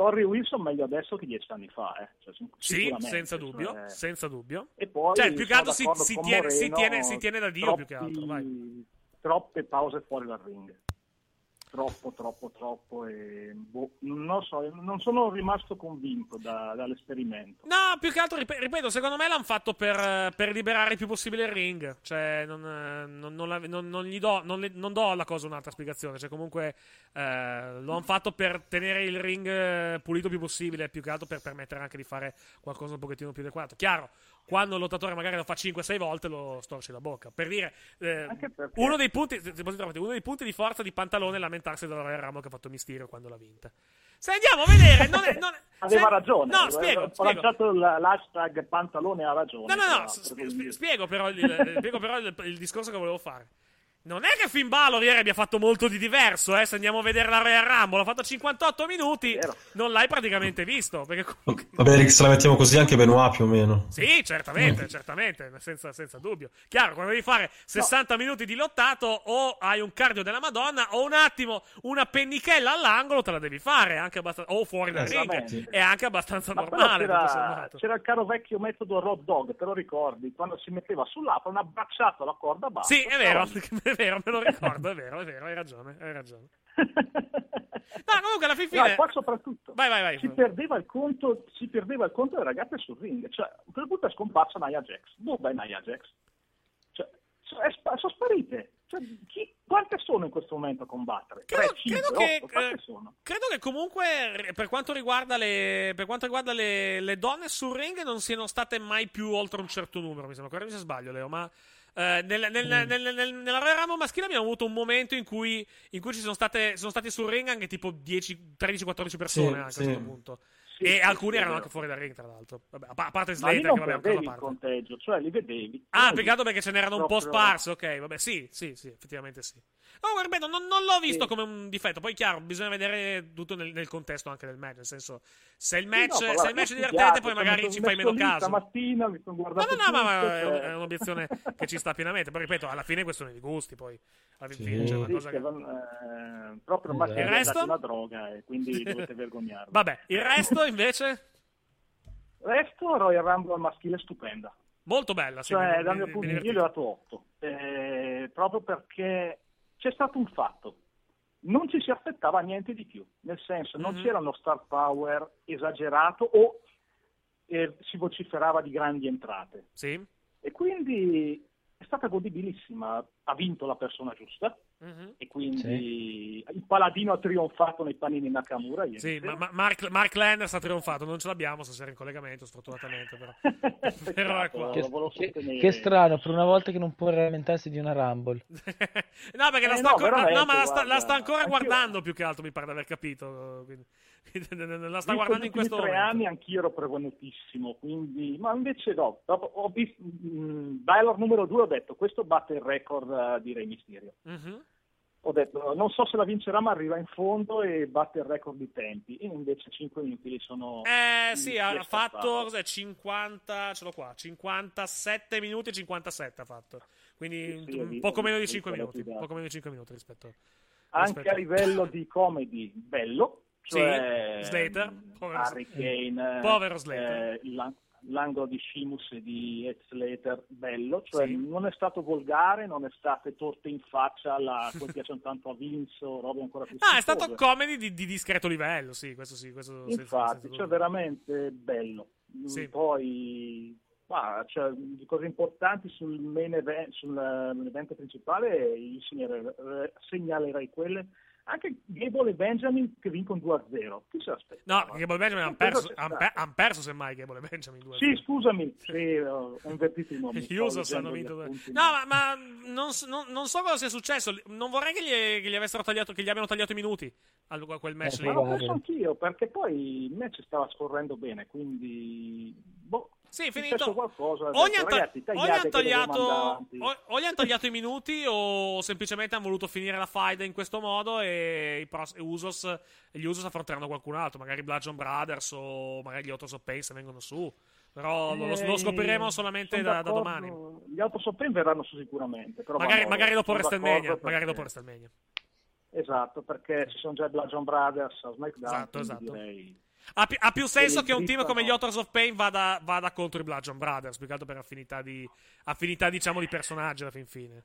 Torrey Wilson meglio adesso che dieci anni fa, eh. Cioè, Sì, senza dubbio, cioè- senza dubbio. E poi Cioè, più che altro si, si tiene, si, Moreno, tiene, si tiene da Dio, più che troppi- altro, vai. Troppe pause fuori dal ring. Troppo, troppo, troppo. E, boh, non so, non sono rimasto convinto da- dall'esperimento. No, più che altro, rip- ripeto, secondo me l'hanno fatto per, per liberare il più possibile il ring. Cioè, non, non- non la- non- gli do, le- non do alla cosa un'altra spiegazione. Cioè, comunque, eh, lo hanno fatto per tenere il ring eh, pulito più possibile. Più che altro per permettere anche di fare qualcosa un pochettino più adeguato. Chiaro, quando il lottatore magari lo fa 5-6 volte, lo storce la bocca. Per dire, eh, uno, dei punti, uno dei punti di forza di Pantalone è lamentarsi della Royal Rumble che ha fatto Mysterio quando l'ha vinta. Se andiamo a vedere, non è, non è- Aveva se- ragione. No, spiego, Ho spiego. lanciato l'hashtag pantalone ha ragione. No, no, no, l'altro, s- quindi- sp- spiego però, il, spiego però il, il discorso che volevo fare. Non è che Finn Balor ieri abbia fatto molto di diverso, eh, se andiamo a vedere la Royal Rumble, ha fatto 58 minuti, Vero. non l'hai praticamente visto, perché comunque... Vabbè, Rick, se la mettiamo così anche Benoit più o meno. Sì, certamente, certamente, senza, senza dubbio. Chiaro, quando devi fare 60 minuti di lottato, o hai un cardio della Madonna, o un attimo, una pennichella all'angolo te la devi fare, anche abbastanza, o fuori dal ring, è anche abbastanza Ma normale. c'era, c'era il caro vecchio metodo Road Dog, te lo ricordi? Quando si metteva sull'apron, abbracciato alla corda bassa. Sì, è vero, Però- è vero, me lo ricordo, è vero, è vero, hai ragione, hai ragione. No, comunque alla fin No, fine... e poi soprattutto Vai, vai, vai. si perdeva il conto, si perdeva il conto delle ragazze sul ring. Cioè, a certo punto è scomparsa Nia Jax. Dov'è Nia Jax? Cioè, so- è spa- sono sparite. Cioè, chi- quante sono in questo momento a combattere? Credo, 3, 5, credo che, 8, quante eh, sono? credo che comunque per quanto riguarda, le, per quanto riguarda le, le donne sul ring non siano state mai più oltre un certo numero, mi sembra. Correggimi se sbaglio, Leo, ma eh, nel- nel- Mm. nel- nel- nella Rumble maschile abbiamo avuto un momento in cui, in cui ci sono state, sono stati sul ring anche tipo 10, 13-14 persone Sì, anche a sì. questo punto. Sì, e sì, alcuni erano anche fuori dal ring, tra l'altro. Vabbè, a pa- a parte Slater, che non vabbè, è parte. conteggio, cioè li vedevi. Ah, peccato perché ce n'erano un po' sparse, ok, vabbè, sì, sì, sì, effettivamente sì. No, ripeto, non, non l'ho visto Sì. come un difetto, poi chiaro, bisogna vedere tutto nel, nel contesto anche del match, nel senso, se il Sì, match, no, se il match è divertente, poi magari ci fai meno lì caso. Stamattina mi sono No, guardato no, no, ma, ma tutto, è, cioè- è un'obiezione che ci sta pienamente, poi ripeto, alla fine è questione di gusti, poi, alla Sì. fine c'è una Sì, cosa che eh, proprio Il è resto? una droga e quindi dovete vergognarvi. Vabbè, il resto invece, Resto Royal Rumble maschile stupenda. molto bella, sì, Cioè, dal mi- mio mi punto di vista, io gli ho dato 8. Eh, proprio perché c'è stato un fatto. Non ci si aspettava niente di più. Nel senso, non Mhm. c'era uno star power esagerato o eh, si vociferava di grandi entrate. Sì? E quindi è stata godibilissima. Ha vinto la persona giusta. Mhm. E quindi il paladino ha trionfato nei panini Nakamura. ieri Sì, ma, ma Mark, Mark Landers ha trionfato, non ce l'abbiamo stasera in collegamento, sfortunatamente, però. Però qua. Che, che- che strano, per una volta che non può lamentarsi di una Rumble. no, perché la sta, no, ancora, no, la sta, guarda, la sta ancora guardando più che altro, mi pare di aver capito. Quindi, la sta Visto guardando in questo ultimi tre momento. anni anch'io ero prevenutissimo, quindi... ma invece no, dopo ho visto mh, Balor numero 2 ho detto questo batte il record eh, di Re Mysterio. Mhm. ho detto non so se la vincerà ma arriva in fondo e batte il record di tempi e invece 5 minuti li sono Eh sì, ha fatto cos'è, 50, ce l'ho qua, 57 minuti e 57 ha fatto. Quindi Sì, sì, un poco meno di ho 5 visto minuti, poco meno di 5 minuti rispetto anche rispetto- a livello di comedy bello cioè Sì, Slater, mm, povero Harry Kane eh, Povero Slater. eh, l'an- l'angolo di Shimus e di Heath Slater bello cioè Sì. non è stato volgare non è state torte in faccia alla, come piacciono tanto a Vince o robe ancora più Ah, è stato comedy di, di discreto livello, sì, questo sì, questo Infatti, senza cioè veramente bello. Sì. Poi, ma, cioè, di cose importanti sul main event, sul eh, evento principale, io segnale- segnalerei quelle. Anche Gable e Benjamin che vincono 2-0. Chi se l'aspettava? No, Gable Benjamin hanno perso, han stato. pe- han perso semmai Gable e Benjamin 2 Sì, scusami, sì, ho ho invertito i nomi. Gli Usos hanno vinto gli due. appunti. No, ma, ma non, non- non so cosa sia successo. Non vorrei che gli, che gli avessero tagliato, che gli abbiano tagliato i minuti a quel match Eh, lì. Ma l'ho penso anch'io, perché poi il match stava scorrendo bene, quindi... Boh, Sì, finito. qualcosa. O detto, ragazzi, o gli tagliato, o, o gli han tagliato i minuti o semplicemente hanno voluto finire la fight in questo modo e i pros- e Usos, gli Usos affronteranno qualcun altro, magari Bludgeon Brothers o magari gli Autos of Pain se vengono su. Però lo, lo- Eh, scopriremo solamente da, da domani. Gli autosopprim verranno su sicuramente. Magari, magari dopo WrestleMania. Magari dopo WrestleMania. Esatto, perché ci sono già i Bludgeon Brothers a SmackDown. Esatto, esatto. direi- Ha, pi- ha più senso che un team come gli Authors of Pain vada, vada contro i Bludgeon Brothers, più che altro per affinità, di, affinità diciamo, di personaggi alla fin fine.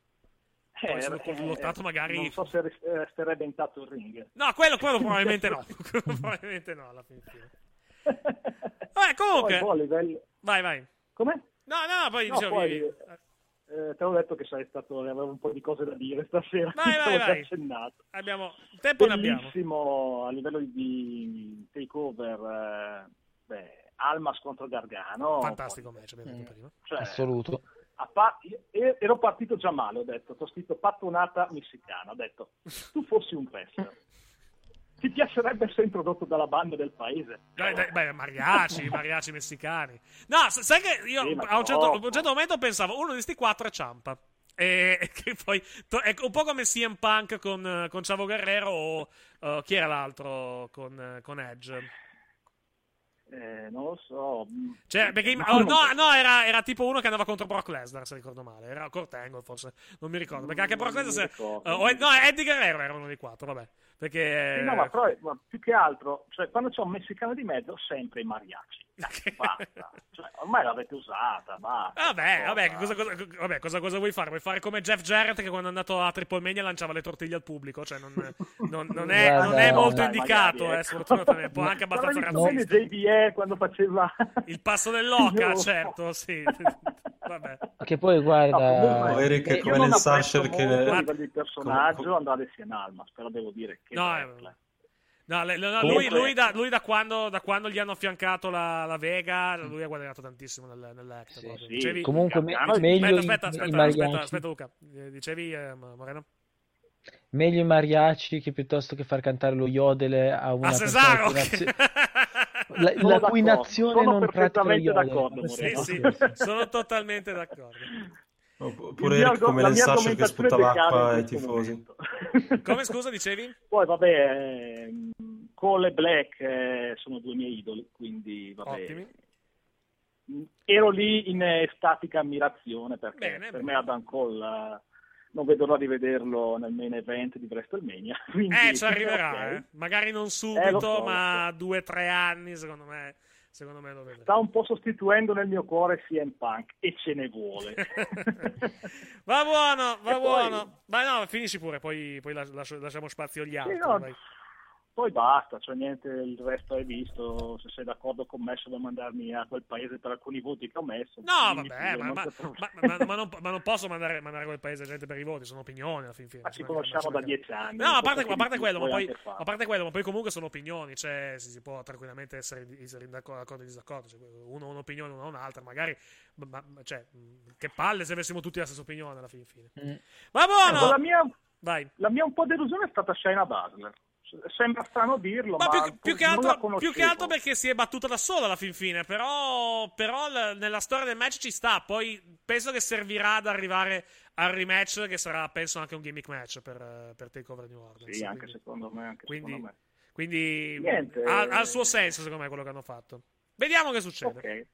Poi Eh, sullo- eh, lottato magari- Non so se eh, resterebbe intatto il ring. No, quello, quello probabilmente no. Probabilmente no, alla fin fine. Vabbè, comunque. Poi, boh, a livello... Vai, vai. Come? No, no, poi No, dicevo... poi, eh, te l'ho detto che sei stato, avevo un po' di cose da dire stasera. Vai, vai, vai. accennato. Abbiamo... Il tempo. Bellissimo a livello di takeover. eh, beh, Almas contro Gargano. Fantastico match, abbiamo detto Mm. prima. Cioè, Assoluto. a pa- ero partito già male, ho detto, ho scritto pattonata messicana, ho detto, tu fossi un wrestler, ti piacerebbe essere introdotto dalla banda del paese? Dai, dai, beh, mariachi, mariachi messicani. No, sai che io Sì, a un certo, a un certo momento pensavo, uno di questi quattro è Ciampa. E che poi è un po' come CM Punk con, con Chavo Guerrero o eh, chi era l'altro con, con Edge. Eh, non lo so. Cioè, perché, oh, no, no, era, era tipo uno che andava contro Brock Lesnar, se ricordo male. Era Kurt Angle, forse. Non mi ricordo. Perché anche Brock Lesnar. se- o- no, Eddie Guerrero era uno dei quattro, vabbè. Perché. Sì, no, ma, però, ma più che altro, cioè, quando c'è un messicano di mezzo, sempre i mariachi. Dai, basta. Cioè, ormai l'avete usata, basta. Vabbè, vabbè, che Cosa- cosa, vabbè, cosa, cosa vuoi fare? Vuoi fare come Jeff Jarrett che quando è andato a Triple Mania lanciava le tortiglie al pubblico? Cioè, non, non- non è, non è no, molto dai, indicato, magari, eh, ecco. sfortunatamente. Può anche abbastanza razzista. come JBL quando faceva Il passo dell'oca, certo, sì. Vabbè. Che poi guarda... No, Eric è come nel Sasher che- a livello di personaggio Com- andare sia in Almas, però devo dire che No, wrestler. eh, No, le- no, Comunque- lui, lui da, lui da quando, da quando gli hanno affiancato la, la Vega, lui ha guadagnato tantissimo nel, nell'act. Sì, sì. Dicevi, Comunque me- meglio aspetta, aspetta, aspetta, aspetta, mariachi. aspetta, Luca. Eh, Dicevi, eh, Moreno? Meglio i mariaci che piuttosto che far cantare lo yodel a una A Cesaro! persona la, Sono la cui nazione sono non yodel. d'accordo, sì, sì, sono totalmente d'accordo. Oppure mio come la Sasher che sputava decade acqua in ai tifosi. Come scusa, dicevi? Poi vabbè, ehm, Cole e Black eh, sono due miei idoli, quindi vabbè. Ottimi. Ero lì in eh, statica ammirazione perché Bene, per bene. me Adam Cole eh, non vedo l'ora di vederlo nel main event di WrestleMania. Quindi, Eh, ci arriverà, ok. eh. Magari non subito, Eh, so, ma so. due o tre anni, secondo me, secondo me lo vedremo. Sta un po' sostituendo nel mio cuore CM Punk e ce ne vuole. va buono, va E poi- buono. Ma no, finisci pure, poi, poi las- lascio- lasciamo spazio agli altri. no, vai. Poi basta, cioè niente, il resto hai visto, se sei d'accordo con me solo mandarmi a quel paese per alcuni voti che ho messo. No, vabbè, ma, non ma- ma- ma- ma non, ma non posso mandare, mandare a quel paese gente per i voti, sono opinioni alla fin fine. Ma ci conosciamo ci da dieci anni. No, a parte, a parte quello, ma poi, a parte quello, ma poi comunque sono opinioni, cioè si, si può tranquillamente essere, essere in d'accordo, e disaccordo, cioè, uno ha un'opinione, uno ha un'altra, magari, ma- ma- cioè, che palle se avessimo tutti la stessa opinione alla fin fine. Mm. Ecco, buono! la, mia, Vai. la mia un po' delusione è stata Shaina Baszler. Sembra strano dirlo, Ma ma, più, più che altro, più che altro perché si è battuta da sola alla fin fine. Però, però l- nella storia del match ci sta. Poi penso che servirà ad arrivare al rematch, che sarà, penso, anche un gimmick match per, eh, per Takeover New Orleans. Sì, anche quindi, secondo me. Anche quindi- secondo me. quindi ha, eh, ha il suo senso, secondo me, quello che hanno fatto. Vediamo che succede. Ok.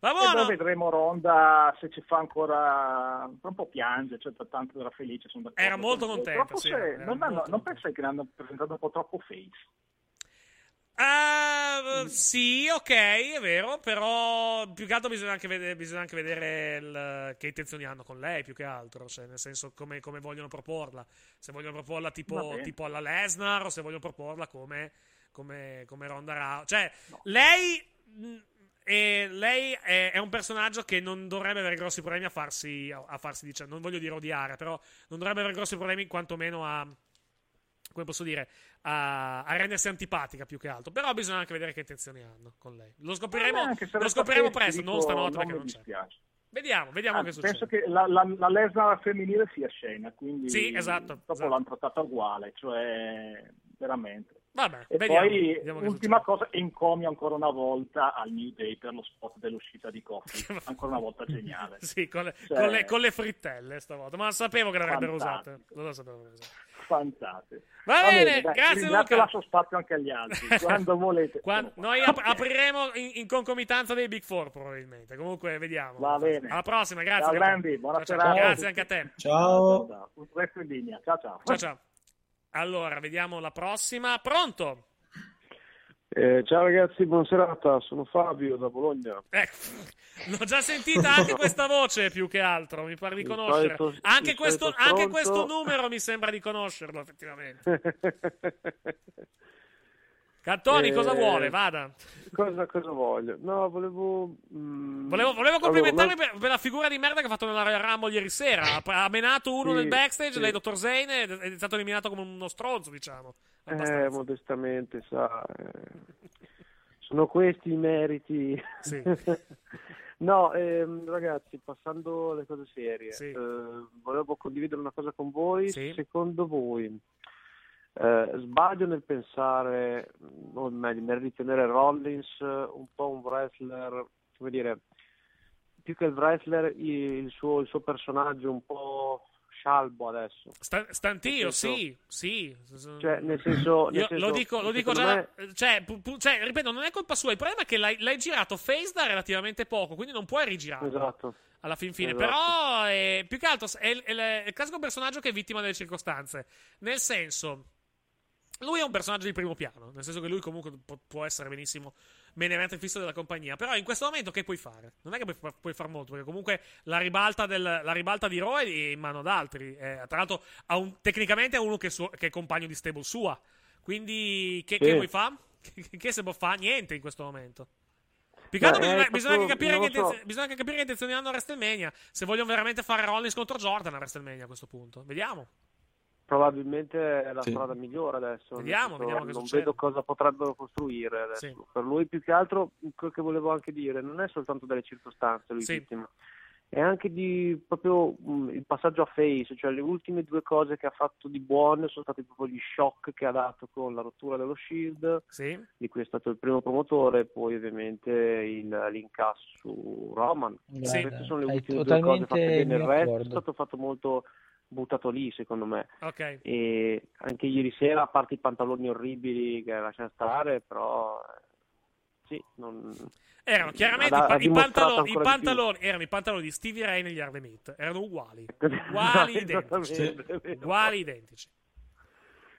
Va E poi buono. vedremo Ronda se ci fa ancora un po' piange, cioè tanto era felice, Era molto con contenta, sì, se- non, hanno- non pensai che l'hanno presentato un po' troppo face? Ah, sì, ok, è vero, però più che altro bisogna anche vedere, bisogna anche vedere il- che intenzioni hanno con lei, più che altro, cioè nel senso come, come vogliono proporla. Se vogliono proporla tipo, tipo alla Lesnar o se vogliono proporla come, come, come Ronda Rousey. Cioè, lei, è, lei è, è un personaggio che non dovrebbe avere grossi problemi a farsi, a, a farsi diciamo, non voglio dire odiare, però non dovrebbe avere grossi problemi quantomeno a come posso dire, a, a rendersi antipatica più che altro. Però bisogna anche vedere che intenzioni hanno con lei. Lo scopriremo, Eh, lo scopriremo presto, non stanotte non perché non c'è. dispiace. Vediamo, vediamo Anzi, che succede. penso che la, la, la Lesnar femminile sia scena, quindi Sì, esatto, dopo esatto. l'hanno trattata uguale, cioè veramente. Vabbè, E vediamo, poi, vediamo che ultima cosa, encomio ancora una volta al New Day per lo spot dell'uscita di Coffee. ancora una volta geniale. Sì, con le, Cioè- con le- con le frittelle stavolta. Ma sapevo che l'avrebbero usate. Lo sapevo che. Fantastico. Va bene, dai, grazie, Luca. lascio spazio anche agli altri, quando volete. Qua- noi ap- apriremo in, in concomitanza dei Big Four, probabilmente. Comunque, vediamo. Va bene. Alla prossima, grazie. Ciao grandi, buona Ciao, ciao. serata. Grazie anche a te. Ciao. Ciao, ciao. Resto in linea. Ciao ciao. Allora, vediamo la prossima. Pronto? Eh, ciao ragazzi, buona serata, sono Fabio da Bologna. Ecco, l'ho già sentita anche questa voce più che altro, mi pare di conoscere. Anche questo, anche questo numero mi sembra di conoscerlo, effettivamente. Cattoni, Eh, cosa vuole? Vada. Cosa, cosa voglio? No, volevo... mm, Volevo, volevo complimentarmi no- per, per la figura di merda che ha fatto nella Royal Rumble ieri sera. Ha, ha menato uno Sì, nel backstage, sì. lei, dottor Zane, è stato eliminato come uno stronzo, diciamo. Eh, Abbastanza. modestamente, sa... eh, sono questi i meriti. Sì. no, ehm, ragazzi, passando alle cose serie, Sì. eh, volevo condividere una cosa con voi. Secondo voi eh, sbaglio nel pensare, o meglio, nel ritenere Rollins eh, un po' un wrestler, come dire, più che il wrestler, il suo, il suo personaggio un po' scialbo adesso. Sta- stantio, senso- sì, sì. Cioè, nel senso, nel senso, lo dico, lo dico già. me- Cioè, pu- pu- cioè, ripeto, non è colpa sua. Il problema è che l'hai, l'hai girato face da relativamente poco, quindi non puoi rigirarlo. Esatto. Alla fin fine, Esatto. però è, più che altro è, è è il classico personaggio che è vittima delle circostanze. Nel senso, lui è un personaggio di primo piano. Nel senso che lui comunque pu- può essere benissimo main event fisso della compagnia. Però in questo momento che puoi fare? Non è che puoi, puoi fare molto, perché comunque la ribalta, del, la ribalta di Raw è in mano ad altri. Eh, tra l'altro, un- tecnicamente è uno che, è suo- che è compagno di stable sua. Quindi, che, Sì. che vuoi fare? Che, che se può fare? Niente in questo momento. Beh, bisogna, è bisogna anche capire che so. intenzioni- bisogna anche capire che intenzioni hanno a WrestleMania. Se vogliono veramente fare Rollins contro Jordan a WrestleMania a questo punto. Vediamo. Probabilmente è la Sì. strada migliore adesso. Vediamo, senso, vediamo che non succede. vedo cosa potrebbero costruire adesso. Sì. Per lui più che altro quello che volevo anche dire non è soltanto delle circostanze lui Sì. vittima, è anche di proprio mh, il passaggio a face, cioè le ultime due cose che ha fatto di buone sono stati proprio gli shock che ha dato con la rottura dello Shield, Sì. di cui è stato il primo promotore, e poi ovviamente il, l'incasso su Roman. Sì. Queste sono le ultime due cose fatte bene, il resto è stato fatto molto buttato lì secondo me Ok. e anche ieri sera a parte i pantaloni orribili che lasciano stare però eh, sì non... Erano chiaramente Ha- i, pa- ha i pantaloni, erano i pantaloni di Stevie Ray negli Meat. Erano uguali. Uguali, identici. Uguali, identici.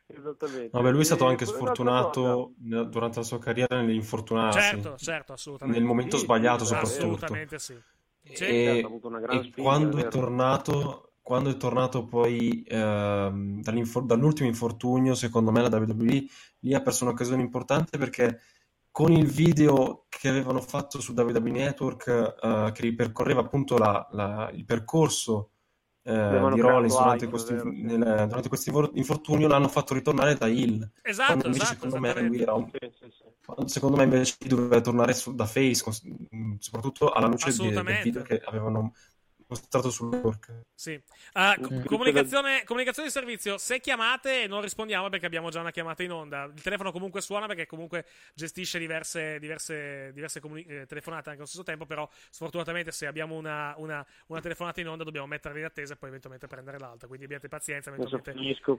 Esattamente. Vabbè, lui è stato anche sfortunato durante la sua carriera nell'infortunarsi. Certo, certo, assolutamente. Nel momento Sì, sbagliato, sì, soprattutto. Assolutamente sì. Certo, E, ha avuto una gran e spinta, quando è è vero. tornato, quando è tornato poi ehm, dall'ultimo infortunio, secondo me la WWE lì ha perso un'occasione importante perché con il video che avevano fatto su WWE Network eh, che ripercorreva appunto la- la- il percorso eh, di Rollins durante, sì. nel- durante questo infor- infortunio l'hanno fatto ritornare da Hill Esatto, quando invece esatto, secondo me lui esattamente. era un Sì, sì, sì. quando secondo me invece doveva tornare su- da face, soprattutto alla luce di- del video che avevano mostrato sul network. Sì. Uh, comunicazione, comunicazione, di servizio. Se chiamate non rispondiamo perché abbiamo già una chiamata in onda. Il telefono comunque suona perché comunque gestisce diverse, diverse, diverse comuni- eh, telefonate anche allo stesso tempo. Però sfortunatamente se abbiamo una, una, una, telefonata in onda dobbiamo metterla in attesa e poi eventualmente prendere l'altra. Quindi abbiate pazienza, eventualmente,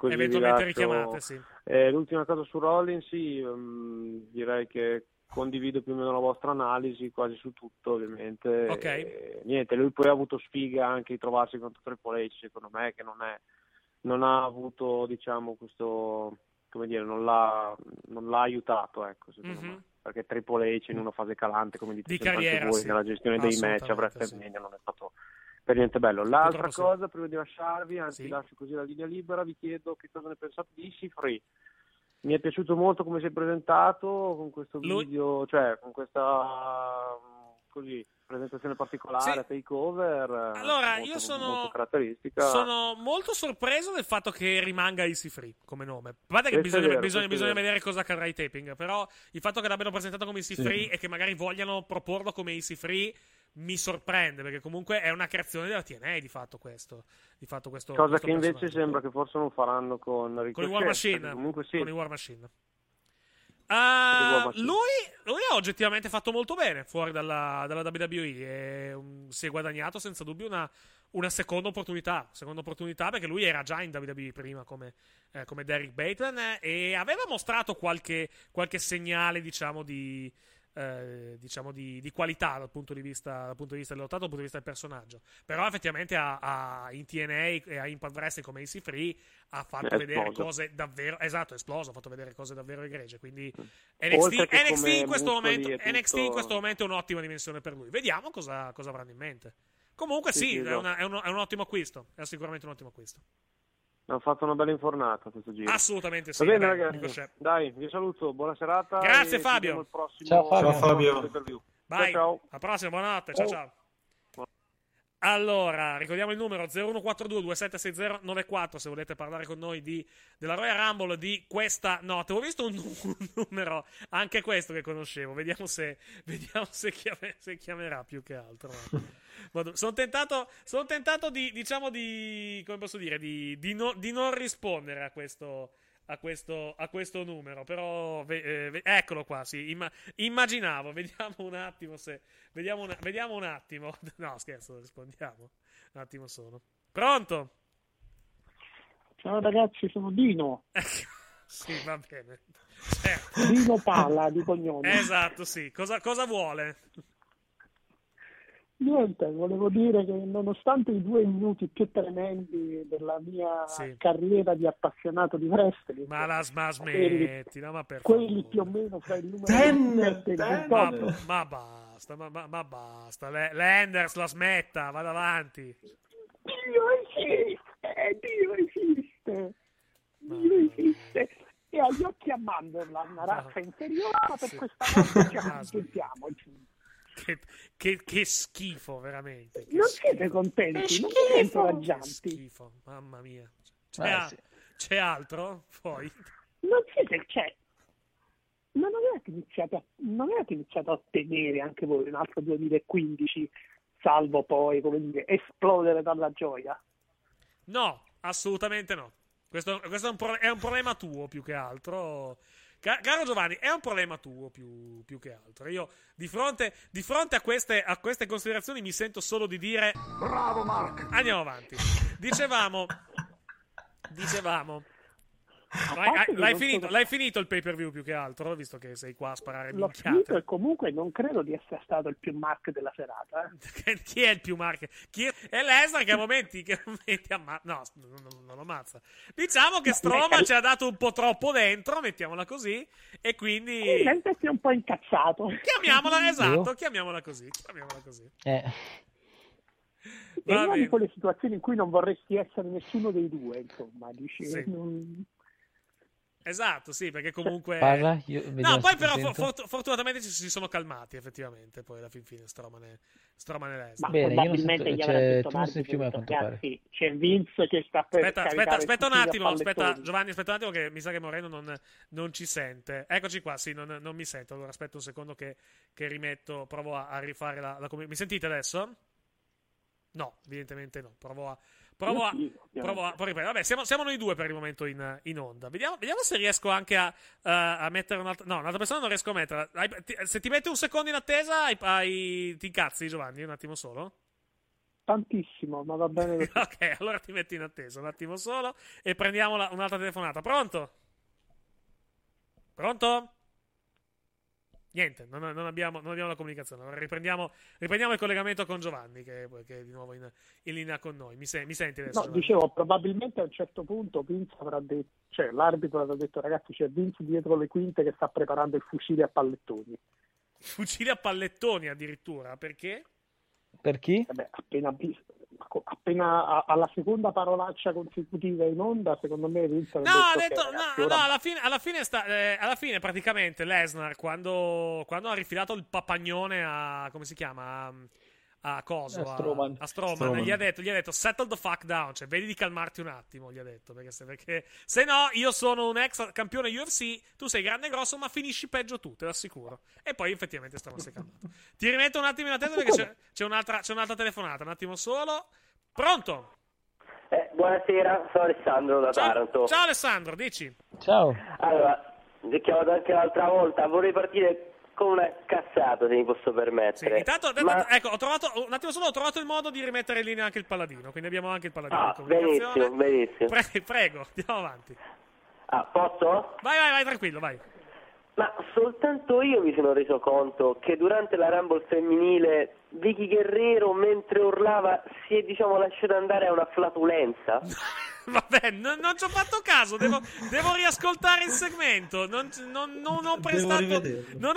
eventualmente richiamate. Sì. Eh, l'ultima cosa su Rollins, sì, um, direi che condivido più o meno la vostra analisi quasi su tutto ovviamente okay. e, niente lui poi ha avuto sfiga anche di trovarsi contro Triple H secondo me che non, è, non ha avuto diciamo questo come dire non l'ha, non l'ha aiutato ecco secondo mm-hmm. me perché Triple H in una fase calante come dite di carriera, voi sì. nella gestione dei match a WrestleMania sì. non è stato per niente bello l'altra Purtroppo cosa sì. prima di lasciarvi anzi Sì. lascio così la linea libera vi chiedo che cosa ne pensate di Easy Free mi è piaciuto molto come si è presentato con questo Lui- video, cioè con questa così, presentazione particolare, Sì. takeover. Allora, molto, io sono- molto caratteristica. Sono molto sorpreso del fatto che rimanga Easy Free come nome. A parte che bisogna, vero, bisogna- bisogna vedere cosa accadrà ai taping. Però il fatto che l'abbiano presentato come Easy Sì. Free e che magari vogliano proporlo come Easy Free mi sorprende perché comunque è una creazione della TNA di fatto questo. Di fatto questo Cosa questo che invece sembra che forse non faranno con con i Ricochet. War Machine. Comunque sì. Con i War Machine. Machine. lui, lui ha oggettivamente fatto molto bene fuori dalla, dalla WWE e um, si è guadagnato senza dubbio una, una seconda opportunità. Seconda opportunità perché lui era già in WWE prima come, eh, come Derek Bateman eh, e aveva mostrato qualche, qualche segnale, diciamo, di, eh, diciamo di, di qualità dal punto di vista, dal punto di vista del lottato, dal punto di vista del personaggio. Però effettivamente a, a- in TNA e a Impact Wrestling come AC Free ha fatto È vedere esploso. cose davvero esatto, è esploso, ha fatto vedere cose davvero egregie. Quindi Oltre NXT, NXT in questo momento, e NXT tutto- in questo momento è un'ottima dimensione per lui. Vediamo cosa, cosa avranno in mente. Comunque Sì, sì, sì, è, una- è un, è un ottimo acquisto. È sicuramente un ottimo acquisto. Hanno fatto una bella infornata questo giro. Assolutamente sì. Va bene vabbè, ragazzi, dai, vi saluto, buona serata. Grazie, e Fabio. prossimo- Ciao, Fabio. Ciao, Fabio. Vai, Ciao, ciao. alla prossima, buonanotte. Ciao Oh. ciao. Allora, ricordiamo il numero 0142-2760-94 se volete parlare con noi di, della Royal Rumble di questa notte. Ho visto un, un numero, anche questo che conoscevo. Vediamo se, vediamo se, chiame- se chiamerà più che altro. Sono tentato, sono tentato di, diciamo, di, come posso dire, di, di no- di non rispondere a questo, a questo, a questo numero. Però, ve- eh, eccolo qua. Sì, imma- immaginavo. Vediamo un attimo se. Vediamo, una- vediamo un attimo. No, scherzo, rispondiamo. Un attimo solo. Pronto? Ciao ragazzi, sono Dino, sì, va bene. Certo. Dino Palla di cognome. Esatto, sì. Cosa, cosa vuole? Niente, volevo dire che nonostante i due minuti più tremendi della mia Sì. carriera di appassionato di wrestling, Ma la ma quelli, smettila, ma per quelli favore. più o meno fra il numero Ten, 17 e il ten. Ma, 28, ma basta, ma, ma- ma basta. Le- Landers la smetta, vada avanti. Dio esiste, Dio esiste, Dio esiste. E ha gli occhi a mandorla, una razza inferiore, ma per Sì. questa volta ci accontentiamo. Che, che- che schifo, veramente. Che Non schifo. siete contenti, non siete incoraggianti. schifo, mamma mia. C'è, Eh, a- sì. c'è altro? Poi. non siete, cioè, ma non avete iniziato a, non avete iniziato a ottenere anche voi un altro 2015, salvo poi, come dire, esplodere dalla gioia? No, assolutamente no. Questo, questo è, un pro- è un problema tuo più che altro. Ca- caro Giovanni, è un problema tuo più, più che altro. Io di fronte, di fronte a, queste, a queste considerazioni mi sento solo di dire. Bravo Mark! Andiamo avanti. Dicevamo. Dicevamo. L'hai, l'hai finito, sono- l'hai finito il pay per view più che altro, visto che sei qua a sparare L'ho finito minchiate. e comunque non credo di essere stato il più mark della serata. eh. Chi è il più marche? Chi è... è Lesnar che a momenti, che a momenti ammazza. No, non, non- non lo ammazza. Diciamo che Stroma beh, ci ha dato un po' troppo dentro, mettiamola così. E quindi. E sente si è un po' incazzato. Chiamiamola, esatto, chiamiamola così. Chiamiamola così. Eh, È una di quelle situazioni in cui non vorresti essere nessuno dei due, insomma, dici. Sì. non- Esatto, sì, perché comunque. parla, io No, poi però for- fortunatamente ci si sono calmati, effettivamente. Poi alla fin fine Strowman e, Strowman e Ma Lesnar. Bene, probabilmente sento- gli avrà detto tu non sei più me, a subito, quanto pare. "Ragazzi, c'è Vince che sta per Aspetta, aspetta, aspetta un attimo, aspetta, appallettoni". Giovanni, aspetta un attimo che mi sa che Moreno non, non ci sente. Eccoci qua, sì, non, non mi sento. Allora aspetta un secondo che, che rimetto, provo a, a rifare la, la Mi sentite adesso? No, evidentemente no. Provo a. Provo a, sì, provo a, ripeto, vabbè, siamo, siamo noi due per il momento in, in onda. Vediamo, vediamo se riesco anche a, eh, a mettere un'altra. No, un'altra persona non riesco a mettere. Hai- ti- se ti metti un secondo in attesa, hai, hai- ti incazzi, Giovanni, un attimo solo. Tantissimo, ma va bene così. Ok, allora ti metti in attesa un attimo solo e prendiamo la- un'altra telefonata. Pronto? Pronto? Niente, non, non abbiamo, non abbiamo la comunicazione. Allora riprendiamo, riprendiamo il collegamento con Giovanni, che, che è di nuovo in, in linea con noi. Mi, se- mi senti adesso? No, Giovanni? dicevo, probabilmente a un certo punto Vince avrà detto, cioè l'arbitro avrà detto ragazzi c'è Vince dietro le quinte che sta preparando il fucile a pallettoni. Fucili a pallettoni addirittura, perché? Per chi? Vabbè, appena, visto- appena alla seconda parolaccia consecutiva in onda, secondo me Vince No, ha detto, detto, "Ok, no, ragazzi, no, ora alla fine, alla fine, sta, eh, alla fine praticamente Lesnar quando, quando ha rifilato il papagnone a, come si chiama? A, Coso, A Strowman. a Strowman, Strowman. Gli, ha detto, gli ha detto settle the fuck down, cioè vedi di calmarti un attimo, gli ha detto, perché se, perché se no io sono un ex campione UFC, tu sei grande e grosso ma finisci peggio tu, te lo assicuro. E poi effettivamente Strowman si è calmato. Ti rimetto un attimo in attesa perché c'è, c'è un'altra, c'è un'altra telefonata, un attimo solo. Pronto? Eh, buonasera, sono Alessandro da Ciao, Taranto. ciao Alessandro, dici. Ciao. Allora, chiamato anche l'altra volta, vorrei partire con una cazzata, se mi posso Sì, permettere. intanto, Ma- ecco, ho trovato, un attimo solo, ho trovato il modo di rimettere in linea anche il paladino, quindi abbiamo anche il paladino in Ah, benissimo, benissimo. Pre- prego, andiamo avanti. Ah, posso? Vai, vai, vai, tranquillo, vai. Ma soltanto io mi sono reso conto che durante la Rumble femminile Vicky Guerrero, mentre urlava, si è, diciamo, lasciata andare a una flatulenza. Vabbè, non, non ci ho fatto caso, devo, devo riascoltare il segmento. Non, non- non ho prestato,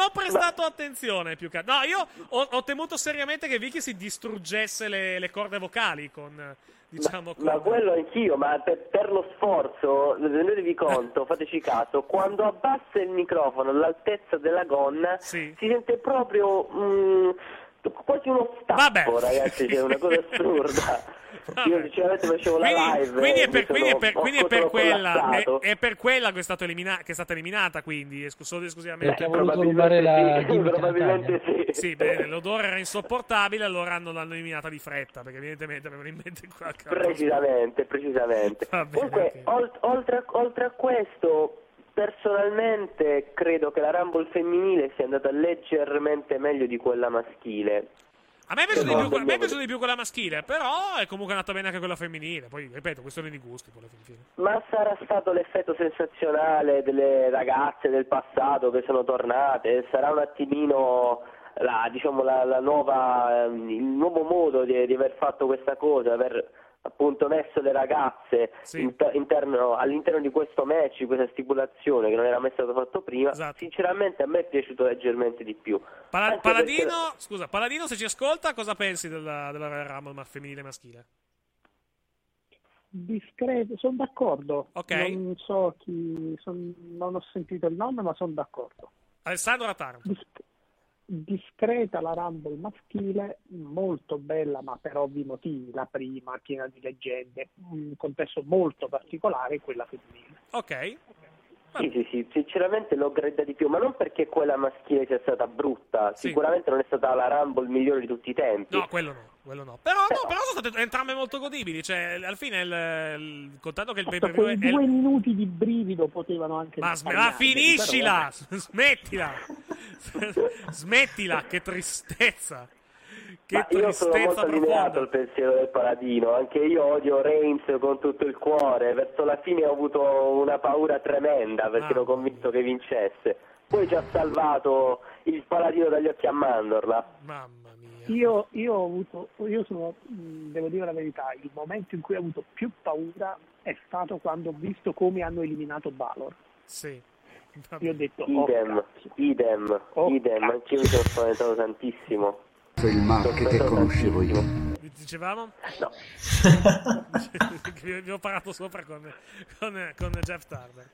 ho prestato attenzione più che No, io ho, ho temuto seriamente che Vicky si distruggesse le, le corde vocali con, diciamo, con... Ma quello anch'io, ma per, per lo sforzo, rendetevi conto, fateci caso, quando abbassa il microfono all'altezza della gonna, Sì. si sente proprio mm, quasi uno stacco, Vabbè. ragazzi, c'è una cosa assurda. Io sinceramente facevo la Quindi, live. quindi è per, quindi è per- quindi è per quella, è, è per quella che è, stato elimina- che è stata eliminata, quindi, solo esclusivamente. Perché ha voluto rubare la sì, probabilmente sì. Sì, bene, l'odore era insopportabile, allora hanno, l'hanno eliminata di fretta, perché evidentemente avevano in mente qualche altro. Precisamente, precisamente. Comunque, olt- oltre, a, oltre a questo, personalmente credo che la Rumble femminile sia andata leggermente meglio di quella maschile. A me è piaciuta di, No, più, no, piaciuta di più quella maschile, però è comunque andata bene anche quella femminile. Poi, ripeto, questione di gusti. Ma sarà stato l'effetto sensazionale delle ragazze del passato che sono tornate? Sarà un attimino la, diciamo, la, la nuova, ehm, il nuovo modo di, di aver fatto questa cosa, aver appunto messo le ragazze Sì. inter- interno- all'interno di questo match, di questa stipulazione che non era mai stato fatto prima. Esatto. Sinceramente a me è piaciuto leggermente di più. Pala- Paladino, perché- scusa, Paladino, se ci ascolta, cosa pensi della, della Rumble ma- femminile e maschile? discreto, sono d'accordo. Ok. Non so chi, son- non ho sentito il nome, ma sono d'accordo. Alessandro da Taranto. Dis- discreta la Rumble maschile, molto bella, ma per ovvi motivi, la prima, piena di leggende, un contesto molto particolare, quella femminile. Ok. Sì, sì, sì, sinceramente l'ho gradita di più, ma non perché quella maschile sia stata brutta, Sì. sicuramente non è stata la Rumble migliore di tutti i tempi. No, quello no, quello no. Però, no, però sono state entrambe molto godibili. Cioè, alla fine, il, il- contando che il pay per è. due minuti di brivido potevano anche Ma, sm- ma finiscila! però, Smettila! Smettila, che tristezza! Che Ma io sono molto allineato al pensiero del paladino, anche io odio Reigns con tutto il cuore, verso la fine ho avuto una paura tremenda perché Ah. ero convinto che vincesse. Poi ci ha salvato il paladino dagli occhi a mandorla. Mamma mia. Io, io ho avuto, io sono, devo dire la verità, il momento in cui ho avuto più paura è stato quando ho visto come hanno eliminato Valor. Sì. Io ho detto, oh, Idem, cazzo. idem, Oh, idem, anch'io mi sono spaventato tantissimo. Il Mark che conoscevo io. Dicevamo? No. Vi vi ho parato sopra con, con, con Jeff Turner.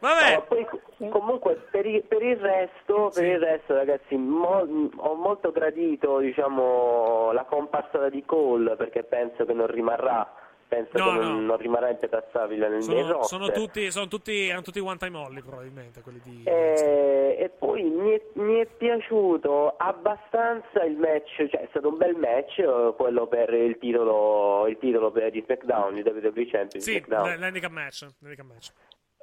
No, Vabbè, ma poi comunque per il, per il resto, per il resto ragazzi, mo- ho molto gradito diciamo, la comparsata di Cole perché penso che non rimarrà penso No, che non, no. non rimarrà impetrazzabile nel, nel Sono, sono tutti, sono tutti, erano tutti one time only probabilmente quelli di... Eh, e poi mi è, mi è piaciuto abbastanza il match, cioè è stato un bel match eh, quello per il titolo, il titolo per di SmackDown, di WWE Champion Sì, SmackDown. l'handicap match. l'handicap match.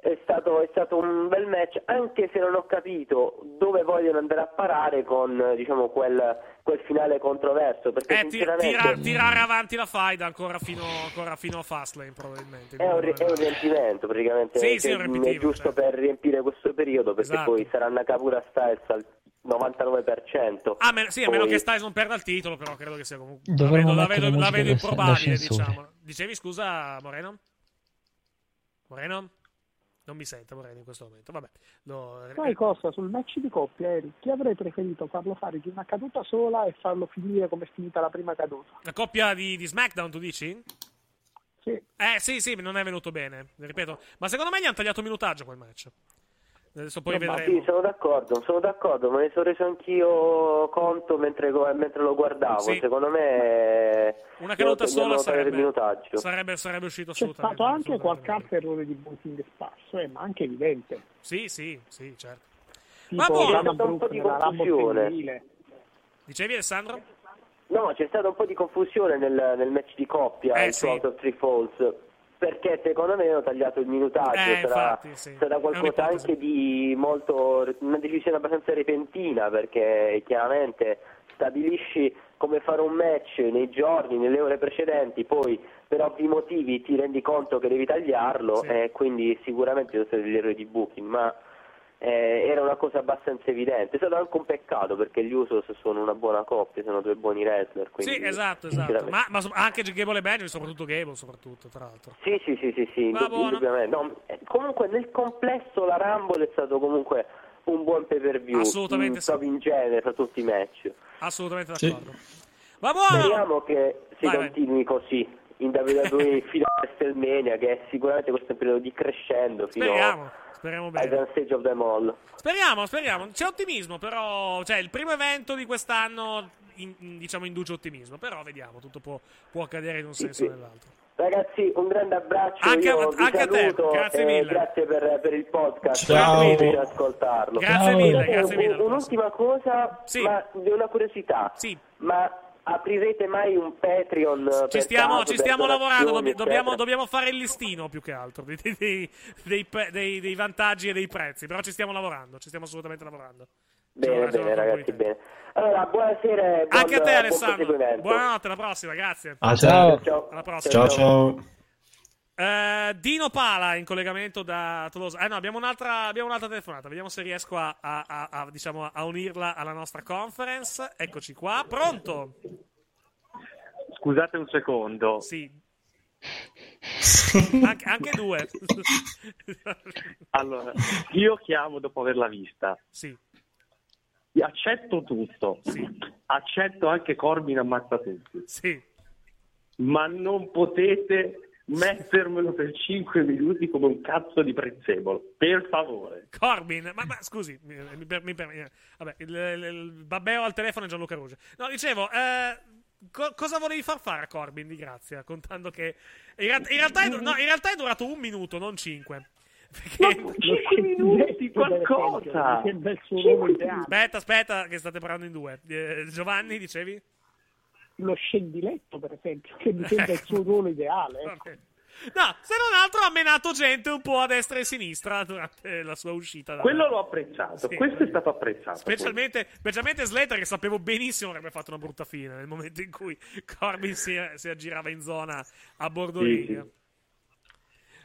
È stato, è stato un bel match, anche se non ho capito dove vogliono andare a parare con diciamo, quel, quel finale controverso. Perché Eh, sinceramente tira- tirare avanti la faida ancora fino, ancora fino a Fastlane probabilmente. è un, è un riempimento praticamente. Sì, sì, che è un riempitivo, è giusto per riempire questo periodo perché Esatto. poi sarà Nakamura Styles al 99%. Ah, me- sì, a meno Poi- che Styles non perda il titolo, però credo che sia comunque. La vedo, la vedo- la vedo improbabile, diciamo. Dicevi scusa, Moreno? Moreno? Non mi sente Moreno in questo momento. Vabbè. Lo... Sai cosa? Sul match di coppia, Eric, chi avrei preferito farlo fare di una caduta sola e farlo finire come è finita la prima caduta? La coppia di, di SmackDown, tu dici? Sì. Eh, sì, sì, non è venuto bene, ripeto. Ma secondo me gli hanno tagliato minutaggio quel match. Adesso poi Ma vedremo. Sì, sono d'accordo, sono d'accordo, me ne sono reso anch'io conto mentre, mentre lo guardavo. Sì. Secondo me Una caduta sola sarebbe, minutaggio. sarebbe, sarebbe uscito C'è assolutamente. stato anche qualche altro errore di booking sparso, eh, ma anche evidente. Sì, sì, sì, certo. Tipo Ma buono. C'è un po' di confusione. Dicevi Alessandro? No, c'è stata un po' di confusione nel, nel match di coppia, Eh, il sì. Out of Three Falls, perché secondo me hanno tagliato il minutaggio, Eh, sarà, infatti, sì. sarà qualcosa anche di molto, una decisione abbastanza repentina, perché chiaramente stabilisci come fare un match nei giorni, nelle ore precedenti, poi per ovvi motivi ti rendi conto che devi tagliarlo, Sì. e quindi sicuramente sono stati degli errori di booking, ma eh, era una cosa abbastanza evidente. È stato anche un peccato perché gli Usos sono una buona coppia, sono due buoni wrestler. Quindi, Sì, esatto, esatto. Ma, ma so- anche Gable e Benjamin, soprattutto Gable, soprattutto, tra l'altro. Sì, sì, sì, sì, sì, indubbiamente. No, eh, comunque nel complesso la Rumble è stato comunque un buon pay per view. Assolutamente in, sì. in genere tra tutti i match. Assolutamente Sì. d'accordo. Va buono! Speriamo che si Vai, vai. continui così in WWE fino a WrestleMania, che è sicuramente questo è un periodo di crescendo fino Speriamo, speriamo ai bene. Grand Stage of them all. Speriamo, speriamo. C'è ottimismo, però. Cioè, il primo evento di quest'anno, in- in- diciamo, induce ottimismo. Però vediamo, tutto può, può accadere in un senso o sì. nell'altro. Ragazzi, un grande abbraccio, Anche a- anche a te, grazie mille. grazie per, per il podcast, Ciao. grazie per ascoltarlo. Grazie Ciao. mille, grazie mille. un- un'ultima cosa, Sì. ma di una curiosità. Sì. Ma aprirete mai un Patreon? eh, Ci stiamo, caso, ci stiamo lavorando, dobb- dobbiamo, dobbiamo fare il listino più che altro dei, dei- dei- dei- dei- dei vantaggi e dei prezzi. Però ci stiamo lavorando, ci stiamo assolutamente lavorando. Bene, bene, po' ragazzi, bene. Allora, buonasera buon, Anche a te, Alessandro. Buonanotte, alla prossima, grazie. Ah, Ciao. Ciao. Alla prossima. Ciao, ciao. Eh, Dino Pala in collegamento da Tolosa. Eh no, abbiamo un'altra, abbiamo un'altra telefonata. Vediamo se riesco a, a- a- a, diciamo, a unirla alla nostra conference. Eccoci qua. Pronto? Scusate un secondo. Sì. Anche, anche due. Allora, io chiamo dopo averla vista. sì. Accetto tutto. Sì. Accetto anche Corbin ammazza tutti. Sì. Ma non potete mettermelo per 5 minuti come un cazzo di prezzemolo. Per favore. Corbin, ma, ma scusi, mi, mi, mi eh, vabbè, il, il, il babbeo al telefono è Gianluca Ruge. No, dicevo, eh, co- cosa volevi far fare a Corbin di grazia? Contando che in, ra- in realtà, è, no, in realtà è durato un minuto, non cinque. Perché... 5 minuti, qualcosa. Aspetta, aspetta, che state parlando in due. Eh, Giovanni, dicevi? Lo scendiletto, per esempio, che mi sembra il suo ruolo ideale. ecco. Ok. No, se non altro ha menato gente un po' a destra e a sinistra durante la sua uscita. da- Quello l'ho apprezzato. Sì. Questo è stato apprezzato. Specialmente, specialmente Slater, che sapevo benissimo avrebbe fatto una brutta fine nel momento in cui Corbin si, si aggirava in zona a bordo Sì, sì.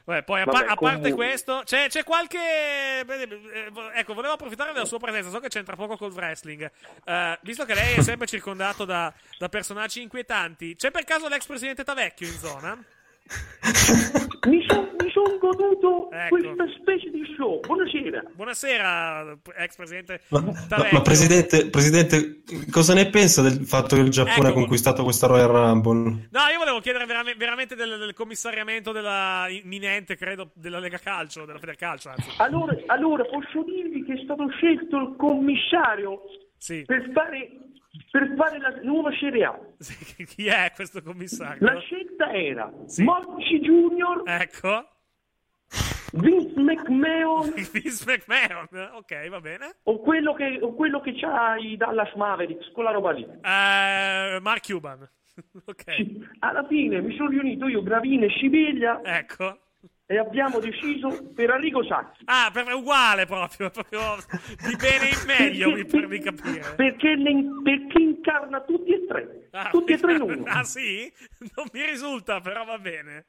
Vabbè, poi a, Vabbè, a parte comunque- questo, c'è, c'è qualche. eh, Ecco, volevo approfittare della sua presenza. So che c'entra poco col wrestling. Eh, visto che lei è sempre circondato da, da personaggi inquietanti, c'è per caso l'ex presidente Tavecchio in zona? Mi sono son goduto Ecco. questa specie di show. Buonasera. Buonasera, ex presidente Ma, ma- ma presidente, presidente, cosa ne pensa del fatto che il Giappone Ecco. ha conquistato questa Royal Rumble? No, io volevo chiedere verame- veramente del, del commissariamento della imminente, credo, della Lega Calcio, della Federcalcio. Allora, allora, posso dirvi che è stato scelto il commissario Sì. per fare, per fare la nuova Serie A. Chi è questo commissario? La scelta era Monchi Junior, Ecco. Vince McMahon Vince McMahon. Ok, va bene. o quello che, o quello che c'ha i Dallas Mavericks, quella roba lì. Eh, Mark Cuban. ok. Alla fine mi sono riunito io, Gravina e Scibiglia Ecco. e abbiamo deciso per Arrigo Sacchi. Ah, per, uguale proprio, proprio di bene in meglio, mi pare di capire. Perché, le- perché incarna tutti e tre. Ah, tutti e tre in uno. Ah, sì? Non mi risulta, però va bene.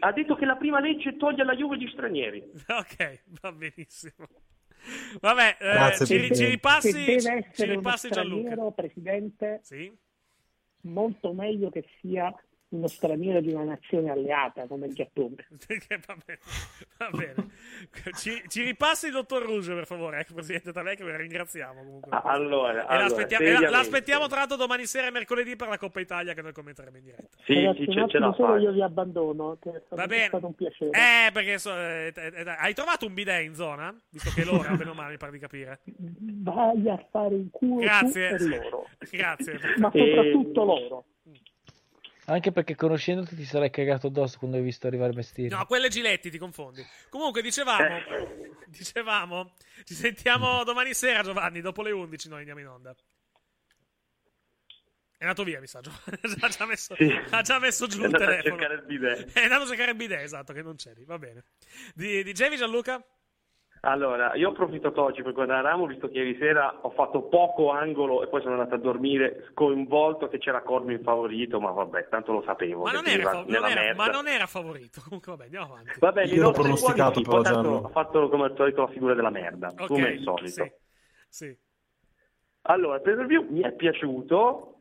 Ha detto che la prima legge toglie alla Juve gli stranieri. Ok, va benissimo. Vabbè, eh, ci, ci ripassi, ci ripassi Gianluca. Presidente, Sì? molto meglio che sia uno straniero di una nazione alleata come il Giappone. Va bene. Va bene. Ci, ci ripassi il dottor Rouge, per favore, ecco, Presidente Tavè, che lo ringraziamo comunque. Allora, E allora, l'aspettiamo, e la- l'aspettiamo tra l'altro domani sera e mercoledì per la Coppa Italia che noi commenteremo in diretta. Sì, Ragazzi, sì, ce, ce la fai. io vi abbandono, che è stato, Va bene. è stato un piacere. Eh, perché so- eh, eh, eh, hai trovato un bidet in zona? Visto che l'ora, bene o male, mi pare di capire. Vai a fare in culo Grazie. tu e loro. Grazie. Ma soprattutto loro. Anche perché conoscendoti ti sarei cagato addosso quando hai visto arrivare Mestieri. No, quelle Giletti ti confondi. Comunque, dicevamo, dicevamo, ci sentiamo domani sera, Giovanni, dopo le 11 noi andiamo in onda. È andato via, mi sa, Giovanni. ha, già messo, Sì. ha già messo giù È il andato a telefono. cercare il bidet. È andato a cercare il bidet, esatto, che non c'eri. Va bene. Di, dicevi, Gianluca? Allora, io ho approfittato oggi per guardare Ramo, visto che ieri sera ho fatto poco angolo e poi sono andato a dormire sconvolto che c'era Corbin favorito, ma vabbè, tanto lo sapevo. Ma non, era, fa- non era- ma non era favorito. Comunque, vabbè, andiamo avanti. Vabbè, Io l'ho pronosticato, però, tanto ha fatto come al solito la figura della merda, Ok, come al solito. sì, sì. Allora, il per view mi è piaciuto.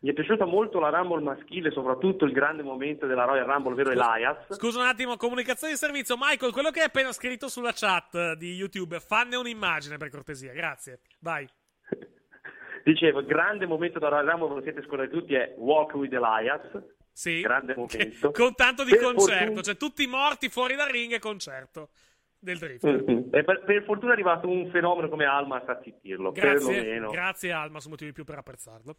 Mi è piaciuta molto la Rumble maschile, soprattutto il grande momento della Royal Rumble, ovvero Elias. Scusa un attimo, comunicazione di servizio. Michael, quello che hai appena scritto sulla chat di YouTube, fanne un'immagine per cortesia, grazie. Vai. Dicevo, il grande momento della Royal Rumble, lo siete scordati tutti, è Walk with Elias. Sì. Grande momento. Con tanto di Per concerto, fortuna- cioè tutti morti fuori dal ring e concerto del drift. Mm-mm. E per, per fortuna è arrivato un fenomeno come Almas a zittirlo, Grazie, perlomeno. grazie Alma, su motivi più per apprezzarlo.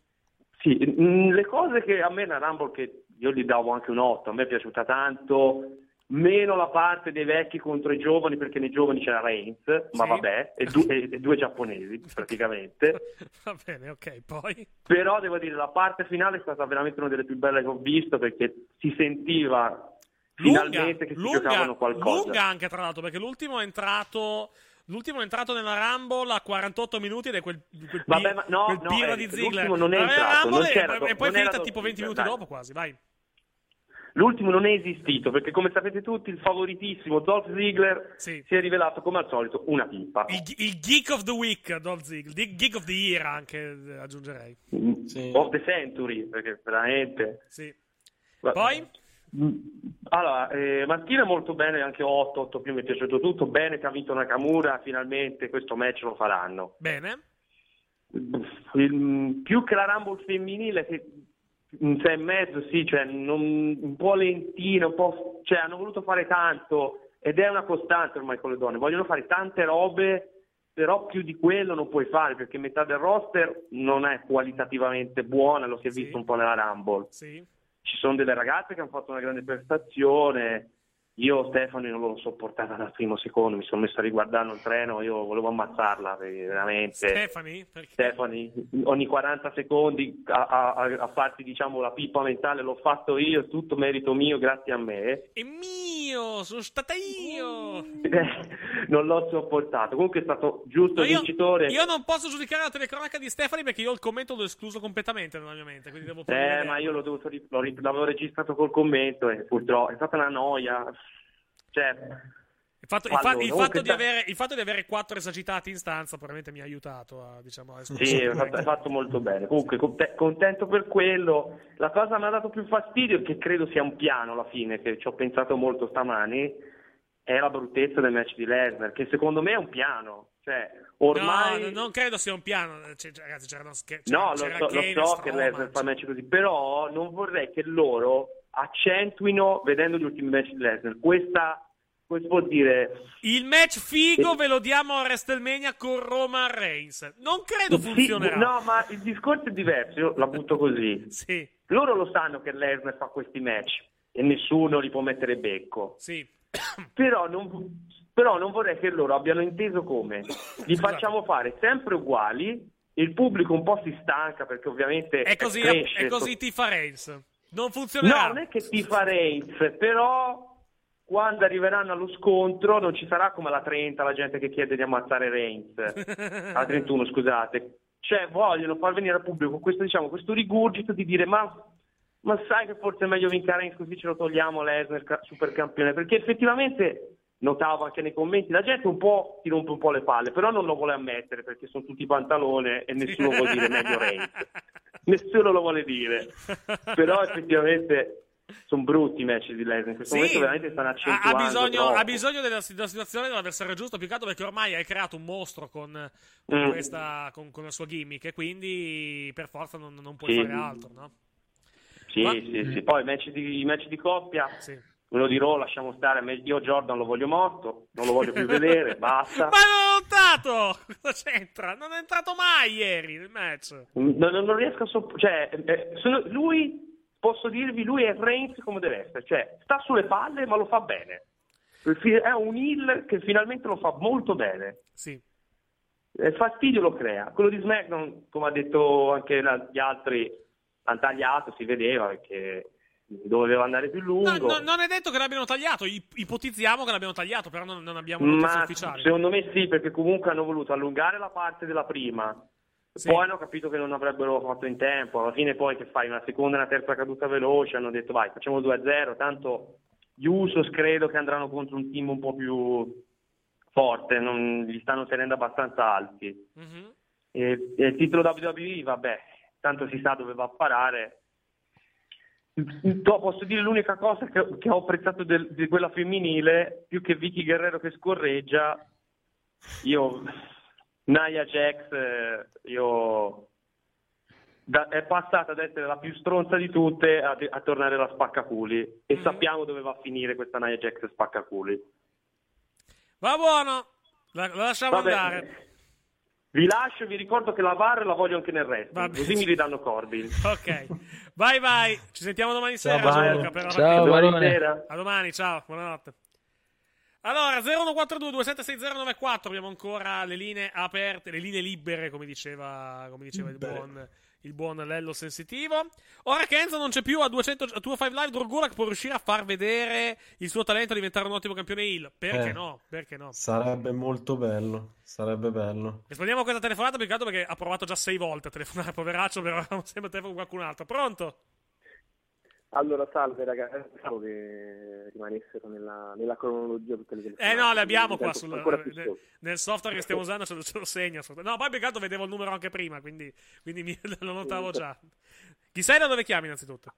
Sì, mm, le cose che a me la Rumble, che io gli davo anche un 8, a me è piaciuta tanto, meno la parte dei vecchi contro i giovani, perché nei giovani c'era Reigns, ma Sì. vabbè, e, du- e- e due giapponesi praticamente. Va bene, ok, poi. Però devo dire, la parte finale è stata veramente una delle più belle che ho visto, perché si sentiva finalmente che si lunga, giocavano qualcosa. lunga anche tra l'altro, perché l'ultimo è entrato. L'ultimo è entrato nella Rumble a 48 minuti ed è quel, quel, Vabbè, ma no, quel no, pirla eh, di Ziggler. l'ultimo non è entrato, Rumble non e- c'era e, poi è finita tipo 20 minuti dai. dopo quasi, vai. L'ultimo non è esistito perché, come sapete tutti, il favoritissimo Dolph Ziggler si è rivelato, come al solito, una pippa. Il, il Geek of the Week, Dolph Ziggler. Di- Geek of the Year anche, eh, aggiungerei. Of the Century, perché veramente. Sì. Poi? Mm, Allora, eh, maschile molto bene, anche 8, 8 più mi è piaciuto tutto. Bene che ha vinto Nakamura, finalmente questo match lo faranno. Bene. Il- più che la Rumble femminile, che un 6 e mezzo, sì, cioè non- un po' lentino, un po', cioè hanno voluto fare tanto ed è una costante ormai con le donne, vogliono fare tante robe, però più di quello non puoi fare perché metà del roster non è qualitativamente buona, lo si è visto un po' nella Rumble. Sì. Ci sono delle ragazze che hanno fatto una grande prestazione. Io Stefani non l'ho sopportata dal primo secondo, mi sono messo a riguardare il treno, io volevo ammazzarla veramente. Stefani? Perché? Stefani, ogni 40 secondi a, a- a- farti diciamo la pippa mentale l'ho fatto io, è tutto merito mio, grazie a me. È mio, sono stata io. non l'ho sopportato. Comunque è stato giusto No, io, vincitore. io non posso giudicare la telecronaca di Stefani perché io il commento l'ho escluso completamente nella mia mente, quindi devo Eh, ma io l'ho dovuto l'avevo registrato col commento e purtroppo è stata una noia. Cioè, Il fatto, il fa- il fatto di sta- avere, il fatto di avere quattro esagitati in stanza probabilmente mi ha aiutato a, diciamo, a Sì, hai fatto, molto bene. Comunque, conte- contento per quello. La cosa che mi ha dato più fastidio, che credo sia un piano alla fine, che ci ho pensato molto stamani, è la bruttezza del match di Lesnar, che secondo me è un piano. Cioè, ormai... No, non credo sia un piano. Cioè, cioè, ragazzi, c'erano scher- No, c'era- lo so, lo so che Lesnar fa match così, però non vorrei che loro accentuino, vedendo gli ultimi match di Lesnar, questa come si può dire? Il match figo ve lo diamo a WrestleMania con Roman Reigns. Non credo Sì, funzionerà. no, ma il discorso è diverso, io la butto così. Sì. Loro lo sanno che Lesnar fa questi match e nessuno li può mettere becco. Sì. Però non, però non vorrei che loro abbiano inteso come li facciamo fare sempre uguali, il pubblico un po' si stanca perché ovviamente È così, cresce. è così tifa Reigns. Non funzionerà. No, non è che ti fa Reigns, però quando arriveranno allo scontro non ci sarà come alla 30 la gente che chiede di ammazzare Reigns. alla 31, scusate. Cioè, vogliono far venire al pubblico questo, diciamo, questo rigurgito di dire ma, ma sai che forse è meglio vincere Reigns così ce lo togliamo Lesnar ca- supercampione, perché effettivamente notavo anche nei commenti, la gente un po' ti rompe un po' le palle, però non lo vuole ammettere perché sono tutti pantalone e nessuno vuole dire meglio Reigns. Nessuno lo vuole dire. Però effettivamente sono brutti i match di Lesnar. In questo Sì, momento veramente stanno accentuando. ha bisogno, ha bisogno della, della situazione dell'avversario giusto, più che altro perché ormai hai creato un mostro con, con Mm. questa, con, con la sua gimmick e quindi per forza non, non puoi Sì. fare altro, no? Sì, Ma- sì, sì. Poi i match di, i match di coppia, Sì. Quello di Raw lasciamo stare. Io Jordan lo voglio morto, non lo voglio più vedere, basta. Ma non ho lottato! Cosa c'entra? Non è entrato mai ieri nel match. Non, non- non riesco a sopp- cioè, eh, sono- lui, posso dirvi, lui è Reigns come deve essere, cioè sta sulle palle ma lo fa bene. È un heel che finalmente lo fa molto bene. Sì. Eh, fastidio lo crea. Quello di SmackDown, come ha detto anche la- gli altri, hanno tagliato, si vedeva perché doveva andare più lungo. No, no, non è detto che l'abbiano tagliato, ip- ipotizziamo che l'abbiano tagliato, però non, non abbiamo notizie Ma ufficiali. secondo me sì, perché comunque hanno voluto allungare la parte della prima. Poi hanno capito che non avrebbero fatto in tempo. Alla fine, poi che fai una seconda e una terza caduta veloce, hanno detto vai, facciamo 2-0. Tanto gli Usos credo che andranno contro un team un po' più forte, non, li stanno tenendo abbastanza alti. Mhm. E, e il titolo WWE, vabbè, tanto si sa dove va a parare. Posso dire l'unica cosa che, che ho apprezzato del- di quella femminile, più che Vicky Guerrero che scorreggia, io, Nia Jax, eh, io, da- è passata ad essere la più stronza di tutte a, a tornare la spaccaculi. E sappiamo dove va a finire questa Nia Jax spaccaculi. Va buono, la, la lasciamo Vabbè, andare. Vi lascio e vi ricordo che la VAR la voglio anche nel resto, Vabbè. così mi ridanno Corbin. Ok, vai vai, ci sentiamo domani Ciao, sera. Gianluca, Ciao, partita. Barone. Sera. A domani, ciao, buonanotte. Allora, 0142 276094, abbiamo ancora le linee aperte, le linee libere, come diceva, come diceva il, buon, il buon Lello Sensitivo. Ora che Enzo non c'è più a 200 a 205 Live, Drogulak può riuscire a far vedere il suo talento a diventare un ottimo campione Hill. Perché Eh. no? Perché no? Sarebbe molto bello. Sarebbe bello. Rispondiamo a questa telefonata più che altro perché ha provato già sei volte a telefonare, poveraccio, però sempre telefono con qualcun altro. Pronto? Allora, salve ragazzi, pensavo che rimanessero nella, nella cronologia tutte le Eh no, le abbiamo qua sul, ancora più nel, nel software che stiamo usando, ce lo, ce lo segna. No, poi altro vedevo il numero anche prima, quindi, quindi mi- lo notavo già. Chi sei da dove chiami innanzitutto?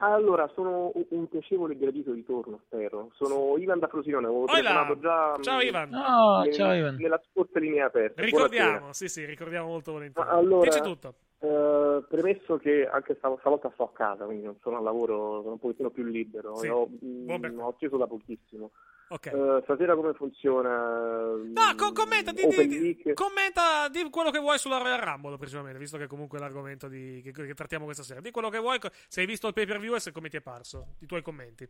Allora, sono un- piacevole e gradito ritorno, spero. Sono Ivan da Frosinone, avevo telefonato già Ciao, mh, Ivan. Oh, nel- ciao, Ivan. nella scorsa linea aperta. Ricordiamo, Buonasera. sì sì, ricordiamo molto volentieri. Allora, Dici tutto. Eh, premesso che anche stav- stavolta sto a casa, quindi non sono al lavoro, sono un pochettino più libero. Sì, Ho, mh, ho acceso da pochissimo. Ok. Eh, stasera come funziona? No, co- commenta, di, di- commenta di quello che vuoi sulla Royal Rumble, principalmente, visto che comunque è l'argomento di- che, che trattiamo questa sera. Di quello che vuoi, se hai visto il pay per view e se come ti è parso, i tuoi commenti.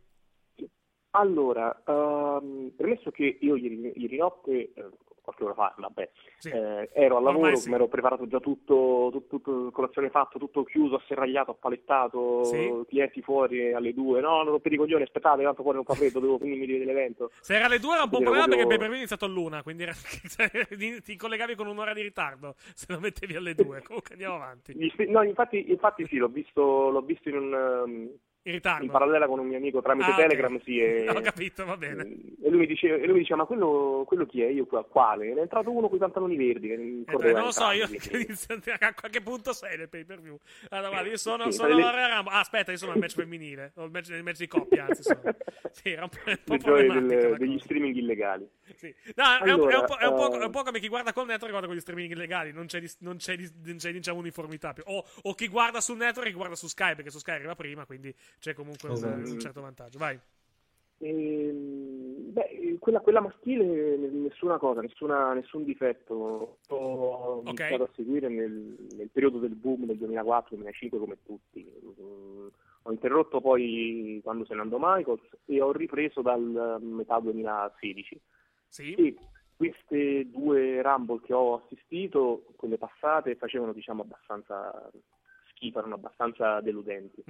Allora, ehm, premesso che io ieri, ieri notte, eh, qualche ora fa, vabbè, eh, ero al lavoro, sì. mi ero preparato già tutto, tutto, tutto, colazione fatto, tutto chiuso, asserragliato, appalettato, Sì. clienti fuori alle due, no, non rompete i coglioni, aspettate, tanto fuori non fa freddo, devo finirmi l'evento. Se era alle due era un po' problema ero perché proprio- per view è iniziato all'una, quindi era- ti collegavi con un'ora di ritardo se lo mettevi alle due. Comunque andiamo avanti. No, infatti, infatti sì, l'ho visto, l'ho visto in un... In ritardo. in parallela con un mio amico tramite Ah. Telegram, sì, e, Ho capito, va bene. e lui mi diceva, e diceva ma quello, quello chi è? Io qua, quale? È entrato uno con i pantaloni verdi che Eh, non lo so, io a qualche punto sei nel pay per view. Allora, guarda, io sono, Sì, sono le- Rumble. Ah, aspetta, io sono al match femminile. O il match, il match di coppia, anzi. Sono. Sì, era un po', un po' del- degli streaming illegali. Sì. No, è, un, è un po', è, un po', Allora, è un po' come chi guarda col network guarda con gli streaming illegali. Non c'è, non c'è, non c'è, diciamo, uniformità più. O, o chi guarda sul network guarda su Sky, perché su Sky arriva prima, quindi c'è comunque un, Esatto. un certo vantaggio. Vai. Ehm, beh, quella, quella maschile nessuna cosa, nessuna- nessun difetto. Ho iniziato a seguire nel, nel periodo del boom del 2004-2005 come tutti. Mm, ho interrotto poi quando se ne andò Michaels e ho ripreso dal metà 2016. E queste due Rumble che ho assistito, quelle passate, facevano diciamo abbastanza schifo, erano abbastanza deludenti.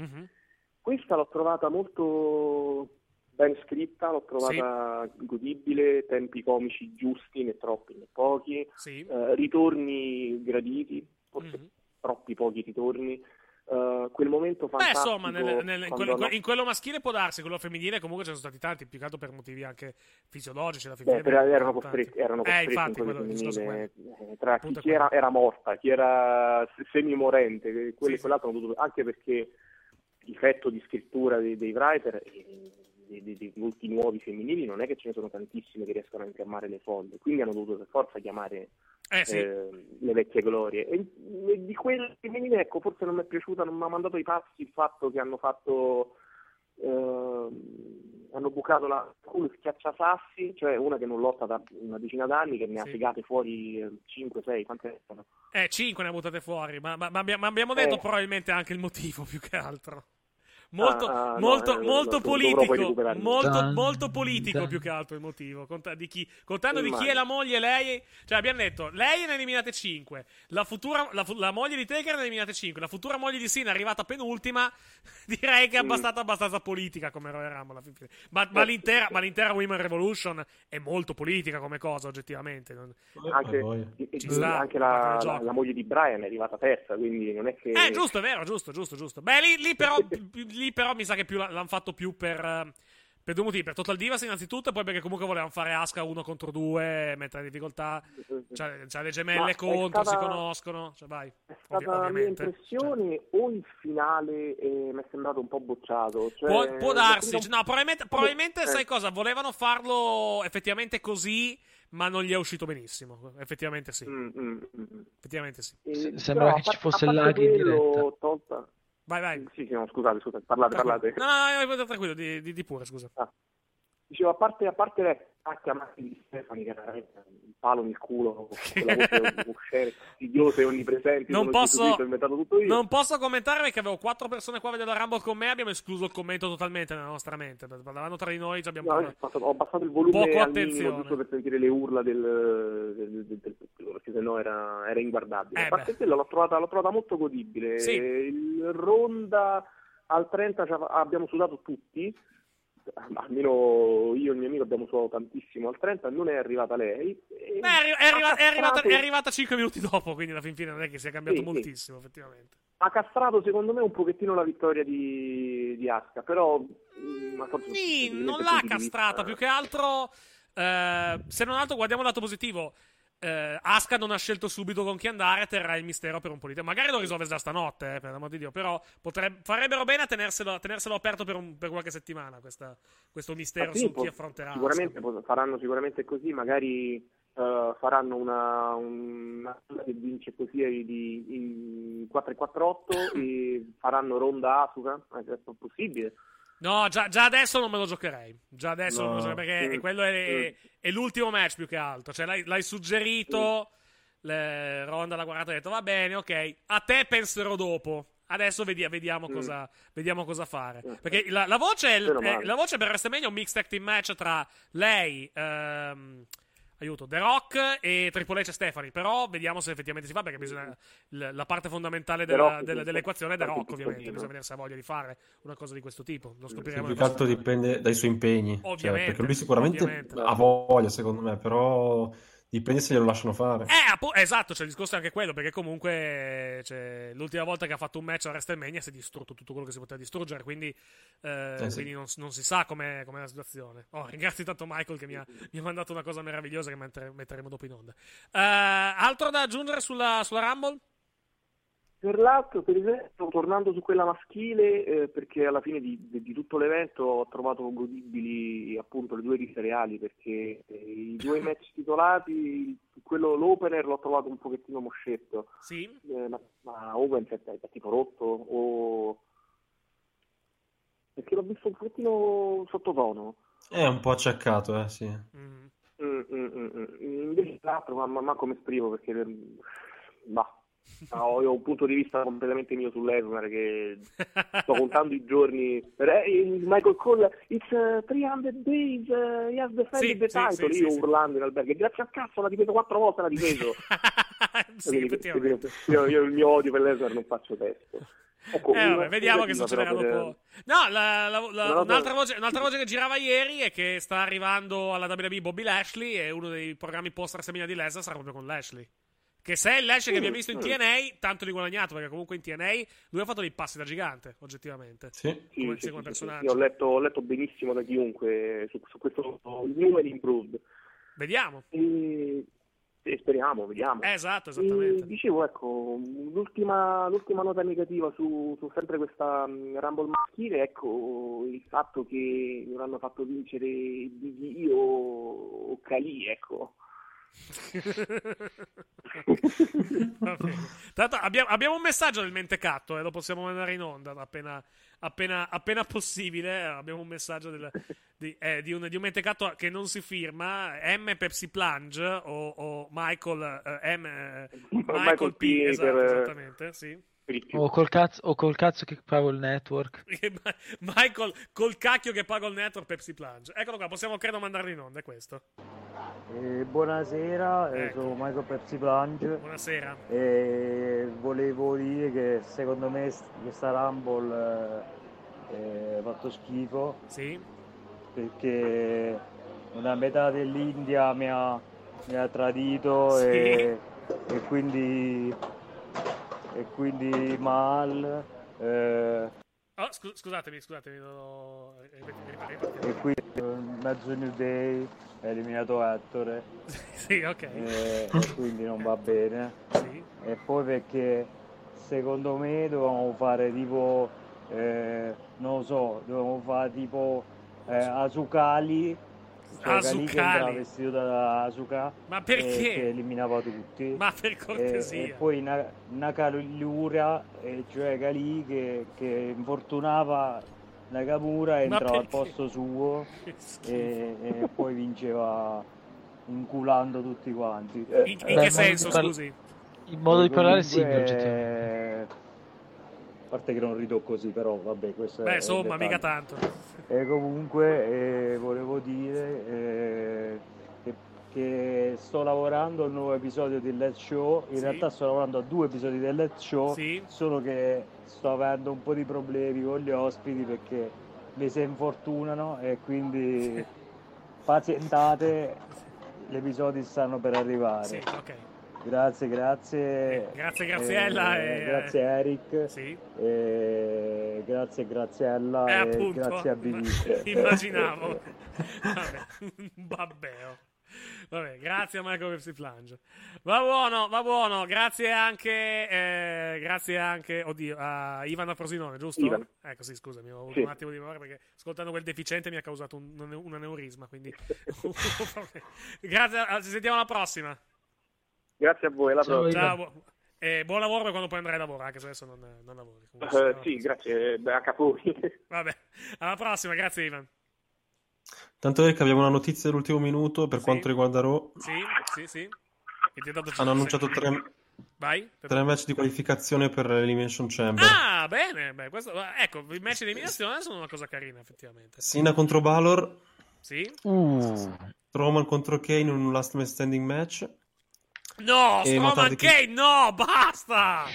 Questa l'ho trovata molto ben scritta, l'ho trovata godibile, tempi comici giusti, né troppi né pochi, Sì. eh, ritorni graditi, forse Mhm. troppi pochi ritorni, eh, quel momento Beh, fantastico. insomma, nel- nel- in, quello, hanno- in quello maschile può darsi, quello femminile comunque ce ne sono stati tanti, più che altro per motivi anche fisiologici. fine Beh, però erano costretti, erano Eh, costretti infatti, in quello femminile, eh, tra chi, chi era, era morta, chi era semimorente, que- quello e quell'altro hanno dovuto, anche perché difetto di scrittura dei, dei writer di- di molti nuovi femminili non è che ce ne sono tantissime che riescono a infiammare le folle, quindi hanno dovuto per forza chiamare Eh, sì. eh, le vecchie glorie. E, e di quelle femminili, ecco, forse non mi è piaciuta, non mi ha mandato i pazzi il fatto che hanno fatto ehm, hanno bucato la culo schiacciasassi, cioè una che non lotta da una decina d'anni, che ne ha Sì. segate fuori 5, 6, quante sono? Eh, 5 ne ha buttate fuori, ma, ma- ma abbiamo, ma abbiamo detto Eh. probabilmente anche il motivo più che altro. Molto, Ah, ah, no, molto, eh, molto lo- dovrò poi politico, molto, molto politico più che altro il motivo. Conta- di chi, contando di chi è la moglie, lei, cioè abbiamo detto, lei ne ha eliminate 5, la, futura, la, la moglie di Taker ne ha eliminate 5, la futura moglie di Sina è arrivata penultima, direi che è Mm. abbastanza, abbastanza politica come Royal Rumble alla fin fine. Ma, ma Eh, l'intera, ma l'intera Women Revolution è molto politica come cosa, oggettivamente. non- Anche, Ci sta, anche la, la- la moglie di Brian è arrivata terza, quindi non è che... Eh, giusto, è vero, giusto, giusto, giusto. Beh, lì, lì però, lì però mi sa che l'hanno fatto più per, eh, per due motivi. Per Total Divas innanzitutto, e poi perché comunque volevano fare Asuka uno contro due, mettere in difficoltà. C'ha, c'ha le gemelle Ma contro, stata- si conoscono. Cioè, vai. È stata la mia ovviamente. impressione o il finale eh, mi è sembrato un po' bocciato. Cioè, Può, può darsi, un- no, probabilmente, probabilmente Eh. sai cosa? Volevano farlo effettivamente così, ma non gli è uscito benissimo. Effettivamente sì. Mm, Effettivamente sì. Eh, sembrava che ci fosse lag in diretta. tolta- Vai, vai. Sì, sì, no, scusate, scusate, parlate, parlate. No, no, no, tranquillo, di, di- di pure, scusa. Dicevo, a parte, a parte le Marti di Stefani, che era un palo nel culo, quella voce uscire fastidiose e onnipresenti, Non posso, non posso commentare perché avevo quattro persone qua a vedere la Rumble con me. Abbiamo escluso il commento totalmente nella nostra mente. Parlavano tra di noi. Abbiamo No, parlato- abbassato- ho abbassato il volume Poco attenzione. giusto per sentire le urla del, del, del- del pubblico, perché sennò era, era inguardabile. Eh, a parte quello l'ho trovata, l'ho trovata molto godibile. Sì. Il Ronda al 30 ci av- abbiamo sudato tutti, almeno io e il mio amico abbiamo sudato tantissimo al 30, non è arrivata lei. Beh, è, arri- è arriva- è arrivata, è arrivata 5 minuti dopo. Quindi alla fin fine non è che sia cambiato Sì, sì. moltissimo, effettivamente. ha castrato secondo me un pochettino la vittoria di, di Asuka, però mm, Sì, non l'ha castrata. Più che altro, eh, se non altro, guardiamo il lato positivo. Eh, Asuka non ha scelto subito con chi andare, terrà il mistero per un po' di tempo. Magari lo risolve già stanotte, eh, per l'amor di Dio. Però potrebbe- farebbero bene a tenerselo, a tenerselo aperto per, un- per qualche settimana. questa- questo mistero Ah, sì, su po- chi affronterà. Sicuramente po- faranno sicuramente così, magari eh, faranno una, una che vince così di, in 4-4-8 e faranno ronda Asuka, eh, è possibile. No, già, già adesso non me lo giocherei. Già adesso non me lo No. giocherei perché Mm, quello è, mm. è l'ultimo match più che altro. Cioè, l'hai, l'hai suggerito. le- Ronda l'ha guardato e ha detto: Va bene, ok. A te penserò dopo. Adesso vedi- vediamo, Mm. cosa, vediamo cosa fare. Perché la, la voce, è, Meno è- male. la voce per WrestleMania è un mixed tag team match tra lei. ehm, Aiuto, The Rock e Triple H e Stephanie. Però vediamo se effettivamente si fa. Perché bisogna. l- La parte fondamentale della- Rock, della- dell'equazione è The Rock, ovviamente. Bisogna vedere se ha voglia di fare una cosa di questo tipo. Lo scopriremo più che altro dipende dai suoi impegni. Cioè, Ovviamente, perché lui sicuramente ovviamente. ha voglia, secondo me, però dipende se glielo lasciano fare. Eh, appo- esatto, cioè il discorso è anche quello, perché comunque cioè, l'ultima volta che ha fatto un match a WrestleMania si è distrutto tutto quello che si poteva distruggere, quindi, eh, Eh, sì. quindi non, non si sa com'è, com'è la situazione. Oh, ringrazio tanto Michael che mi ha, mi ha mandato una cosa meravigliosa che mettere- metteremo dopo in onda. Eh, altro da aggiungere sulla, sulla Rumble? Per l'altro, per esempio, tornando su quella maschile, eh, perché alla fine di, di- tutto l'evento ho trovato godibili appunto le due reali, perché eh, i due match titolati, quello l'opener l'ho trovato un pochettino moscetto, Sì. Eh, ma, ma Owens è, è tipo rotto, o... perché l'ho visto un pochettino sottotono. È un po' acciaccato, eh, sì. Mm, mm, mm, mm. Invece l'altro, ma, ma, ma come esprimo perché... Bah. No, io ho un punto di vista completamente mio su Lesnar che sto contando i giorni. Eh, Michael Cole, it's uh, 300 days, uh, he has defended Sì, the title. sì, io sì, urlando in albergo, grazie al cazzo l'ha difeso quattro volte, l'ha difeso. Sì, Quindi, io, io il mio odio per Lesnar non faccio testo. Ecco, Eh, vabbè, vediamo che succederà dopo. No, la- la- la- un'altra, voce, un'altra voce che girava ieri è che sta arrivando alla WWE Bobby Lashley e uno dei programmi post WrestleMania di Lesnar sarà proprio con Lashley. Che se è il Lashley che Mm, abbiamo visto in mm. TNA, tanto di guadagnato, perché comunque in TNA lui ha fatto dei passi da gigante, oggettivamente. Sì. Come, sì, come sì, personaggio. sì, ho, letto, ho letto benissimo da chiunque su, su questo New and Improved. Vediamo. E, e speriamo, vediamo. Eh, esatto, esattamente. E dicevo, ecco, l'ultima, l'ultima nota negativa su, su sempre questa mh, Rumble maschile, ecco, il fatto che non hanno fatto vincere Big E o, o Kali, ecco. Tanto abbiamo, abbiamo un messaggio del mentecatto, eh, lo possiamo mandare in onda appena, appena, appena possibile. Abbiamo un messaggio del- di, eh, di un, di un mentecatto che non si firma, M Pepsi Plunge o, o Michael, eh, M, eh, Michael, Michael P. P. Esatto, per- esattamente, sì. O col cazzo, o col cazzo che pago il network. Michael col cacchio che paga il network Pepsi Plunge. Eccolo qua, possiamo credo mandarlo in onda, è questo. Eh, buonasera, eh, Ecco. sono Michael Pepsi Plunge Buonasera. e volevo dire che secondo me st- questa Rumble eh, ha fatto schifo Sì. perché una metà dell'India mi ha, mi ha tradito Sì. e, e quindi e quindi Mal eh, Oh, scu- scusatemi, scusatemi, ho... ripeti- ripeti- ripeti. e quindi eh, mezzo New Day ha eliminato Ettore Sì, ok. e, e quindi non va bene Sì. e poi perché secondo me dovevamo fare tipo eh, non lo so dovevamo fare tipo eh, Asukali cioè Asukali. vestito da Asuka Ma perché? e che eliminava tutti Ma per e, cortesia. e poi Na- Nakalura e cioè Kali che, che infortunava Nakamura e entrava al posto suo e, e poi vinceva inculando tutti quanti In, in Beh, che senso, scusi? Il modo di parlare è Comunque, simile, oggettivamente. A parte che non rido così, però vabbè, questo è Beh, un insomma, mica tanto. E comunque eh, volevo dire eh, che, che sto lavorando a un nuovo episodio di Let's Show. In Sì. realtà sto lavorando a due episodi del Let's Show, Sì. solo che sto avendo un po' di problemi con gli ospiti perché mi si infortunano e quindi pazientate, gli episodi stanno per arrivare. Sì, ok. Grazie, grazie. Grazie, Graziella. Eh, e, grazie Eric. Sì. Eh, grazie Graziella Eh, e appunto. grazie a BD. Immaginavo. Vabbè, un babbeo. Vabbè, grazie a Michael Pepsi Plunge. Va buono, va buono. Grazie anche, eh, grazie anche, oddio, a Ivan Frosinone, giusto? Ivan. Ecco, sì, scusami, ho avuto Sì. un attimo di memoria perché ascoltando quel deficiente mi ha causato un, un, un aneurisma, quindi... grazie, ci sentiamo alla prossima. Grazie a voi, alla Ciao, prossima. Ciao, eh, buon lavoro per quando puoi andare a lavoro, anche se adesso non, non lavori. Comunque, Eh, no. sì, grazie, beh, anche a voi. Vabbè, alla prossima, grazie Ivan. Tanto Eric abbiamo una notizia dell'ultimo minuto per Sì. quanto riguarda Raw. Sì, sì, sì. Che ti ha dato Hanno annunciato tre, Vai. tre match di qualificazione per l'Elimination Chamber. Ah, bene. Beh, questo, ecco, i match di eliminazione sono una cosa carina, effettivamente. Sina contro Balor, Sì? Uh, Roman contro Kane in un last man standing match. No, E Strowman Matardi- Kane, no, basta!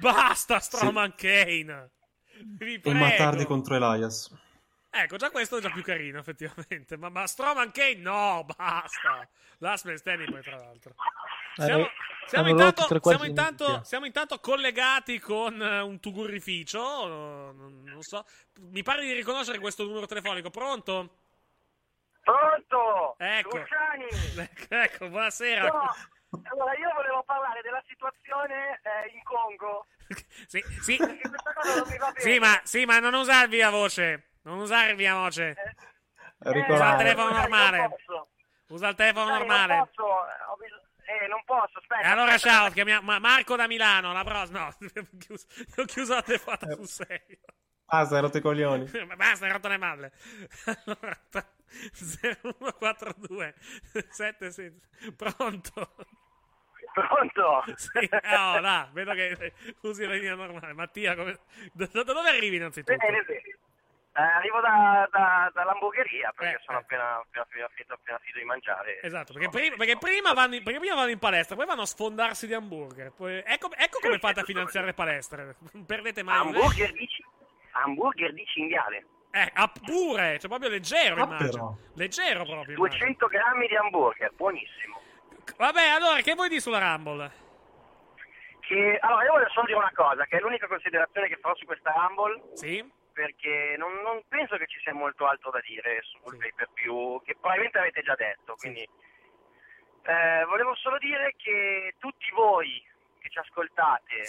Basta, Strowman Kane! Vi E prego. Matardi contro Elias. Ecco, già questo è già più carino, effettivamente. Ma, ma Strowman Kane, no, basta! Last man standing, poi, tra l'altro. Siamo, hanno- siamo hanno intanto, siamo, intanto, siamo intanto collegati con eh, un tugurrificio. eh, Non, non so. Mi pare di riconoscere questo numero telefonico. Pronto? Pronto? Ecco. Luciani? Ecco, ecco, buonasera. No, allora io volevo parlare della situazione eh, in Congo. Sì, sì. Sì, ma, sì, ma non usare via voce. Non usare via voce. Eh, Usa il telefono normale. Non posso. Usa il telefono Luciani, normale. Non posso, eh, ho bis- eh, non posso, aspetta. E allora aspetta. ciao, chiamiamo Ma- Marco da Milano, la prossima. No, ho chiuso, ho chiuso la telefonata sul serio. Ah, sei rotto i coglioni. Basta, hai rotto le malle. Allora, tra, 0142 76 Pronto? Pronto? Sì, no, là, vedo che usi la linea normale. Mattia, come... da, da dove arrivi innanzitutto? Bene, bene. Eh, arrivo da, da- dall'hamburgeria perché sono appena, appena, appena, finito, appena finito di mangiare. Esatto, perché, prima, perché prima vanno in, perché prima vanno in palestra, poi vanno a sfondarsi di hamburger. Poi, ecco, ecco come fate a finanziare le palestre. Non perdete mai Hamburger di, hamburger di cinghiale. Eh, ah, pure, cioè proprio leggero, Ah, immagino. però. Leggero proprio. immagino. 200 grammi di hamburger, buonissimo. Vabbè, allora, che vuoi dire sulla Rumble? Che, allora, io voglio solo dire una cosa, che è l'unica considerazione che farò su questa Rumble. Sì. Perché non, non penso che ci sia molto altro da dire sul pay per view, che probabilmente avete già detto. Quindi, eh, volevo solo dire che tutti voi che ci ascoltate,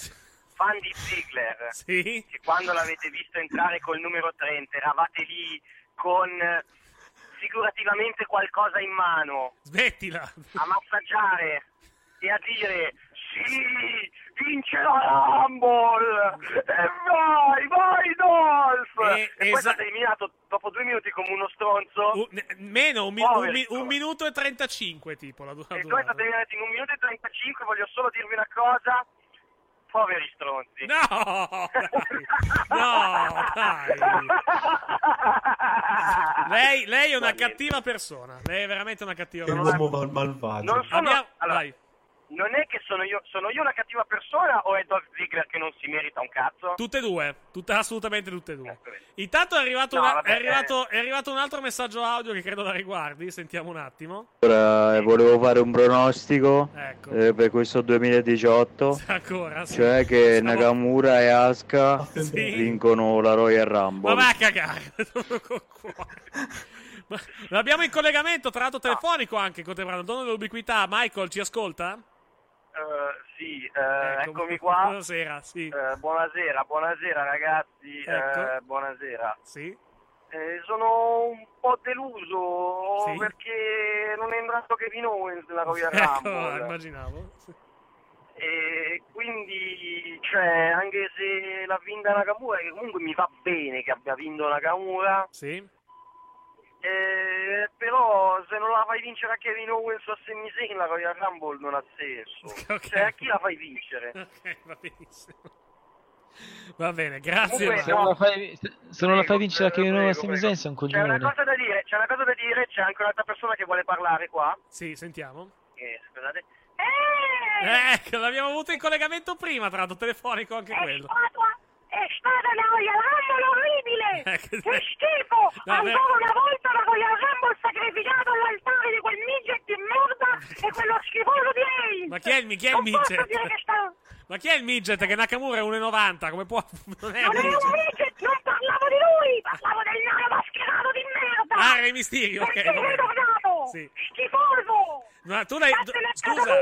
fan di Ziggler, che quando l'avete visto entrare col numero 30 eravate lì con figurativamente qualcosa in mano. Smettila. a massaggiare e a dire sì, vince la Rumble e vai, vai Dolph. E, poi è stato eliminato dopo due minuti come uno stronzo. Meno, un, mi- un mi- un minuto e 35 tipo la, du- la e poi è durata. stato eliminato in un minuto e 35 voglio solo dirvi una cosa poveri stronzi no No, dai. Lei, lei è una cattiva persona. Lei è veramente una cattiva È un persona. uomo mal- malvagio. non sono Abbiamo- allora. Non è che sono io sono io una cattiva persona o è Dolph Ziggler che non si merita un cazzo Tutte e due, tutte, assolutamente tutte e due. Intanto è arrivato, No, una- vabbè, è, arrivato, è arrivato un altro messaggio audio che credo la riguardi. Sentiamo un attimo. Ora eh, volevo fare un pronostico Ecco. eh, per questo 2018, Ancora, sì. cioè che Nakamura e Asuka Sì. vincono la Royal Rumble. A cagare. L'abbiamo in collegamento, tra l'altro telefonico anche, contemporaneo. Dono dell'ubiquità. Michael, ci ascolta? Eh, sì, eh, eccomi qua. Buonasera, sì. Eh, buonasera, buonasera ragazzi, Ecco. buonasera. Sì. Sono un po' deluso Sì. perché non è entrato Kevin Owens nella Royal Ecco, Rumble. immaginavo. E quindi, cioè, anche se l'ha vinta Nakamura, che comunque mi va bene che abbia vinto Nakamura, Sì. Eh, però se non la fai vincere a Kevin Owens o a Sami Zayn la Royal Rumble non ha senso. Ok. Cioè, a chi la fai vincere? Ok, va benissimo. Va bene, grazie. Comunque, Se Mario. non la fai, se- se non la fai vincere a Kevin Owens Sami prego. Zayn sei un C'è una coglione. cosa da dire, c'è una cosa da dire, c'è anche un'altra persona che vuole parlare qua. Sì, sentiamo. Eh, scusate. Ecco, l'abbiamo avuto in collegamento prima, tra l'altro telefonico anche quello. È stata una Royal Rumble orribile! Eh, che- schifo! No. Ancora una volta la Royal Rumble sacrificata all'altare di quel midget di merda e quello schifoso di Reigns! Ma chi è il, chi è il midget? sta... Ma chi è il midget? Che Nakamura è 1,90. Come può. Non è un Non è un midget. midget, non parlavo di lui! Parlavo del nano mascherato di merda! Ah, Re Mysterio, ok. Perché sei bene. tornato? Sì. Schifoso! Ma tu l'hai. Scusa!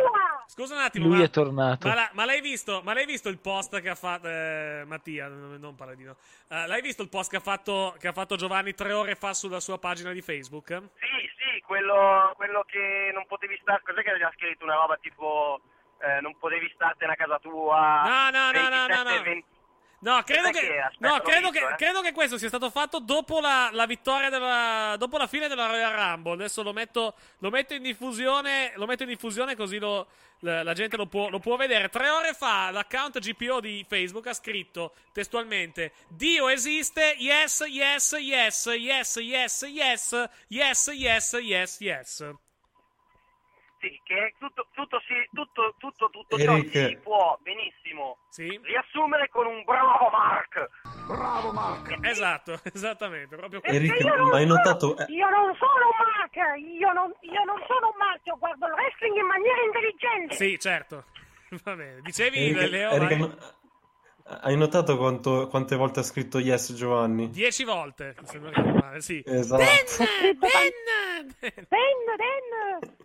Scusa un attimo. Lui ma, è tornato. Ma, la- ma l'hai visto? Ma l'hai visto il post che ha fatto. eh, Mattia, non, Paladino. Eh, l'hai visto il post che ha, fatto, che ha fatto Giovanni tre ore fa sulla sua pagina di Facebook? Sì, sì, quello, quello che non potevi stare... Cos'è che aveva scritto una roba tipo... eh, non potevi startene a casa tua... No, no, no, no, no, 27, no. 20 No, credo che, che- no, credo, visto, che, eh. credo che questo sia stato fatto dopo la, la vittoria della. dopo la fine della Royal Rumble. Adesso lo metto, lo metto in diffusione. Lo metto in diffusione così lo- la, la gente lo può, lo può vedere. Tre ore fa l'account GPO di Facebook ha scritto testualmente: Dio esiste, yes, yes, yes, yes, yes, yes, yes, yes, yes, yes. Sì, che tutto, tutto, si, tutto, tutto, tutto ciò Eric. si può benissimo Sì. riassumere con un bravo Mark. Bravo Mark! Esatto, esattamente. Proprio Eric, io non ma hai sono- notato... eh, Io non sono un Mark, io non, io non sono un Mark, io guardo il wrestling in maniera intelligente. Sì, certo. Va bene. Dicevi, Eric, Leo? Eric, vai. Hai no- notato quanto- quante volte ha scritto yes Giovanni? Dieci volte, ricordo male, sì. Esatto. Ben, Ben, Ben, Ben,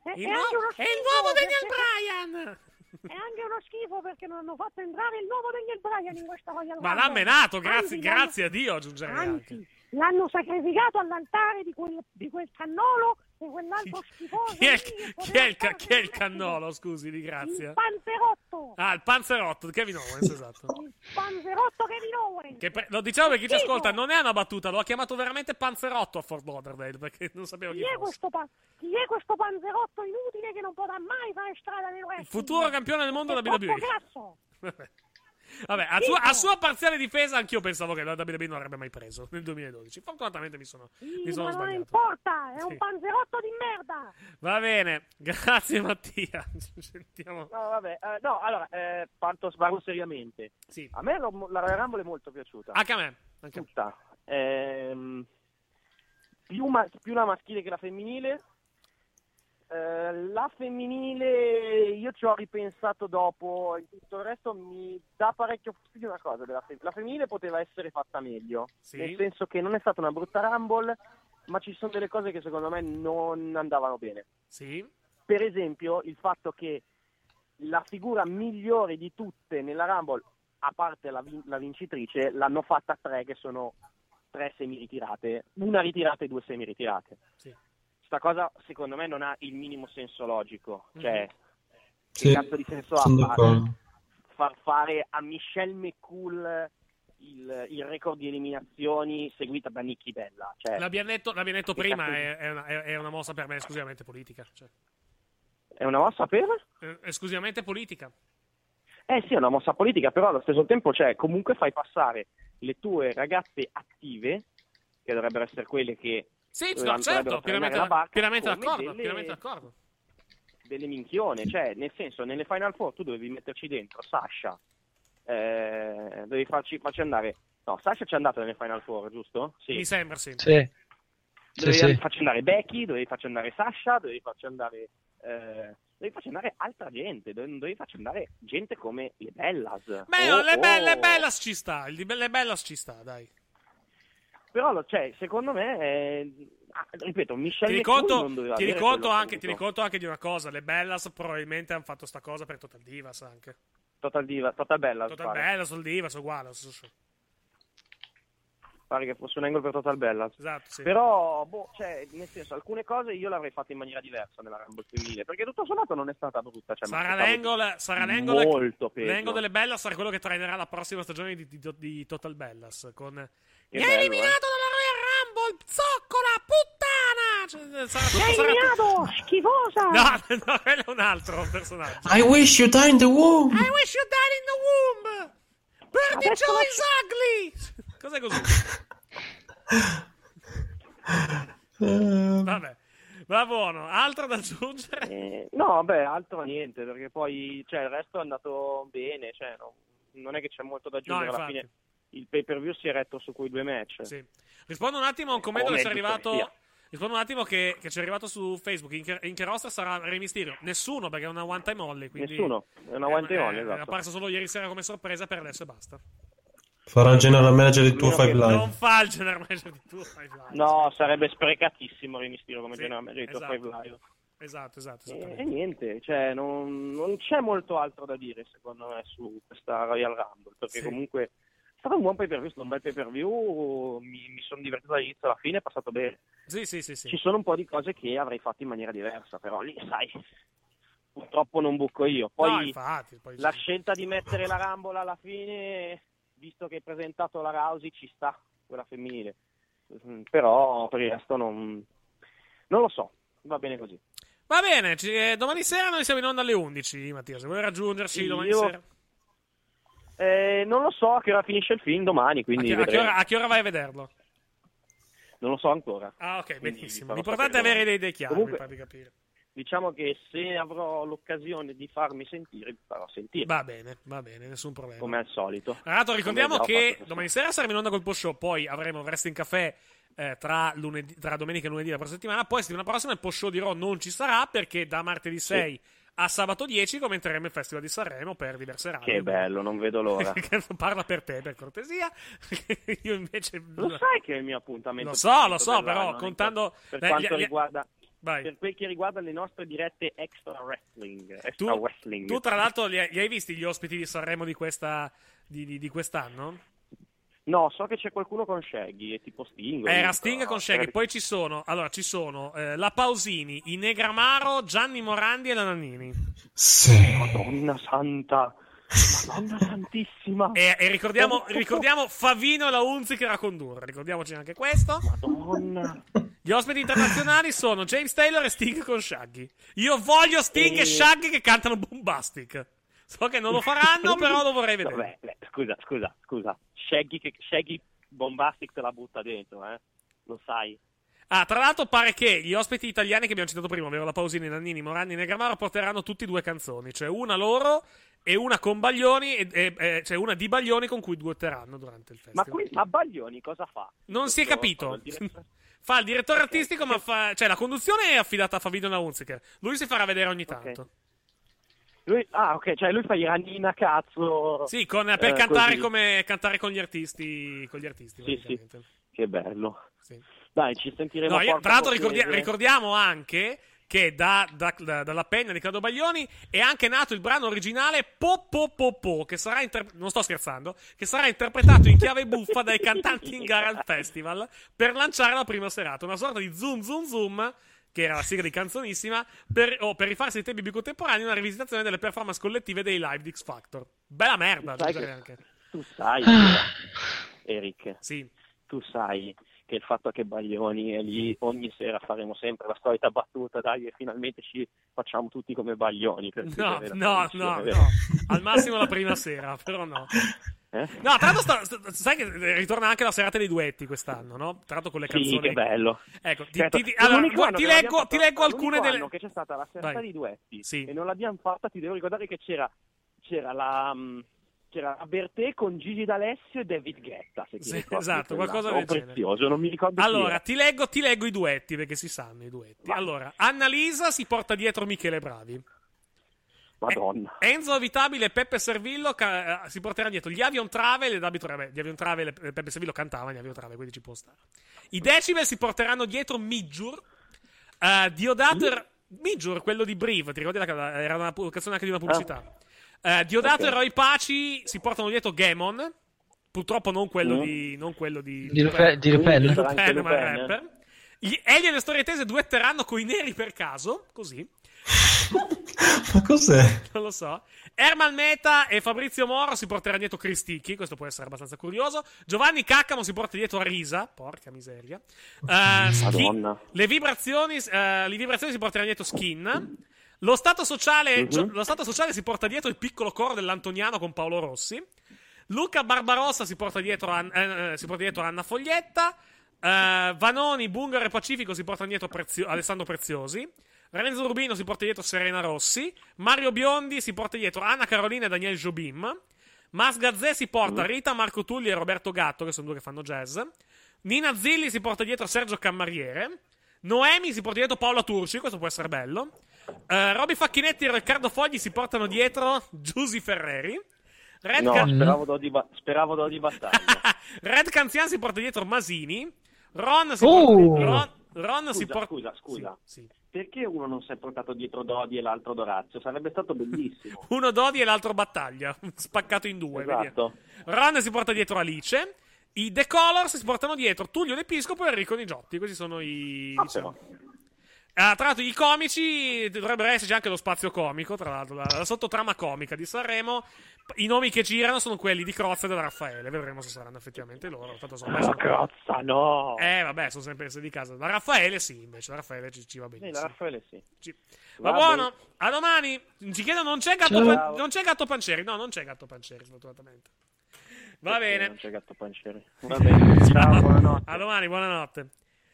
è, Il è nuovo- anche uno è il nuovo Daniel Bryan! È anche uno schifo perché non hanno fatto entrare il nuovo Daniel Bryan in questa Royal Ma l'ha menato, grazie, Anzi, grazie a Dio aggiungerei anche. Anzi, l'hanno sacrificato all'altare di quel, di quel cannolo quell'altro schifoso Chi è, il, che chi, poteva è il, ca- fare chi è il il cannolo? Scusi, di grazia. Il panzerotto! Ah, il panzerotto, Kevin Owens, esatto. Il panzerotto Kevin Owens! Che pre- lo diciamo per chi ci ascolta, non è una battuta, lo ha chiamato veramente panzerotto a Fort Lauderdale perché non sapevo chi Chi è, questo pa- chi è questo panzerotto inutile che non potrà mai fare strada nel wrestling? Il futuro campione del mondo È della troppo WWE. grasso! Vabbè, a sua, a sua parziale difesa, anch'io pensavo che la WWE non avrebbe mai preso nel 2012. Fortunatamente mi sono, Sì, mi sono ma non sbagliato. importa, è Sì. un panzerotto di merda! Va bene, grazie Mattia. Sentiamo. No, vabbè, eh, no, allora, eh, parto, parlo seriamente. Sì. A me lo- la Royal Rumble è molto piaciuta. Anche a me. Anche a me. Tutta. Ehm, più, ma- più la maschile che la femminile. Eh, la femminile io ci ho ripensato dopo, in tutto il resto mi dà parecchio fastidio una cosa, della fe- la femminile poteva essere fatta meglio, Sì. nel senso che non è stata una brutta Rumble, ma ci sono delle cose che secondo me non andavano bene. Sì. Per esempio il fatto che la figura migliore di tutte nella Rumble, a parte la, vin- la vincitrice, l'hanno fatta tre che sono tre semi-ritirate, una ritirata e due semi-ritirate. Sì. Sta cosa secondo me non ha il minimo senso logico, cioè Sì, che cazzo di senso ha fare, far fare a Michelle McCool il, il record di eliminazioni seguita da Nikki Bella? Cioè, L'abbiamo detto, l'abbiamo detto prima, è, è una, è- una mossa per me esclusivamente politica. Cioè, è una mossa per? è esclusivamente politica. Eh sì, è una mossa politica, però allo stesso tempo, cioè, comunque fai passare le tue ragazze attive, che dovrebbero essere quelle che Sì, no, certo, pienamente, barca, pienamente d'accordo, delle- pienamente d'accordo. delle minchione, cioè, nel senso, nelle Final Four tu dovevi metterci dentro Sasha, eh, dovevi farci, farci andare, no, Sasha ci è andata nelle Final Four, giusto? Sì. Mi sembra, sì. Sì. Dovevi sì. farci andare Becky, dovevi farci andare Sasha, dovevi farci andare, eh, dovevi farci andare altra gente, dove- dovevi farci andare gente come le Bellas. Beh, o- no, le, be- o- le Bellas ci sta, le Bellas ci sta, dai. Però, cioè, secondo me, eh, ah, ripeto, Michelle Ti doveva ti, quello anche, ti riconto anche di una cosa, le Bellas probabilmente hanno fatto sta cosa per Total Divas anche. Total Diva, Total Bella, Total pare. Bellas, Total Divas, uguale. lo stesso. pare che fosse un angle per Total Bella. Esatto, sì. Però, boh, cioè, nel senso, alcune cose io le avrei fatte in maniera diversa nella Rumble femminile, perché tutto sommato non è stata brutta. Cioè, Sarà l'angle, sarà l'angle, molto peggio. l'angle delle Bellas sarà quello che trainerà la prossima stagione di, di- di Total Bellas. Con... Che Mi hai bello, eliminato Rumble, zoccola, puttana! Cioè, sarà Sei sarà schifosa! No, no, quello è un altro personaggio. I wish you died in the womb. I wish you died in the womb! Birdie Adesso Joe is ugly! Cos'è così? Vabbè, va buono. Altro da aggiungere? Eh, no, vabbè, altro niente, perché poi cioè, il resto è andato bene, cioè, no- non è che c'è molto da aggiungere, No, alla fine il pay per view si è retto su quei due match. Sì. Rispondo un attimo a un commento Come che ci è arrivato. Rispondo un attimo che, che ci è arrivato su Facebook. In che, in che roster sarà Re Mysterio? Nessuno, perché è una one time only. Quindi Nessuno, è una one time only, È esatto. apparso solo ieri sera come sorpresa per adesso e basta. Farà il general manager di Tour Meno 5 che- Live. Non fa il general manager di Tour Five Live. No, sarebbe sprecatissimo Re Mysterio come Sì, general manager di Top esatto. 5 Live. Esatto, esatto. E, e niente, cioè, non, non c'è molto altro da dire secondo me su questa Royal Rumble, perché Sì. comunque è stato un buon pay per view, un bel pay per view, mi, mi sono divertito dall'inizio alla fine, è passato bene. Sì, sì, sì, sì. Ci sono un po' di cose che avrei fatto in maniera diversa, però lì, sai, purtroppo non buco io. Poi No, infatti, poi la sì. scelta di mettere la Rumble alla fine, visto che hai presentato la Rousey, ci sta, quella femminile. Mm, Però per il resto non, non lo so, va bene così. Va bene, ci- eh, domani sera noi siamo in onda alle 11, Mattia. Se vuoi raggiungerci domani io- sera. Eh, non lo so a che ora finisce il film domani, A quindi che, a che ora, a che ora vai a vederlo? non lo so ancora. Ah, ok, benissimo. L'importante è avere dei idee chiare, Comunque- mi pare di capire. Diciamo che se avrò l'occasione di farmi sentire, vi farò sentire, Va bene, va bene, nessun problema. come al solito. Tra l'altro ricordiamo che domani sera saremo in onda col post show, poi avremo Wrestling Café eh, tra, lunedì- tra domenica e lunedì la prossima settimana, poi settimana prossima il post show di Raw non ci sarà perché da martedì 6 a sabato 10 commenteremo il Festival di Sanremo per diverse radio. Che bello, non vedo l'ora. Parla per te, per cortesia. Io invece... Lo sai che è il mio appuntamento Lo so, lo so, però contando... Per eh, quanto gli- riguarda... Vai. Per quel che riguarda le nostre dirette extra wrestling. Extra Tu, wrestling. tu, tra l'altro li hai, li hai visti gli ospiti di Sanremo di, questa, di, di- di quest'anno? No, so che c'è qualcuno con Shaggy, è tipo Sting. Era dico, Sting con Shaggy. Poi ci sono, allora, ci sono eh, la Pausini, i Negramaro, Gianni Morandi e la Nannini. Madonna santa. Madonna santissima. E, e ricordiamo, ricordiamo Favino e la Unziker a condurre. Ricordiamoci anche questo. Madonna. Gli ospiti internazionali sono James Taylor e Sting con Shaggy. Io voglio Sting e, E- Shaggy che cantano Bombastic. So che non lo faranno, però lo vorrei vedere. Vabbè, beh, scusa, scusa, scusa. Shaggy, che, Shaggy Bombastic te la butta dentro, eh? Lo sai. Ah, tra l'altro pare che gli ospiti italiani che abbiamo citato prima, ovvero la Pausini, Nannini, Morandi e Negramaro, porteranno tutti due canzoni, cioè una loro e una con Baglioni, e, e- e- cioè una di Baglioni con cui duetteranno durante il Ma, festival. qui, ma Baglioni cosa fa? Non si è capito. Fa il direttore artistico, ma fa. Cioè, la conduzione è affidata a Favino Naunziker. Lui si farà vedere ogni tanto. Lui, ah, ok, cioè lui fa i ranina cazzo. Sì, con- per eh, cantare, come, cantare con gli artisti. Con gli artisti, Sì, sì. Che bello. Sì. Dai, ci sentiremo No, io- tra l'altro ricordia- ricordiamo anche che da- da- da- dalla penna di Claudio Baglioni è anche nato il brano originale Po Po Po Po, che sarà inter- non sto scherzando, che sarà interpretato in chiave buffa dai cantanti in gara al festival per lanciare la prima serata, una sorta di zoom zoom zoom che era la sigla di canzonissima, per, o per rifarsi ai tempi più contemporanei, una rivisitazione delle performance collettive dei live di X Factor. Bella merda, Sai aggiungerei che- anche. Tu sai, Eric, Sì. tu sai che il fatto che Baglioni è lì ogni sera faremo sempre la solita battuta, dai, e finalmente ci facciamo tutti come Baglioni. per No, no, no, no. Al massimo la prima sera, però no. Eh? No, tra l'altro, sta- sta- sai che ritorna anche la serata dei duetti quest'anno, no? Tra l'altro con le Sì, canzoni. che bello. Ecco, ti, Certo, ti- ti- allora, anno ti leggo, fatto- leggo alcune delle. che c'è stata la serata Vai. di duetti Sì. e non l'abbiamo fatta, ti devo ricordare che c'era, c'era la. C'era la Bertè con Gigi D'Alessio e David Guetta. Se Sì, esatto, qualcosa del genere. prezioso, non mi ricordo Allora, ti leggo, ti leggo i duetti perché si sanno i duetti. Allora, Annalisa si porta dietro Michele Bravi. Madonna. E- Enzo Vitabile e Peppe Servillo ca- eh, si porteranno dietro gli Avion Travel e Dabito vabbè, gli Avion Travel e Peppe Servillo cantavano gli Avion Travel, quindi ci può stare. I Decibel si porteranno dietro Mijur, eh, Diodato e- Mijur, quello di Brive, ti ricordi? La, era una canzone anche di una pubblicità. Eh, Diodato Ok. e Roy Paci si portano dietro Gamon, purtroppo non quello Mm. di... Non quello di, Di Lupin. Di Lupin, ma il rapper. Gli Elio e le storie tese duetteranno con i neri per caso, così. Ma cos'è? Non lo so. Ermal Meta e Fabrizio Moro si porteranno dietro Cristicchi. Questo può essere abbastanza curioso. Giovanni Caccamo si porta dietro a Risa. Porca miseria. Eh, Skin- Madonna. le, vibrazioni, eh, le vibrazioni si porteranno dietro Skin. Lo stato, sociale, Mhm. Gio- lo stato sociale si porta dietro il piccolo coro dell'Antoniano con Paolo Rossi. Luca Barbarossa si porta dietro, An- eh, eh, si porta dietro Anna Foglietta. Eh, Vanoni, Bungaro e Pacifico si portano dietro Prezio- Alessandro Preziosi. Renzo Rubino si porta dietro Serena Rossi. Mario Biondi si porta dietro Anna Carolina e Daniel Jobim. Mas Gazzè si porta Rita, Marco Tulli e Roberto Gatto, che sono due che fanno jazz. Nina Zilli si porta dietro Sergio Cammariere. Noemi si porta dietro Paola Turci, questo può essere bello. Eh, Roby Facchinetti e Riccardo Fogli si portano dietro Giusy Ferreri. Red, No, Ca- speravo do di, ba- speravo do di battaglia. Red Canzian si porta dietro Masini. Ron si Oh! porta Ron, Ron si Scusa, porta scusa, scusa. Sì, sì. Perché uno non si è portato dietro Dodi e l'altro Dorazio? Sarebbe stato bellissimo. Uno Dodi e l'altro Battaglia, spaccato in due. Esatto. Ron si porta dietro Alice. I The Colors si portano dietro Tullio L'Episcopo e Enrico Nigiotti. Questi sono i. Ah, diciamo. Ah, tra l'altro, i comici dovrebbero esserci anche lo spazio comico. Tra l'altro, la, la sottotrama comica di Sanremo. I nomi che girano sono quelli di Crozza e da Raffaele. Vedremo se saranno effettivamente loro. Tanto sono, Ma Crozza, no! Eh, vabbè, sono sempre essere di casa. Da Raffaele, sì, invece. Da Raffaele ci, ci va Sì, benissimo. la Raffaele sì. Ci- Va Va buono. A domani. Ci chiedono, non c'è gatto. Pan- non c'è gatto Pancieri. No, non c'è gatto Pancieri, sfortunatamente. Va Perché bene. Non c'è gatto panciere. Va bene. Ciao, buonanotte. A domani, buonanotte.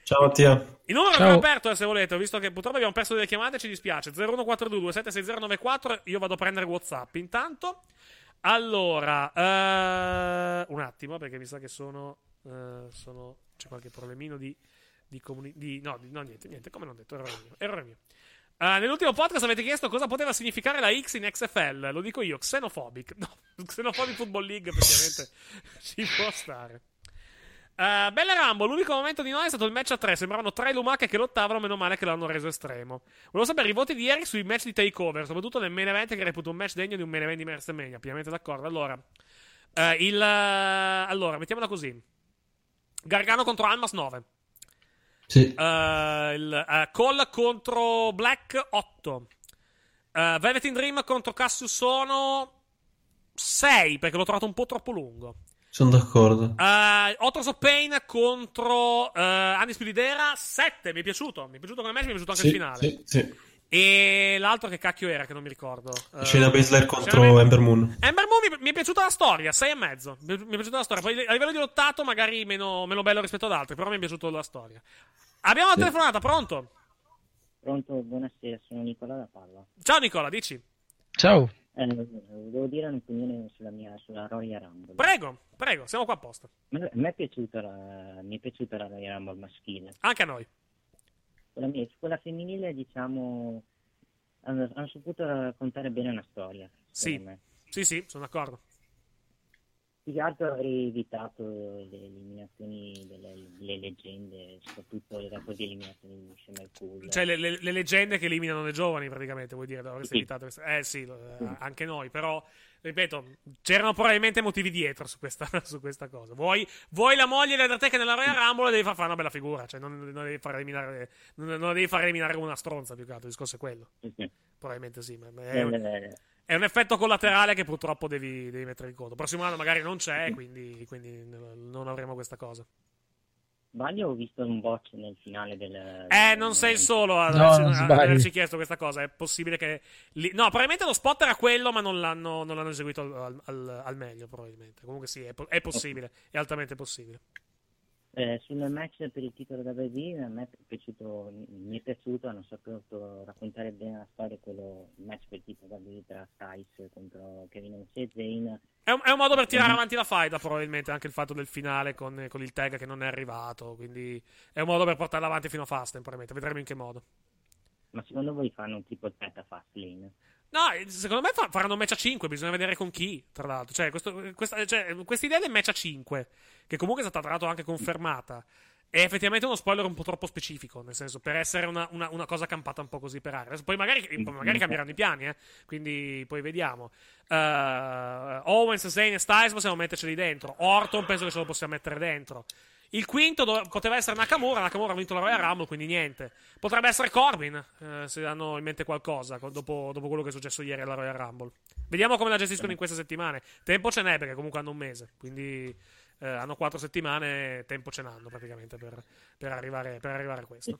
Ciao Mattia. Il numero è Ciao. ancora aperto, eh, se volete, visto che purtroppo abbiamo perso delle chiamate, ci dispiace. 0142 276094. Io vado a prendere WhatsApp. Intanto, allora, eh, un attimo, perché mi sa che sono. eh, sono c'è qualche problemino di. di, comuni- di no, di- no, niente, niente, come non detto, errore mio. Errore mio. Eh, nell'ultimo podcast avete chiesto cosa poteva significare la X in XFL. Lo dico io, xenophobic. No, xenophobic Football League, effettivamente ci può stare. Uh, Bella Rambo, l'unico momento di noi è stato il match a tre. Sembravano tre lumache che lottavano, meno male che l'hanno reso estremo. Volevo sapere i voti di ieri sui match di takeover, soprattutto nel main event, che reputo un match degno di un main event di WrestleMania. Pienamente d'accordo. Allora, Uh, il, uh, allora, mettiamola così. Gargano contro Almas 9. Sì. Il, Cole contro Black 8. Velvet in Dream contro Cassius Sono 6 perché l'ho trovato un po' troppo lungo. Sono d'accordo. Uh, Authors of Pain contro uh, Undisputed Era 7. Mi è piaciuto. Mi è piaciuto come me, mi è piaciuto anche sì, il finale. Sì, sì. E l'altro che cacchio era che non mi ricordo. Uh, Shayna Baszler contro Shayna Ember Moon. Ember Moon mi, mi, è piaciuta la storia, 6 e mezzo. Mi, mi, è piaciuta la storia. Poi a livello di lottato magari meno, meno bello rispetto ad altri, però mi è piaciuta la storia. Abbiamo una sì. telefonata, pronto? Pronto, buonasera, sono Nicola da Padova. Ciao Nicola, dici. Ciao. Eh, devo dire un'opinione sulla mia sulla Royal Rumble. Prego, prego, siamo qua apposta. A me è piaciuta la, mi è piaciuta la Royal Rumble maschile. Anche a noi. Quella, mia, quella femminile, diciamo, hanno, hanno, saputo raccontare bene una storia. Sì, sì, sì, sono d'accordo. Più che altro avrei evitato le eliminazioni delle le leggende, soprattutto le rapporti di eliminazioni di Shemai Cool. Cioè le, le, le, leggende che eliminano le giovani, praticamente, vuol dire, avreste sì. evitato. Eh sì, sì, anche noi, però, ripeto, c'erano probabilmente motivi dietro su questa, su questa cosa. Vuoi, vuoi, la moglie di Undertaker nella Royal Rumble devi far fare una bella figura, cioè non, non devi far eliminare, non, non, devi far eliminare una stronza, più che altro, il discorso è quello. Sì. Probabilmente sì, ma è, un, è un effetto collaterale che purtroppo devi, devi mettere in conto. Prossimo anno magari non c'è, quindi, quindi non avremo questa cosa. Sbaglio ho visto un botch nel finale del... Eh, non sei il solo a no, averci chiesto questa cosa. È possibile che... Li... No, probabilmente lo spot era quello, ma non l'hanno, non l'hanno eseguito al, al, al, meglio, probabilmente. Comunque sì, è, è possibile. È altamente possibile. Eh, sul match per il titolo da WWE a me è piaciuto, mi è piaciuto, hanno saputo raccontare bene la storia, quello, il match per il titolo da WWE tra Styles contro Kevin Owens e Zayn. È un, è un, modo per tirare mm-hmm. avanti la fight, probabilmente anche il fatto del finale con, con, il tag che non è arrivato, quindi è un modo per portarla avanti fino a Fastlane, probabilmente, vedremo in che modo. Ma secondo voi fanno un tipo threat a Fastlane? No, secondo me faranno match a 5, bisogna vedere con chi, tra l'altro. Cioè, questo, questa, cioè, questa idea del match a 5, che comunque è stata tra l'altro anche confermata, è effettivamente uno spoiler un po' troppo specifico, nel senso, per essere una, una, una cosa campata un po' così per aria. Poi magari, magari cambieranno i piani, eh? quindi poi vediamo. Uh, Owens, Zane e Styles possiamo metterceli dentro. Orton penso che ce lo possiamo mettere dentro. Il quinto do- poteva essere Nakamura. Nakamura ha vinto la Royal Rumble, quindi niente. Potrebbe essere Corbin, eh, se hanno in mente qualcosa dopo, dopo, quello che è successo ieri alla Royal Rumble. Vediamo come la gestiscono in queste settimane. Tempo ce n'è perché comunque hanno un mese, quindi eh, hanno quattro settimane, tempo ce n'hanno praticamente per, per, arrivare, per arrivare a questo.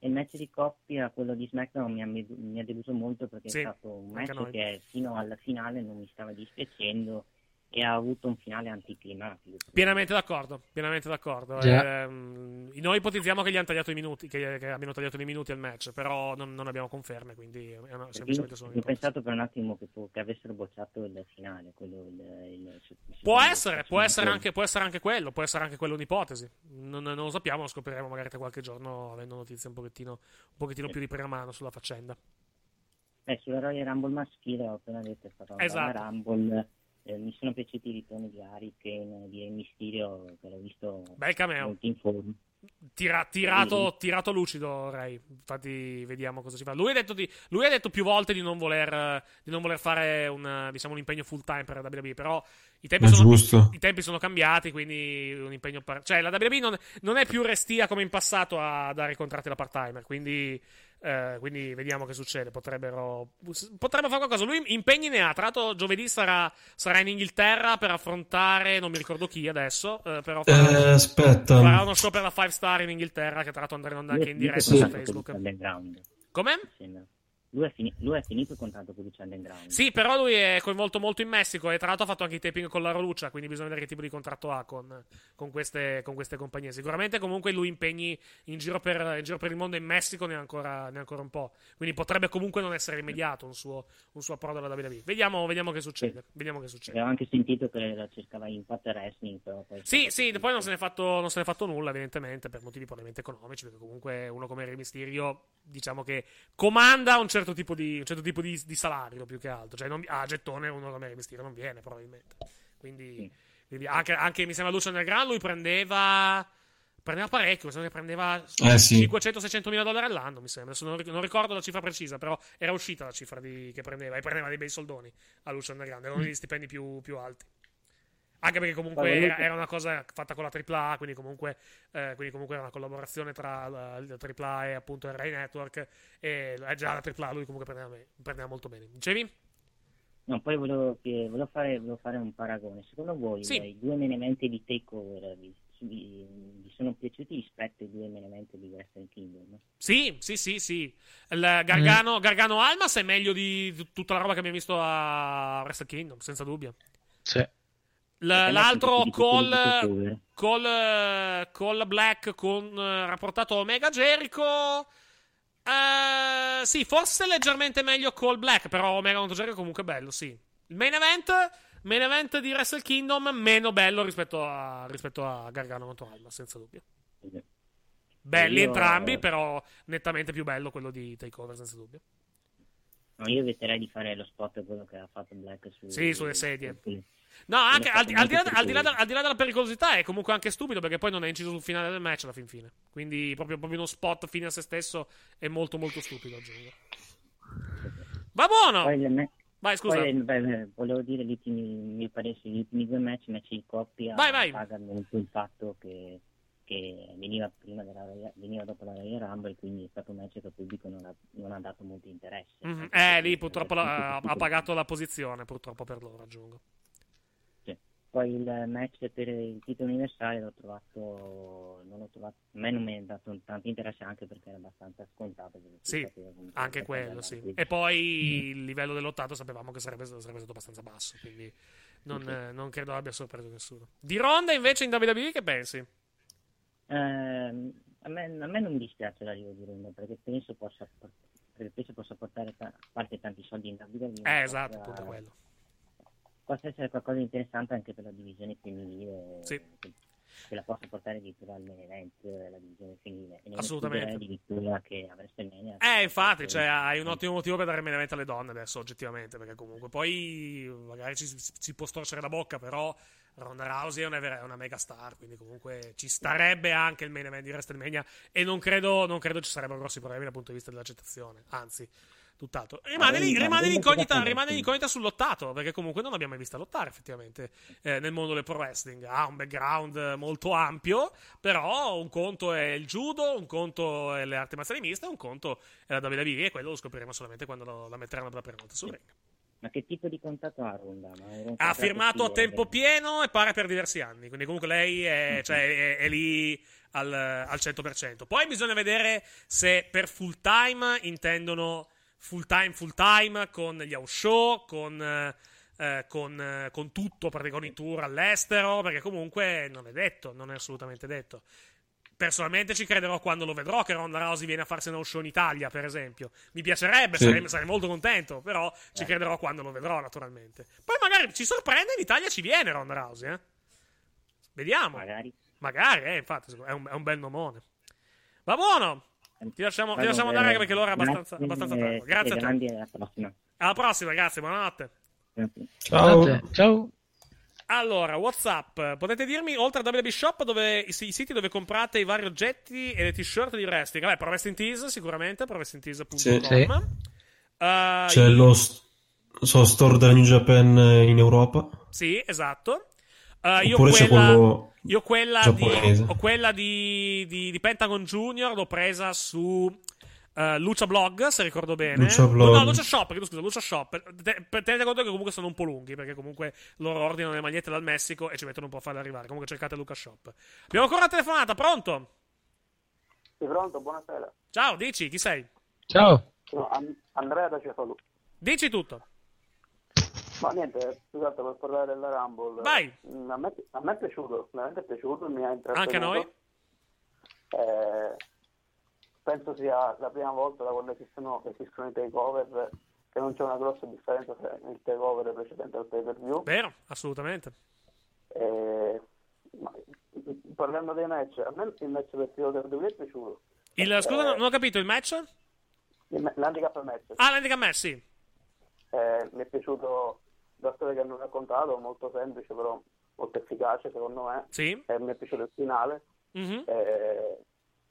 Il match di coppia, quello di SmackDown, mi ha, mi ha deluso molto perché sì, è stato un match che fino alla finale non mi stava dispiacendo e ha avuto un finale anticlimatico. Pienamente d'accordo, pienamente d'accordo. Yeah. Eh, noi ipotizziamo che gli hanno tagliato i minuti, che, che abbiano tagliato dei minuti al match, però non, non abbiamo conferme, quindi è una, semplicemente solo Ho pensato per un attimo che, che, avessero bocciato il finale, quello, il, il, il, può, essere, può, essere anche, può essere anche quello, può essere anche quello un'ipotesi. Non, non, lo sappiamo, lo scopriremo magari tra qualche giorno avendo notizie un pochettino, un pochettino sì. più di prima mano sulla faccenda. Eh, sulla Royal Rumble maschile ho appena detto è stata una esatto. Rumble eh, mi sono piaciuti i ritorni di Harry Kane, di Mysterio, che l'ho visto Bel cameo. Tira, tirato, tirato, lucido, Ray. Infatti, vediamo cosa si fa. Lui ha detto, di, lui ha detto più volte di non voler, di non voler fare un, diciamo, un, impegno full time per la WWE. Però i tempi, sono, i tempi sono, cambiati. Quindi un impegno. Per, cioè, la WWE non, non, è più restia come in passato a dare i contratti da part timer. Quindi eh, quindi vediamo che succede. Potrebbero, potrebbe fare qualcosa. Lui impegni ne ha. Tra l'altro, giovedì sarà, sarà, in Inghilterra per affrontare. Non mi ricordo chi adesso. Eh, però farà, eh, aspetta. farà uno show per la 5 star in Inghilterra. Che tra l'altro andrà anche in diretta su Facebook. Come? Lui è, fini- lui è, finito il contratto con Lucia Underground. Sì, però lui è coinvolto molto in Messico e tra l'altro ha fatto anche i taping con la Roluccia, quindi bisogna vedere che tipo di contratto ha con, con, queste, con queste, compagnie. Sicuramente comunque lui impegni in giro per, in giro per il mondo in Messico ne ha, ancora, ancora, un po', quindi potrebbe comunque non essere immediato un suo, un suo approdo alla WWE. Vediamo, vediamo che succede. Sì. Vediamo che succede. Avevo anche sentito che la cercava Impact Wrestling, però poi... Sì, sì, poi non se, fatto, non se ne è fatto nulla evidentemente per motivi probabilmente economici, perché comunque uno come Rey Mysterio diciamo che comanda un certo tipo di... Un certo certo tipo di, di salario più che altro. Cioè, non, a gettone uno come Mysterio non viene, probabilmente. Quindi, quindi anche, anche, mi sembra Lucian del Gran, lui prendeva. Prendeva parecchio, mi che prendeva eh, sì. 500-600 mila dollari all'anno, mi sembra. Adesso non, non, ricordo la cifra precisa, però era uscita la cifra di, che prendeva. E prendeva dei bei soldoni a Lucian del Grande, erano gli stipendi più, più alti. Anche perché comunque era, era una cosa fatta con la AAA, quindi comunque, eh, quindi comunque era una collaborazione tra la, la AAA e appunto il Rai Network. E eh, già la AAA lui comunque prendeva, prendeva molto bene. Dicevi? No, poi volevo, che- volevo fare, volevo fare un paragone. Secondo voi Sì. i due event di Takeover vi, vi- vi sono piaciuti rispetto ai due event di Western Kingdom? Sì, sì, sì, sì. Il Gargano, Gargano Almas è meglio di tutta la roba che abbiamo visto a Wrestle Kingdom, senza dubbio. Sì. L- l'altro call, call, eh, call Black con eh, rapportato Omega Jericho. Eh, sì, forse leggermente meglio Call Black, però Omega contro Jericho comunque bello, sì. Il main event, main event di Wrestle Kingdom meno bello rispetto a, rispetto a Gargano contro Alma, senza dubbio. Belli Io- entrambi, però nettamente più bello quello di Takeover, senza dubbio. No, io eviterei di fare lo spot quello che ha fatto Black su, Sì, sulle sedie. su- No, anche al di, al di là, al di là- molto al di là della pericolosità è comunque anche stupido perché poi non è inciso sul finale del match alla fin fine. Quindi proprio, proprio uno spot fine a se stesso è molto molto stupido, aggiungo. Va buono! Poi Vai, scusa. Poi, beh, volevo dire gli ultimi, mi pare sugli ultimi due match, match di coppia, Vai, vai. paga molto il fatto che, che veniva prima della veniva dopo la Royal Rumble, quindi è stato un match che il pubblico non ha, non ha dato molto interesse. Mhm. Eh, lì purtroppo la- ha, ha pagato la posizione, purtroppo per loro, aggiungo. Poi il match per il titolo universale l'ho trovato, non l'ho trovato, a me non mi ha dato tanto interesse anche perché era abbastanza scontato. Sì, anche che quello, sì. avanti. E poi il livello dell'ottato sapevamo che sarebbe, sarebbe stato abbastanza basso, quindi non, Sì. eh, non credo abbia sorpreso nessuno. Di Ronda invece in WWE che pensi? Ehm, a, me, a me non dispiace l'arrivo di Ronda perché penso possa, perché penso possa portare ta- a parte tanti soldi in WWE. Eh, esatto, appunto quello. Possa essere qualcosa di interessante anche per la divisione femminile. Sì. Che, che la possa portare addirittura al main event la divisione femminile. E Assolutamente. addirittura che a WrestleMania. Eh, infatti, cioè, hai un ottimo motivo per dare main alle donne adesso, oggettivamente, perché comunque poi magari ci, ci può storcere la bocca, però Ronda Rousey è una, vera- è una mega star, quindi comunque ci starebbe anche il main event di WrestleMania e non credo, non credo ci sarebbero grossi problemi dal punto di vista dell'accettazione, anzi, tutt'altro. Rimane, lì- ma rimane l'incognita, rimane l'incognita sul lottato, perché comunque non l'abbiamo mai vista lottare effettivamente eh, nel mondo del pro wrestling. Ha un background eh, molto ampio, però un conto è il judo, un conto è le arti marziali miste, un conto è la WWE e quello lo scopriremo solamente quando lo- la metteranno per la prima volta sul ring. Ma che tipo di contratto ha Ronda? Ha firmato a tempo pieno e pare per diversi anni. Quindi, comunque, lei è, cioè, è- è lì al, al 100%. Poi bisogna vedere se per full time intendono full time, full time con gli house show, con, eh, eh, con, eh, con tutto, praticamente con i tour all'estero. Perché, comunque, non è detto, non è assolutamente detto. Personalmente ci crederò quando lo vedrò che Ronda Rousey viene a farsi uno show in Italia, per esempio. Mi piacerebbe, Sì. sarei, sarei molto contento, però ci crederò quando lo vedrò, naturalmente. Poi magari ci sorprende in Italia ci viene Ronda Rousey, eh? Vediamo. Magari. Magari, eh, infatti, è un, è un bel nomone. Va buono! Ti lasciamo, ti lasciamo andare perché l'ora è abbastanza, abbastanza tardi. Grazie a te. alla prossima. Alla prossima, grazie, buonanotte. Ciao. Ciao. Allora, WhatsApp, potete dirmi oltre a WB Shop dove, i, i siti dove comprate i vari oggetti e le t-shirt di wrestling? Vabbè, Pro Wrestling Tees sicuramente, prowrestlingtees.com. Sì. Uh, Sì. Ah, C'è lo s- so, store della New Japan in Europa. Sì, esatto. Uh, io Oppure quella, quello io quella, di, ho quella di, di, di Pentagon Junior, l'ho presa su uh, Lucia Blog, se ricordo bene. Lucha Blog. No, Lucia Shop, scusa, Lucia Shop. Te- per- Tenete conto che comunque sono un po' lunghi, perché comunque loro ordinano le magliette dal Messico e ci mettono un po' a farle arrivare. Comunque cercate Luca Shop. Abbiamo ancora una telefonata, pronto? Sei pronto? Buonasera. Ciao, dici, chi sei? Ciao. Sono An- Andrea da Cefalù. Dici tutto. Ma niente, scusate per parlare della Rumble. Vai. Mm, A me, a me è piaciuto, veramente è piaciuto, mi ha intrattenuto. Anche a noi? Eh, penso sia la prima volta da quando esistono, esistono i takeover che non c'è una grossa differenza tra il takeover precedente al pay per view. Vero, assolutamente. Eh, ma, parlando dei match, a me il match del titolo del WWE è piaciuto. Il, scusa, non ho capito il match? Il L'handicap match. Ah, l'handicap match, sì. Eh, mi è piaciuto la storia che hanno raccontato, molto semplice però molto efficace secondo me. Sì. Eh, mi è piaciuto il finale. Mhm. Eh,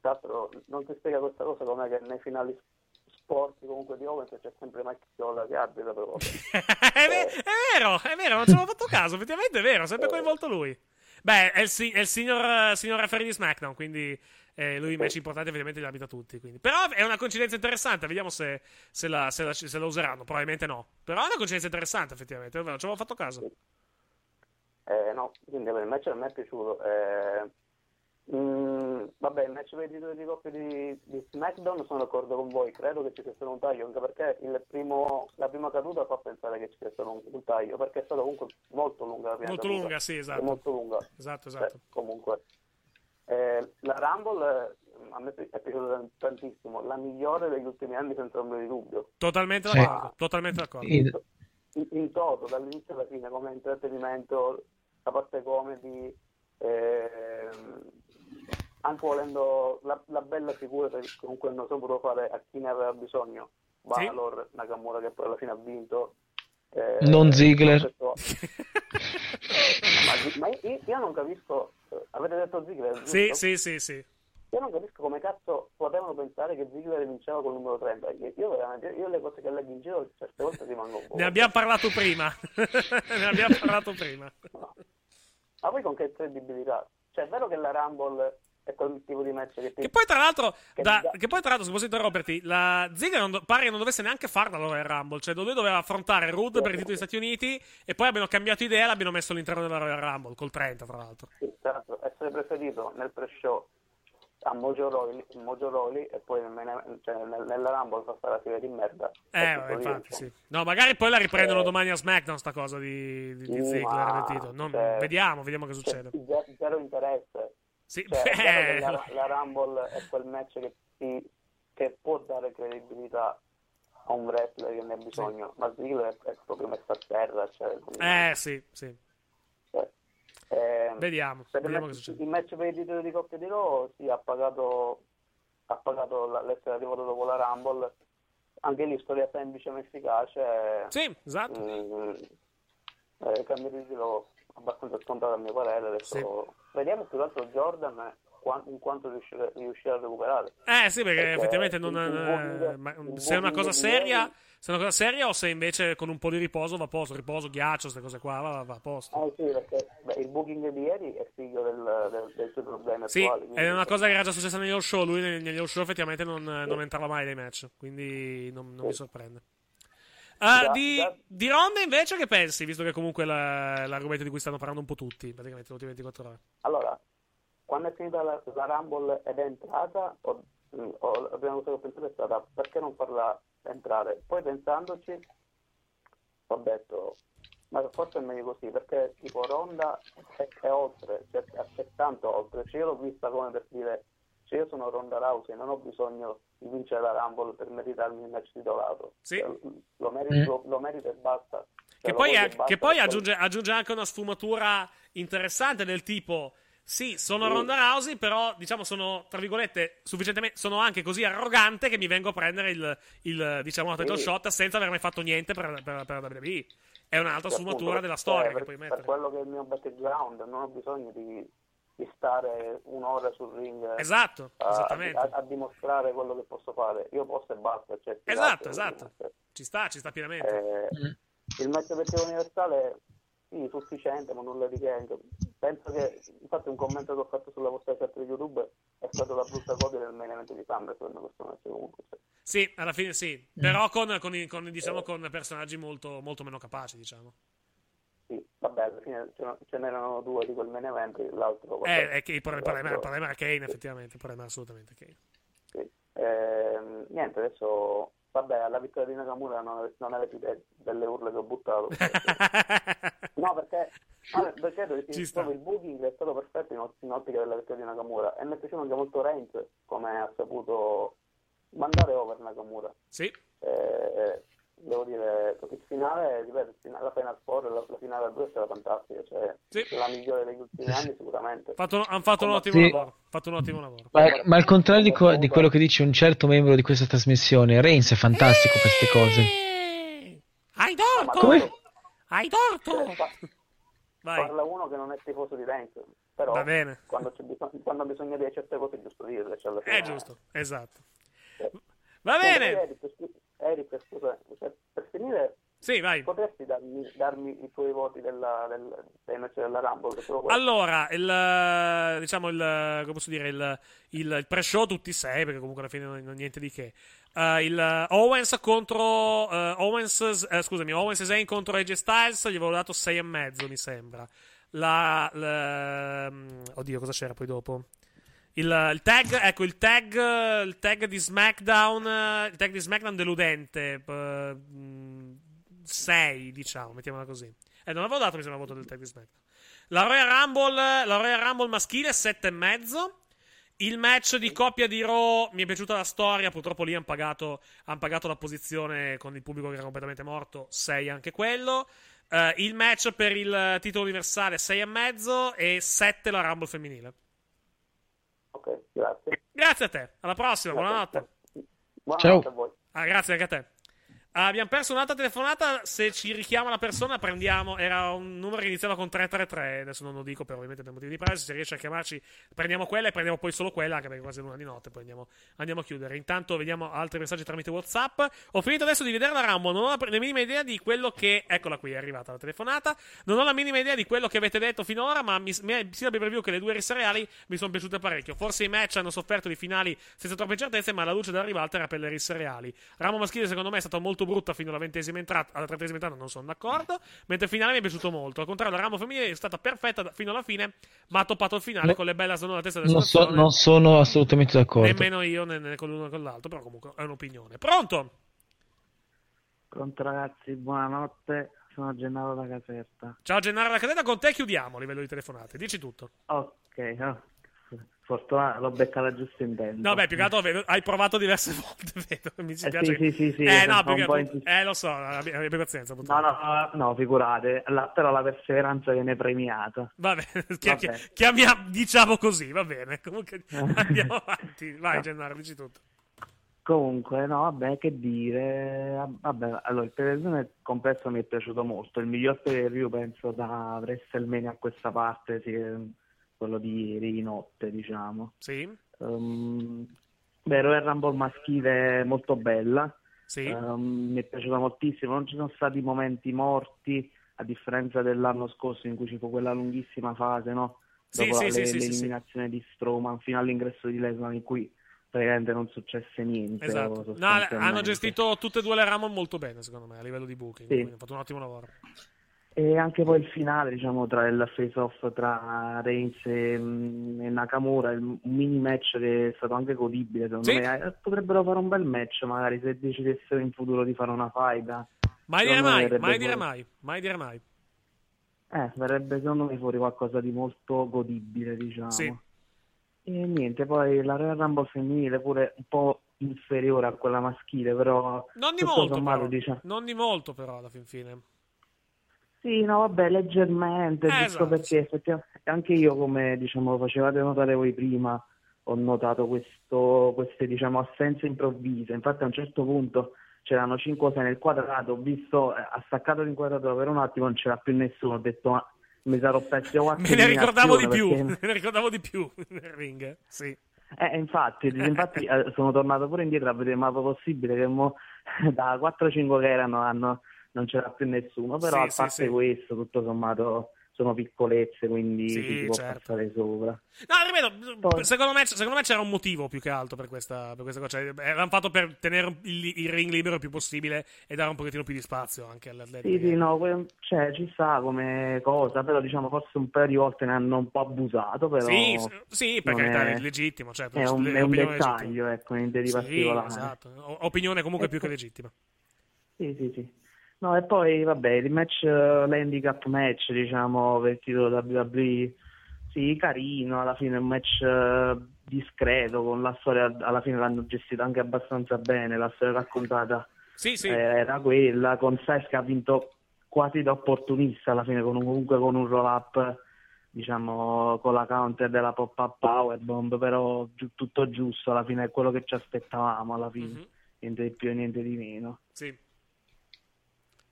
tra l'altro non si spiega questa cosa come che nei finali sporchi comunque di Owens c'è sempre Mike Chiola che arbitra però. è, ve- è vero, è vero, non ci avevo fatto caso, effettivamente è vero, sempre coinvolto lui. Beh, è il, si- è il signor, signor referee di SmackDown, quindi eh, lui i match importanti ovviamente li abita tutti. Quindi. Però è una coincidenza interessante, vediamo se, se, la, se, la, se la useranno, probabilmente no. Però è una coincidenza interessante effettivamente, non ci avevo fatto caso. Eh, no, quindi il match a me è piaciuto. Eh, mm, vabbè, il match per i titoli di coppia di, di SmackDown sono d'accordo con voi, credo che ci sia stato un taglio, anche perché il primo, la prima caduta fa pensare che ci sia stato un, un taglio, perché è stata comunque molto lunga la prima Molto caduta. lunga, sì, esatto. È molto lunga. Esatto, esatto. Beh, comunque. Eh, la Rumble eh, a me è piaciuta tantissimo, la migliore degli ultimi anni senza ombra di dubbio. Totalmente Sì. d'accordo, totalmente d'accordo. In, in toto, dall'inizio alla fine, come intrattenimento, la parte comedy, ehm, anche volendo la, la bella figura che comunque hanno saputo fare a chi ne aveva bisogno, Sì. Valor, Nakamura che poi alla fine ha vinto. eh, Non Ziggler. ma, io, io non capisco, eh, avete detto Ziggler? Sì, sì, sì, sì. Io non capisco come cazzo potevano pensare che Ziggler vinceva con il numero 30. Io, io veramente, io le cose che leggo in giro certe volte rimango un po'. Ne abbiamo parlato prima. ne abbiamo parlato prima. Ma poi con che credibilità? Cioè, è vero che la Rumble quel tipo di match che. Che poi, tra l'altro, Che da- che poi, tra l'altro, se posso interromperti, la Ziggler non do- pare che non dovesse neanche farla la Royal Rumble. Cioè, lui doveva affrontare Rude per i titoli degli Stati Uniti. E poi abbiano cambiato idea e l'abbiano messo all'interno della Royal Rumble. Col 30, tra l'altro. Sì, certo, essere preferito nel pre-show a Mojo Rawley, Mojo Rawley e poi nel cioè, nel- nella Rumble fa stare la figlia di merda. Eh, vabbè, infatti, sì. No, magari poi la riprendono Eh. domani a SmackDown, sta cosa di, di, di Sì, Ziggler. ma- avvertito. Non- cioè- vediamo, vediamo che Cioè, succede. zero, zero interesse. Sì, Cioè, la, la Rumble è quel match che, ti- che può dare credibilità a un wrestler che ne ha bisogno, ma Ziggler è, è proprio messo a terra. Cioè, Eh, sì, sì. eh, Vediamo, il vediamo match-. Il match per i titoli di coppia di Raw sì, ha pagato, ha pagato la- l'essere arrivato dopo la Rumble. Anche lì storia semplice ma efficace. Sì, esatto. Mm, eh, cambio di titolo abbastanza scontato a mio parere. Adesso vediamo più che altro Jordan qua- in quanto riuscirà, riuscirà a recuperare. Eh sì, perché, effettivamente non, il- il eh, booking- ma- il se è una cosa seria, se è una cosa seria o se invece con un po' di riposo va a posto, riposo, ghiaccio, queste cose qua, va, va- a posto. Eh sì, perché beh, il booking di ieri è figlio del, del- dei suoi problemi Sì, quindi- è una cosa che era già successa negli show, lui negli show effettivamente non, non entrava mai nei match, quindi non, non mi sorprende. Già- di, di Ronda invece che pensi, visto che comunque la- l'argomento di cui stanno parlando un po' tutti, praticamente le ultime 24 ore. Allora, quando è finita la, la Rumble ed è entrata, ho- ho- la prima cosa che ho pensato è stata perché non farla entrare? Poi pensandoci, ho detto, ma forse è meglio così, perché tipo Ronda è, è oltre, cioè, è, è tanto oltre. Cioè, io l'ho vista come per dire, cioè, io sono Ronda Rousey, non ho bisogno di vincere la Rumble per meritarmi il match titolato. Cioè, lo, merito, lo merito e basta. Cioè, Che poi, è- e basta, che poi aggiunge, aggiunge anche una sfumatura interessante del tipo. Sì, sono Sì. Ronda Rousey, però diciamo sono, tra virgolette, sufficientemente. Sono anche così arrogante che mi vengo a prendere il, il diciamo, la title Sì. shot senza aver mai fatto niente per, per, per la WWE. È un'altra Cioè, sfumatura appunto, della per- storia per, che puoi per mettere. quello che è il mio background non ho bisogno di, di stare un'ora sul ring Esatto, a, a- a dimostrare quello che posso fare io posso e basta cioè, Esatto, esatto. quindi, Ci sta, ci sta pienamente. eh, il match per titolo universale sì, sufficiente ma nulla di che penso che infatti un commento che ho fatto sulla vostra chat di YouTube è stato la brutta copia del main event di SummerSlam questo match comunque cioè. Sì, alla fine sì. Però con, con, con, diciamo, con personaggi molto, molto meno capaci, diciamo. Vabbè alla fine ce, n'erano due di quel main event l'altro vabbè, Eh, è che il problema, il problema- era Kane, effettivamente. Il problema era assolutamente Kane. Sì. Ehm, niente, adesso vabbè, alla vittoria di Nakamura non, non avete idea delle urle che ho buttato. no, perché, no, perché il booking è stato perfetto in, in ottica della vittoria di Nakamura e mi è piaciuto anche molto Reigns come ha saputo mandare over Nakamura. Sì. Eh, devo dire, il finale, ripeto, il finale- la Final Four, la, la finale a due è stata fantastica, cioè la migliore degli ultimi anni sicuramente. Fatto- hanno fatto un ottimo Sì. lavoro. Fatto un ottimo lavoro. Ma, ma al contrario di, co- di quello che dice un certo membro di questa trasmissione, Reigns è fantastico per queste cose. Hai torto! Come? Hai torto! Vai. Parla uno che non è tifoso di Reigns, però Va bene. Quando, c'è bisogno, quando ha bisogno di certe cose è giusto dirle. Cioè È giusto, esatto. Va bene. Eric, scu- Eric, scusa, cioè, per finire, sì, vai. potresti darmi, darmi i tuoi voti della, del, dei match della Rumble? Allora, il, eh, diciamo il, come posso dire, il, il, il pre-show tutti sei, perché comunque alla fine non, non niente di che. Uh, il Owens contro uh, Owens, uh, scusami, Owens e Zayn contro AJ Styles, gli avevo dato 6,5 mi sembra. La, la, um, oddio, cosa c'era poi dopo? Il, il, tag, ecco, il tag, il tag di SmackDown, il tag di SmackDown deludente. 6, diciamo, mettiamola così. Eh, non avevo dato, mi sembra, voto del tag di SmackDown. La Royal Rumble, la Royal Rumble maschile, 7,5. Il match di coppia di Raw mi è piaciuta la storia. Purtroppo lì hanno pagato, han pagato la posizione con il pubblico che era completamente morto. 6 anche quello. Uh, il match per il titolo universale 6,5 e 7 la Rumble femminile. Ok, grazie. Grazie a te. Alla prossima. Grazie. Buonanotte. Buonanotte Ciao. a voi. Ah, grazie anche a te. Abbiamo perso un'altra telefonata. Se ci richiama la persona, prendiamo. Era un numero che iniziava con 333. Adesso non lo dico per ovviamente per motivi di privacy. Se riesce a chiamarci, prendiamo quella e prendiamo poi solo quella. Anche perché è quasi l'una di notte. Poi andiamo, andiamo a chiudere. Intanto vediamo altri messaggi tramite WhatsApp. Ho finito adesso di vedere la Rambo. Non ho la, la minima idea di quello che. Eccola qui, è arrivata la telefonata. Non ho la minima idea di quello che avete detto finora. Ma mi, mi, sia per preview che le due risse reali mi sono piaciute parecchio. Forse i match hanno sofferto di finali senza troppe certezze. Ma la luce della ribalta era per le risse reali. Rambo maschile, secondo me, è stata molto brutta fino alla ventesima entrata, alla trentesima entrata non sono d'accordo. Mentre il finale mi è piaciuto molto. Al contrario, la Rambo femminile è stata perfetta da- fino alla fine, ma ha toppato il finale No. con le belle sono alla testa della Non, so- non sono assolutamente d'accordo. Nemmeno io né, né con l'uno né con l'altro, però comunque è un'opinione. Pronto? Pronto ragazzi, buonanotte. Sono Gennaro da Caserta. Ciao Gennaro La Cadena, con te chiudiamo a livello di telefonate. Dici tutto. Ok, no. Fortuna l'ho beccata giusto in tempo. No, beh, più che altro vedo- hai provato diverse volte, vedo. Mi Eh, dispiace. sì, sì, sì, sì, eh, no, perché insist- eh, lo so, abbi, abbi pazienza. No, no, no, figurate, la- però la perseveranza viene premiata. Chia- chia- Vabbè. chiamia- diciamo così, va bene. Comunque andiamo avanti. Vai, Gennaro, dici tutto. Comunque, no, vabbè, che dire. Vabbè, allora, il nel complesso mi è piaciuto molto. Il miglior pay view penso da WrestleMania a questa parte, sì, quello di ieri notte, diciamo. Sì? Um, beh, Royal Rumble maschile molto bella. Sì. Um, mi è piaciuta moltissimo. Non ci sono stati momenti morti, a differenza dell'anno scorso in cui ci fu quella lunghissima fase, no? Dopo sì, la- sì, le- sì, l'eliminazione di Strowman fino all'ingresso di Lesnar in cui praticamente non successe niente. Esatto. No, hanno gestito tutte e due le Ramon molto bene, secondo me, a livello di booking. Sì. Quindi hanno fatto un ottimo lavoro. E anche poi il finale, diciamo, tra il face-off tra Reigns e, mm, e Nakamura, un mini match che è stato anche godibile, secondo Sì. me. Eh, Potrebbero fare un bel match, magari, se decidessero in futuro di fare una faida. Mai dire mai, mai dire mai, mai dire mai. Eh, verrebbe secondo me fuori qualcosa di molto godibile, diciamo. Sì. E niente, poi la Royal Rumble femminile pure un po' inferiore a quella maschile, però Non di molto, sommato, però. diciamo, Non di molto, però, alla fin fine. Sì, no, vabbè, leggermente, Eh, giusto esatto, perché effettivamente anche io, come diciamo, facevate notare voi prima, ho notato questo, queste diciamo, assenze improvvise. Infatti a un certo punto c'erano 5 o 6 nel quadrato, ho visto, eh, ha staccato l'inquadratura per un attimo, non c'era più nessuno, ho detto ma mi sarò perso qualche Me ne ricordavo di più, perché- me ne ricordavo di più nel ring, sì. Eh, infatti, infatti eh, sono tornato pure indietro a vedere ma è possibile che mo, da 4-5 che erano hanno- non c'era più nessuno, però Sì, a sì, parte sì. questo tutto sommato sono piccolezze, quindi Sì, si può certo. passare sopra. No, ripeto, secondo me, secondo me c'era un motivo più che altro per questa, per questa cosa. Cioè, L'hanno fatto per tenere il, il ring libero il più possibile e dare un pochettino più di spazio anche all'atleta. Sì, sì, no, que- cioè, ci sta come cosa, però diciamo forse un paio di volte ne hanno un po' abusato, però Sì, sì, per carità, è- è legittimo, certo, È un, è un dettaglio, ecco, niente di Sì, particolare. esatto. Opinione comunque E più che poi- legittima. Sì, sì, sì. No, e poi vabbè, il match, eh, l'handicap match, diciamo, per il titolo WWE, sì, carino, alla fine è un match eh, discreto, con la storia, alla fine l'hanno gestita anche abbastanza bene, la storia raccontata Sì, sì. eh, era quella, con Styles che ha vinto quasi da opportunista alla fine, con un- comunque con un roll-up, diciamo, con la counter della pop-up powerbomb, però giu- tutto giusto, alla fine è quello che ci aspettavamo, alla fine, Mhm. niente di più e niente di meno. Sì.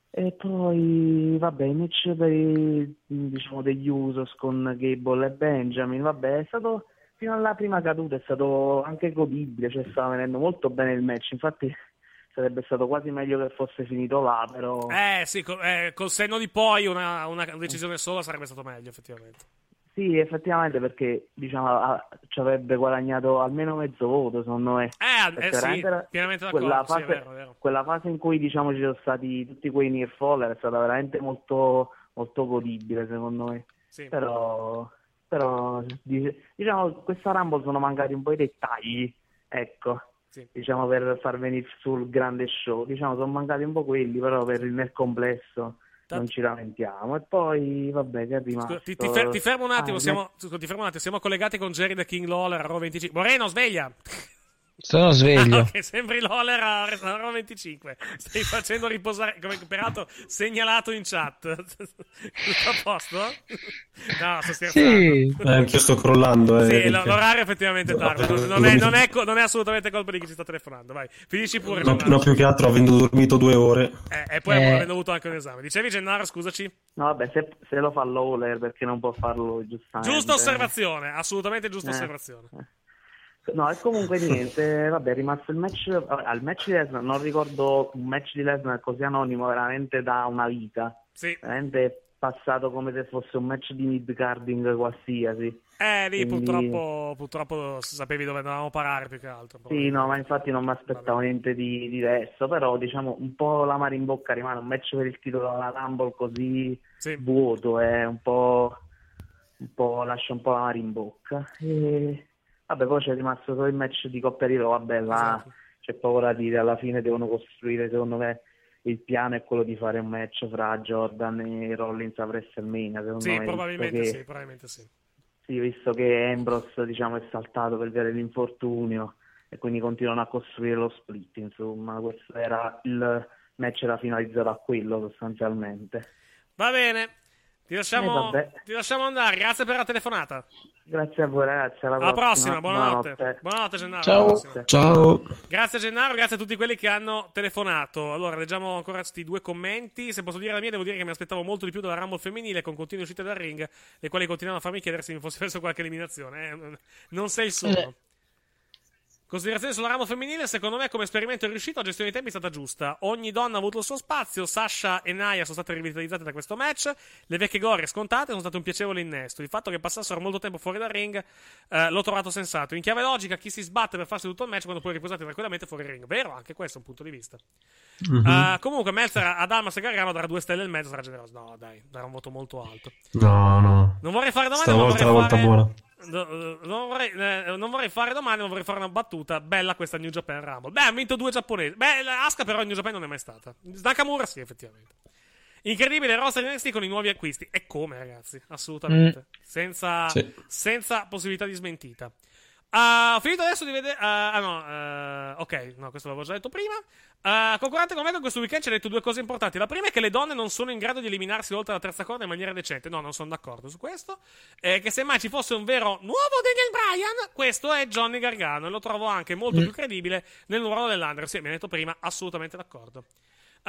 E poi, vabbè, i match per i, diciamo, degli Usos con Gable e Benjamin, vabbè, è stato fino alla prima caduta è stato anche godibile, cioè stava venendo molto bene il match, infatti sarebbe stato quasi meglio che fosse finito là, però... Eh sì, col, eh, col senno di poi una, una decisione sola sarebbe stato meglio effettivamente. Sì, effettivamente perché diciamo ci avrebbe guadagnato almeno mezzo voto, secondo me. Eh, eh sì, pienamente d'accordo, quella sì, fase, è vero, vero. quella fase in cui diciamo ci sono stati tutti quei near faller è stata veramente molto, molto godibile secondo me. Sì. Però, però di- diciamo questa Rumble sono mancati un po' i dettagli, ecco. Sì. Diciamo per far venire sul grande show, diciamo sono mancati un po' quelli, però per nel complesso non ci lamentiamo. E poi, vabbè, che è rimasto? Scusa, ti, ti fer- ti fermo un attimo, Ah, siamo, scusa, ti fermo un attimo, siamo collegati con Jerry the King Lawler a Raw 25. Moreno, sveglia! Sono sveglio. Ah, ok, sembri Lawler a a Raw 25. Stai facendo riposare, come peraltro segnalato in chat. Tutto a posto? No, sto scherzando. Sì. Eh, anch'io sto crollando. Eh, Sì, l'orario è effettivamente tardi. Non, non è, non è non è assolutamente colpa di chi ci sta telefonando. Vai, finisci pure. No, no, più che altro avendo dormito due ore. Eh, e poi Eh. avendo avuto anche un esame. Dicevi, Gennaro, scusaci? No, vabbè, se, se lo fa Lawler perché non può farlo giustamente. Giusta osservazione, assolutamente giusta Eh. osservazione. No, e comunque niente, vabbè, è rimasto il match, al match di Lesnar, non ricordo un match di Lesnar così anonimo veramente da una vita. Sì. Veramente è passato come se fosse un match di mid-carding qualsiasi. Eh, lì Quindi- purtroppo, purtroppo sapevi dove dovevamo parare più che altro. Sì, no, ma infatti non mi aspettavo niente di diverso, però diciamo un po' la mano in bocca rimane un match per il titolo della Rumble così vuoto, è un po', un po' lascia un po' la mano in bocca. E vabbè, poi c'è rimasto solo il match di Coppa di Raw, vabbè, là Esatto. c'è poco da dire, alla fine devono costruire, secondo me il piano è quello di fare un match fra Jordan e Rollins a WrestleMania, secondo Sì, me. probabilmente che- sì, probabilmente sì. sì, visto che Ambrose diciamo, è saltato per via dell'infortunio e quindi continuano a costruire lo split, insomma, questo era il match era finalizzato a quello sostanzialmente. Va bene, ti Eh, lasciamo, vabbè. ti lasciamo andare. Grazie per la telefonata. Grazie a voi ragazzi, alla, Alla prossima, buonanotte. Buonanotte. Buonanotte, Gennaro. Ciao. prossima. Ciao. Grazie Gennaro, grazie a tutti quelli che hanno telefonato. Allora, leggiamo ancora questi due commenti. Se posso dire la mia, devo dire che mi aspettavo molto di più dalla Rumble femminile con continue uscite dal ring, le quali continuano a farmi chiedere se mi fosse perso qualche eliminazione. eh. Non sei il solo. Considerazione sulla ramo femminile, secondo me come esperimento è riuscito, la gestione dei tempi è stata giusta. Ogni donna ha avuto il suo spazio, Sasha e Naya sono state rivitalizzate da questo match, le vecchie glorie scontate sono state un piacevole innesto. Il fatto che passassero molto tempo fuori dal ring eh, l'ho trovato sensato. In chiave logica, chi si sbatte per farsi tutto il match quando puoi riposare tranquillamente fuori ring. Vero, anche questo è un punto di vista. Mhm. Eh, comunque, Meltzer ad Almas e Gargano darà due stelle e mezzo, sarà generoso. No, dai, darà un voto molto alto. No, no. Non vorrei fare domande, Stavolta è la ma volta vorrei buona. Eh, non, vorrei, eh, non vorrei fare domande, ma vorrei fare una battuta. Bella questa New Japan Rumble. Beh, ha vinto due giapponesi. Beh, Asuka però in New Japan non è mai stata. Nakamura sì, effettivamente. Incredibile roster di NXT con i nuovi acquisti. E come, ragazzi? Assolutamente. Mm. Senza, Sì. senza possibilità di smentita. Ah, ho finito adesso di vedere. ah, ah, no, eh, ok, no, questo l'avevo già detto prima. Ah, concorrente con me che questo weekend ci ha detto due cose importanti. La prima è che le donne non sono in grado di eliminarsi oltre la terza corda in maniera decente. No, non sono d'accordo su questo. E che se mai ci fosse un vero nuovo Daniel Bryan, questo è Johnny Gargano. E lo trovo anche molto Mm. più credibile nel ruolo dell'Under. Sì, mi ha detto prima, assolutamente d'accordo.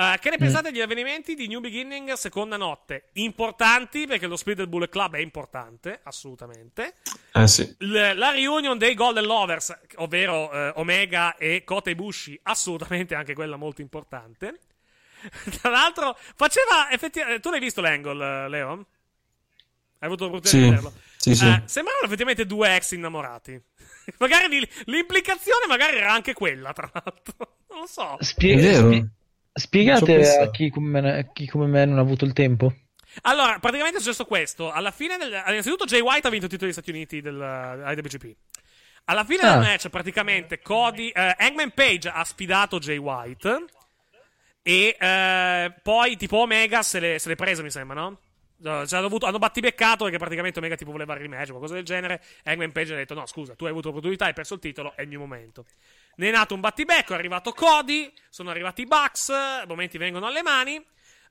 Eh, che ne Mm. pensate degli avvenimenti di New Beginning seconda notte? Importanti, perché lo split del Bullet Club è importante, assolutamente. Eh sì. L- la reunion dei Golden Lovers, ovvero eh, Omega e Kota Ibushi, assolutamente anche quella molto importante. Tra l'altro, faceva effettivamente. Tu l'hai visto l'angle, eh, Leo? Hai avuto l'opportunità Sì, di vederlo? sì, sì. Eh, sembravano effettivamente due ex innamorati. magari li- l'implicazione magari era anche quella, tra l'altro. Non lo so. Spie- È vero. spie- spiegate a chi come, me, a chi come me non ha avuto il tempo. Allora, praticamente è successo questo. Alla fine del... Innanzitto Jay White ha vinto il titolo degli Stati Uniti del eh. Alla fine Ah. del match, praticamente, Cody... eh, Hangman Page ha sfidato Jay White. E eh, poi, tipo, Omega se l'è, se l'è preso, mi sembra, no? No, cioè, hanno, avuto, hanno battibeccato perché praticamente Omega tipo voleva il rematch o qualcosa del genere. E Hangman Page ha detto: No, scusa, tu hai avuto l'opportunità, hai perso il titolo, è il mio momento. Ne è nato un battibecco, è arrivato Cody, sono arrivati i Bucks, momenti vengono alle mani.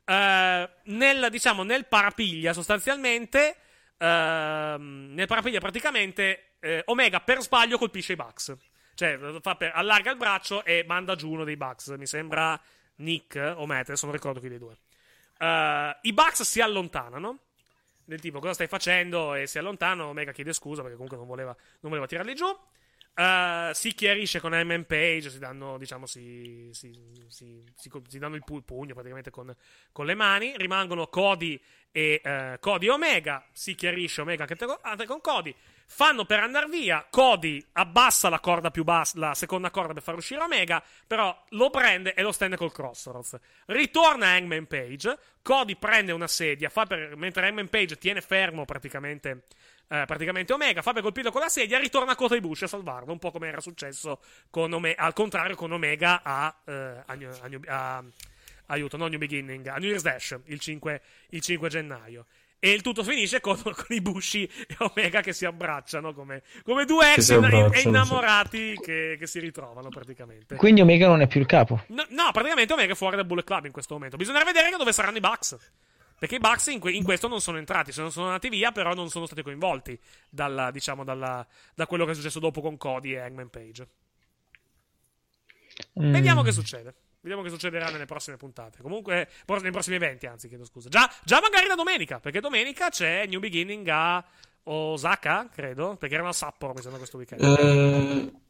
Eh, nel, diciamo, nel parapiglia, sostanzialmente, ehm, nel parapiglia praticamente, eh, Omega per sbaglio colpisce i Bucks. Cioè, per- allarga il braccio e manda giù uno dei Bucks. Mi sembra Nick o Matt, adesso non ricordo chi dei due. Eh, I Bucks si allontanano. del tipo cosa stai facendo e si allontana. Omega chiede scusa perché comunque non voleva, non voleva tirarli giù. Uh, si chiarisce con MM Page, si danno, diciamo, si, si, si, si danno il, pu- il, pugno praticamente con, con, le mani. Rimangono Cody e, uh, Cody Omega. Si chiarisce Omega anche con Cody. Fanno per andare via. Cody abbassa la corda più bassa, la seconda corda per far uscire Omega. Però lo prende e lo stende col Crossroads. Ritorna Hangman Page. Cody prende una sedia, per, mentre Hangman Page tiene fermo praticamente eh, praticamente Omega, fa per colpirlo con la sedia, ritorna a Kota Ibushi a salvarlo, un po' come era successo con Ome- al contrario con Omega a, eh, a, New, a, New, a aiuto, non New Beginning, a New Year's Dash il 5, il 5 gennaio. E il tutto finisce con, con Ibushi e Omega che si abbracciano come, come due ex in, innamorati sì. che, che, si ritrovano praticamente. Quindi Omega non è più il capo? No, no, praticamente Omega è fuori dal Bullet Club in questo momento. Bisognerà vedere dove saranno i Bucks. Perché i Bucks in, que- in, questo non sono entrati, sono, sono andati via, però non sono stati coinvolti dalla, diciamo, dalla, da quello che è successo dopo con Cody e Hangman Page. Mm. Vediamo che succede. Vediamo che succederà nelle prossime puntate. Comunque, nei prossimi eventi, anzi, chiedo scusa. Già, già magari da domenica, perché domenica c'è New Beginning a Osaka, credo, perché erano a Sapporo, mi sembra, questo weekend. Eh...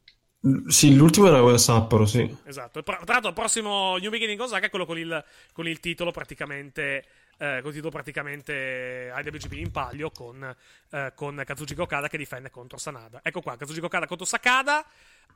Sì, l'ultimo era a Sapporo, sì. Esatto. Tra l'altro, il prossimo New Beginning Osaka è quello con il, con il titolo praticamente eh, con il titolo praticamente IWGP in palio con, eh, con Kazuchika Okada che difende contro Sanada. Ecco qua, Kazuchika Okada contro Sakada.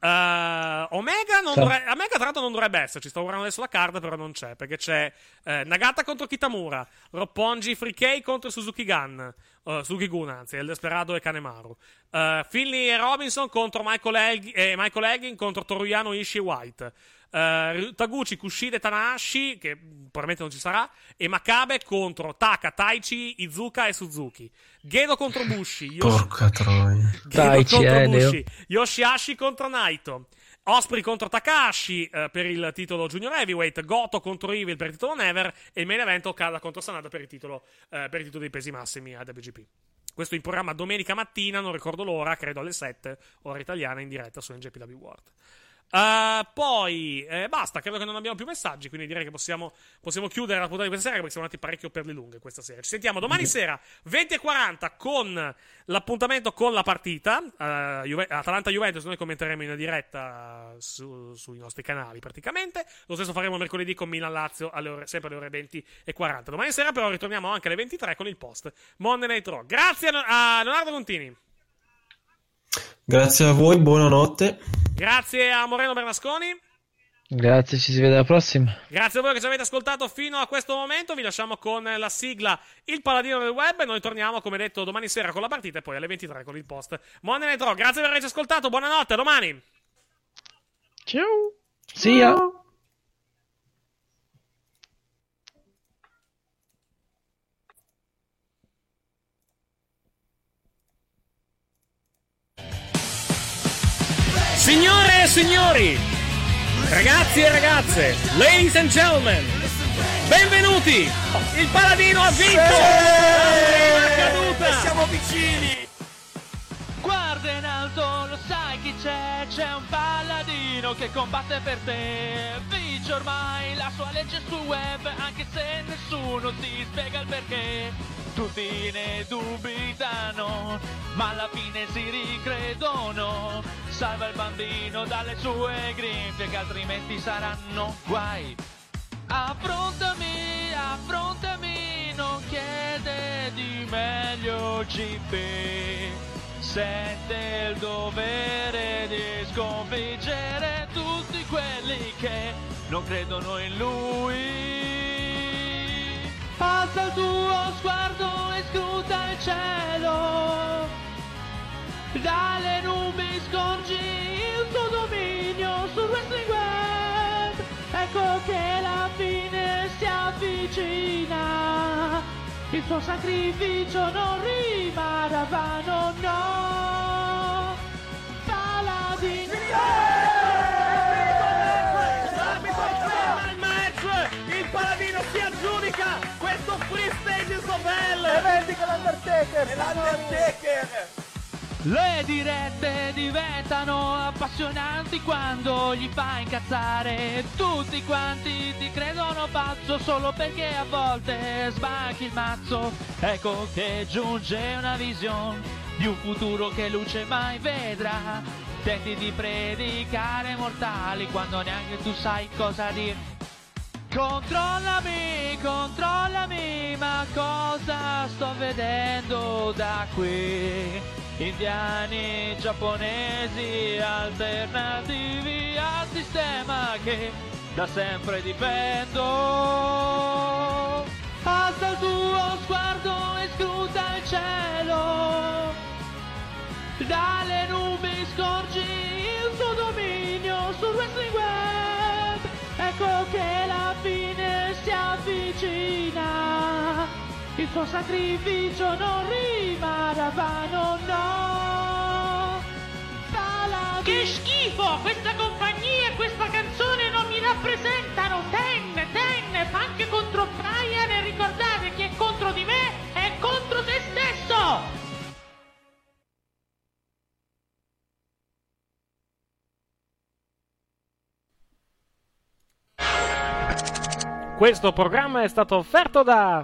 Uh, Omega, non dovrebbe, Omega tra l'altro non dovrebbe esserci, sto guardando adesso la carta però non c'è, perché c'è eh, Nagata contro Kitamura, Roppongi Free contro Suzuki Gun, uh, Suzuki Gun anzi, El Desperado e Kanemaru, uh, Finley e Robinson contro Michael, Eg- eh, Michael Eggin contro Toruyano Ishii White, Uh, Taguchi, Kushida e Tanahashi, che probabilmente non ci sarà, e Makabe contro Taka, Taichi, Izuka e Suzuki. Gedo contro Bushi. Yoshi... Porca troia. Taichi, contro eh, Bushi. Yoshihashi contro Naito. Osprey contro Takashi uh, per il titolo Junior Heavyweight, Goto contro Evil per il titolo Never e il main event Okada contro Sanada per il titolo, uh, per il titolo dei pesi massimi a WGP. Questo in programma domenica mattina, non ricordo l'ora, credo alle 7, ora italiana in diretta su NJPW World. Uh, poi eh, basta, credo che non abbiamo più messaggi, quindi direi che possiamo, possiamo chiudere la puntata di questa sera perché siamo andati parecchio per le lunghe questa sera. Ci sentiamo domani sera 20.40 con l'appuntamento con la partita uh, Juve- Atalanta-Juventus, noi commenteremo in diretta su, sui nostri canali praticamente. Lo stesso faremo mercoledì con Milan-Lazio ore, sempre alle ore 20.40. Domani sera però ritorniamo anche alle 23 con il post Monday Night Raw. Grazie a Leonardo Contini. Grazie a voi, buonanotte. Grazie a Moreno Bernasconi. Grazie, ci si vede alla prossima. Grazie a voi che ci avete ascoltato fino a questo momento. Vi lasciamo con la sigla Il Paladino del Web. Noi torniamo, come detto, domani sera con la partita e poi alle 23 con il post. Monday Night Raw. Grazie per averci ascoltato. Buonanotte, a domani. Ciao. See ya. Signore e signori, ragazzi e ragazze, ladies and gentlemen, benvenuti! Il paladino ha vinto! È caduta! Siamo vicini! Guarda in alto, lo sai chi c'è? C'è un paladino che combatte per te. Vince ormai la sua legge sul web, anche se nessuno ti spiega il perché. Tutti ne dubitano, ma alla fine si ricredono. Salva il bambino dalle sue grinfie, che altrimenti saranno guai. Affrontami, affrontami, non chiede di meglio GP. Sente il dovere di sconfiggere tutti quelli che non credono in lui. Alza il tuo sguardo e scruta il cielo. Dalle nubi scorgi il tuo dominio sul wrestling web. Ecco che la fine si avvicina. Il suo sacrificio non rimarrà vano, no. Paladino. Il paladino si aggiudica questo free stage so bello E vendica l'Undertaker! E l'Undertaker! Le dirette diventano appassionanti quando gli fai incazzare. Tutti quanti ti credono pazzo solo perché a volte sbacchi il mazzo. Ecco che giunge una visione di un futuro che luce mai vedrà. Tenti di predicare mortali quando neanche tu sai cosa dire. Controllami, controllami, ma cosa sto vedendo da qui? Indiani, giapponesi, alternativi al sistema che da sempre difendo. Alza il tuo sguardo e scruta il cielo. Dalle nubi scorgi il tuo dominio sul wrestling web. Ecco che la fine si avvicina. Il suo sacrificio non rimarrà vano, no. Paladino. Che schifo! Questa compagnia e questa canzone non mi rappresentano! Ten, ten, punk contro Brian e ricordate chi è contro di me è contro te stesso! Questo programma è stato offerto da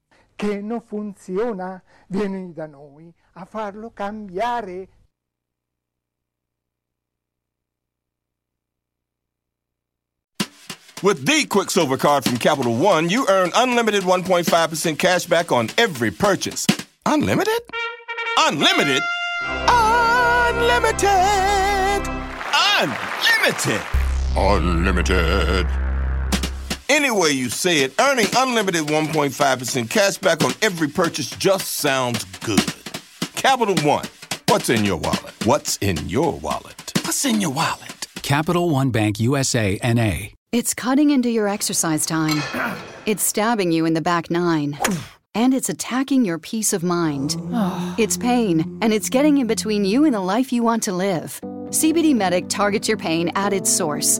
che non funziona, vieni da noi a farlo cambiare. With the Quicksilver Card from Capital One, you earn unlimited 1.5% cash back on every purchase. Unlimited? Unlimited? Unlimited! Unlimited! Unlimited! Any way you say it, earning unlimited 1.5% cash back on every purchase just sounds good. Capital One. What's in your wallet? What's in your wallet? What's in your wallet? Capital One Bank USA NA. It's cutting into your exercise time. It's stabbing you in the back nine. And it's attacking your peace of mind. It's pain, and it's getting in between you and the life you want to live. CBD Medic targets your pain at its source.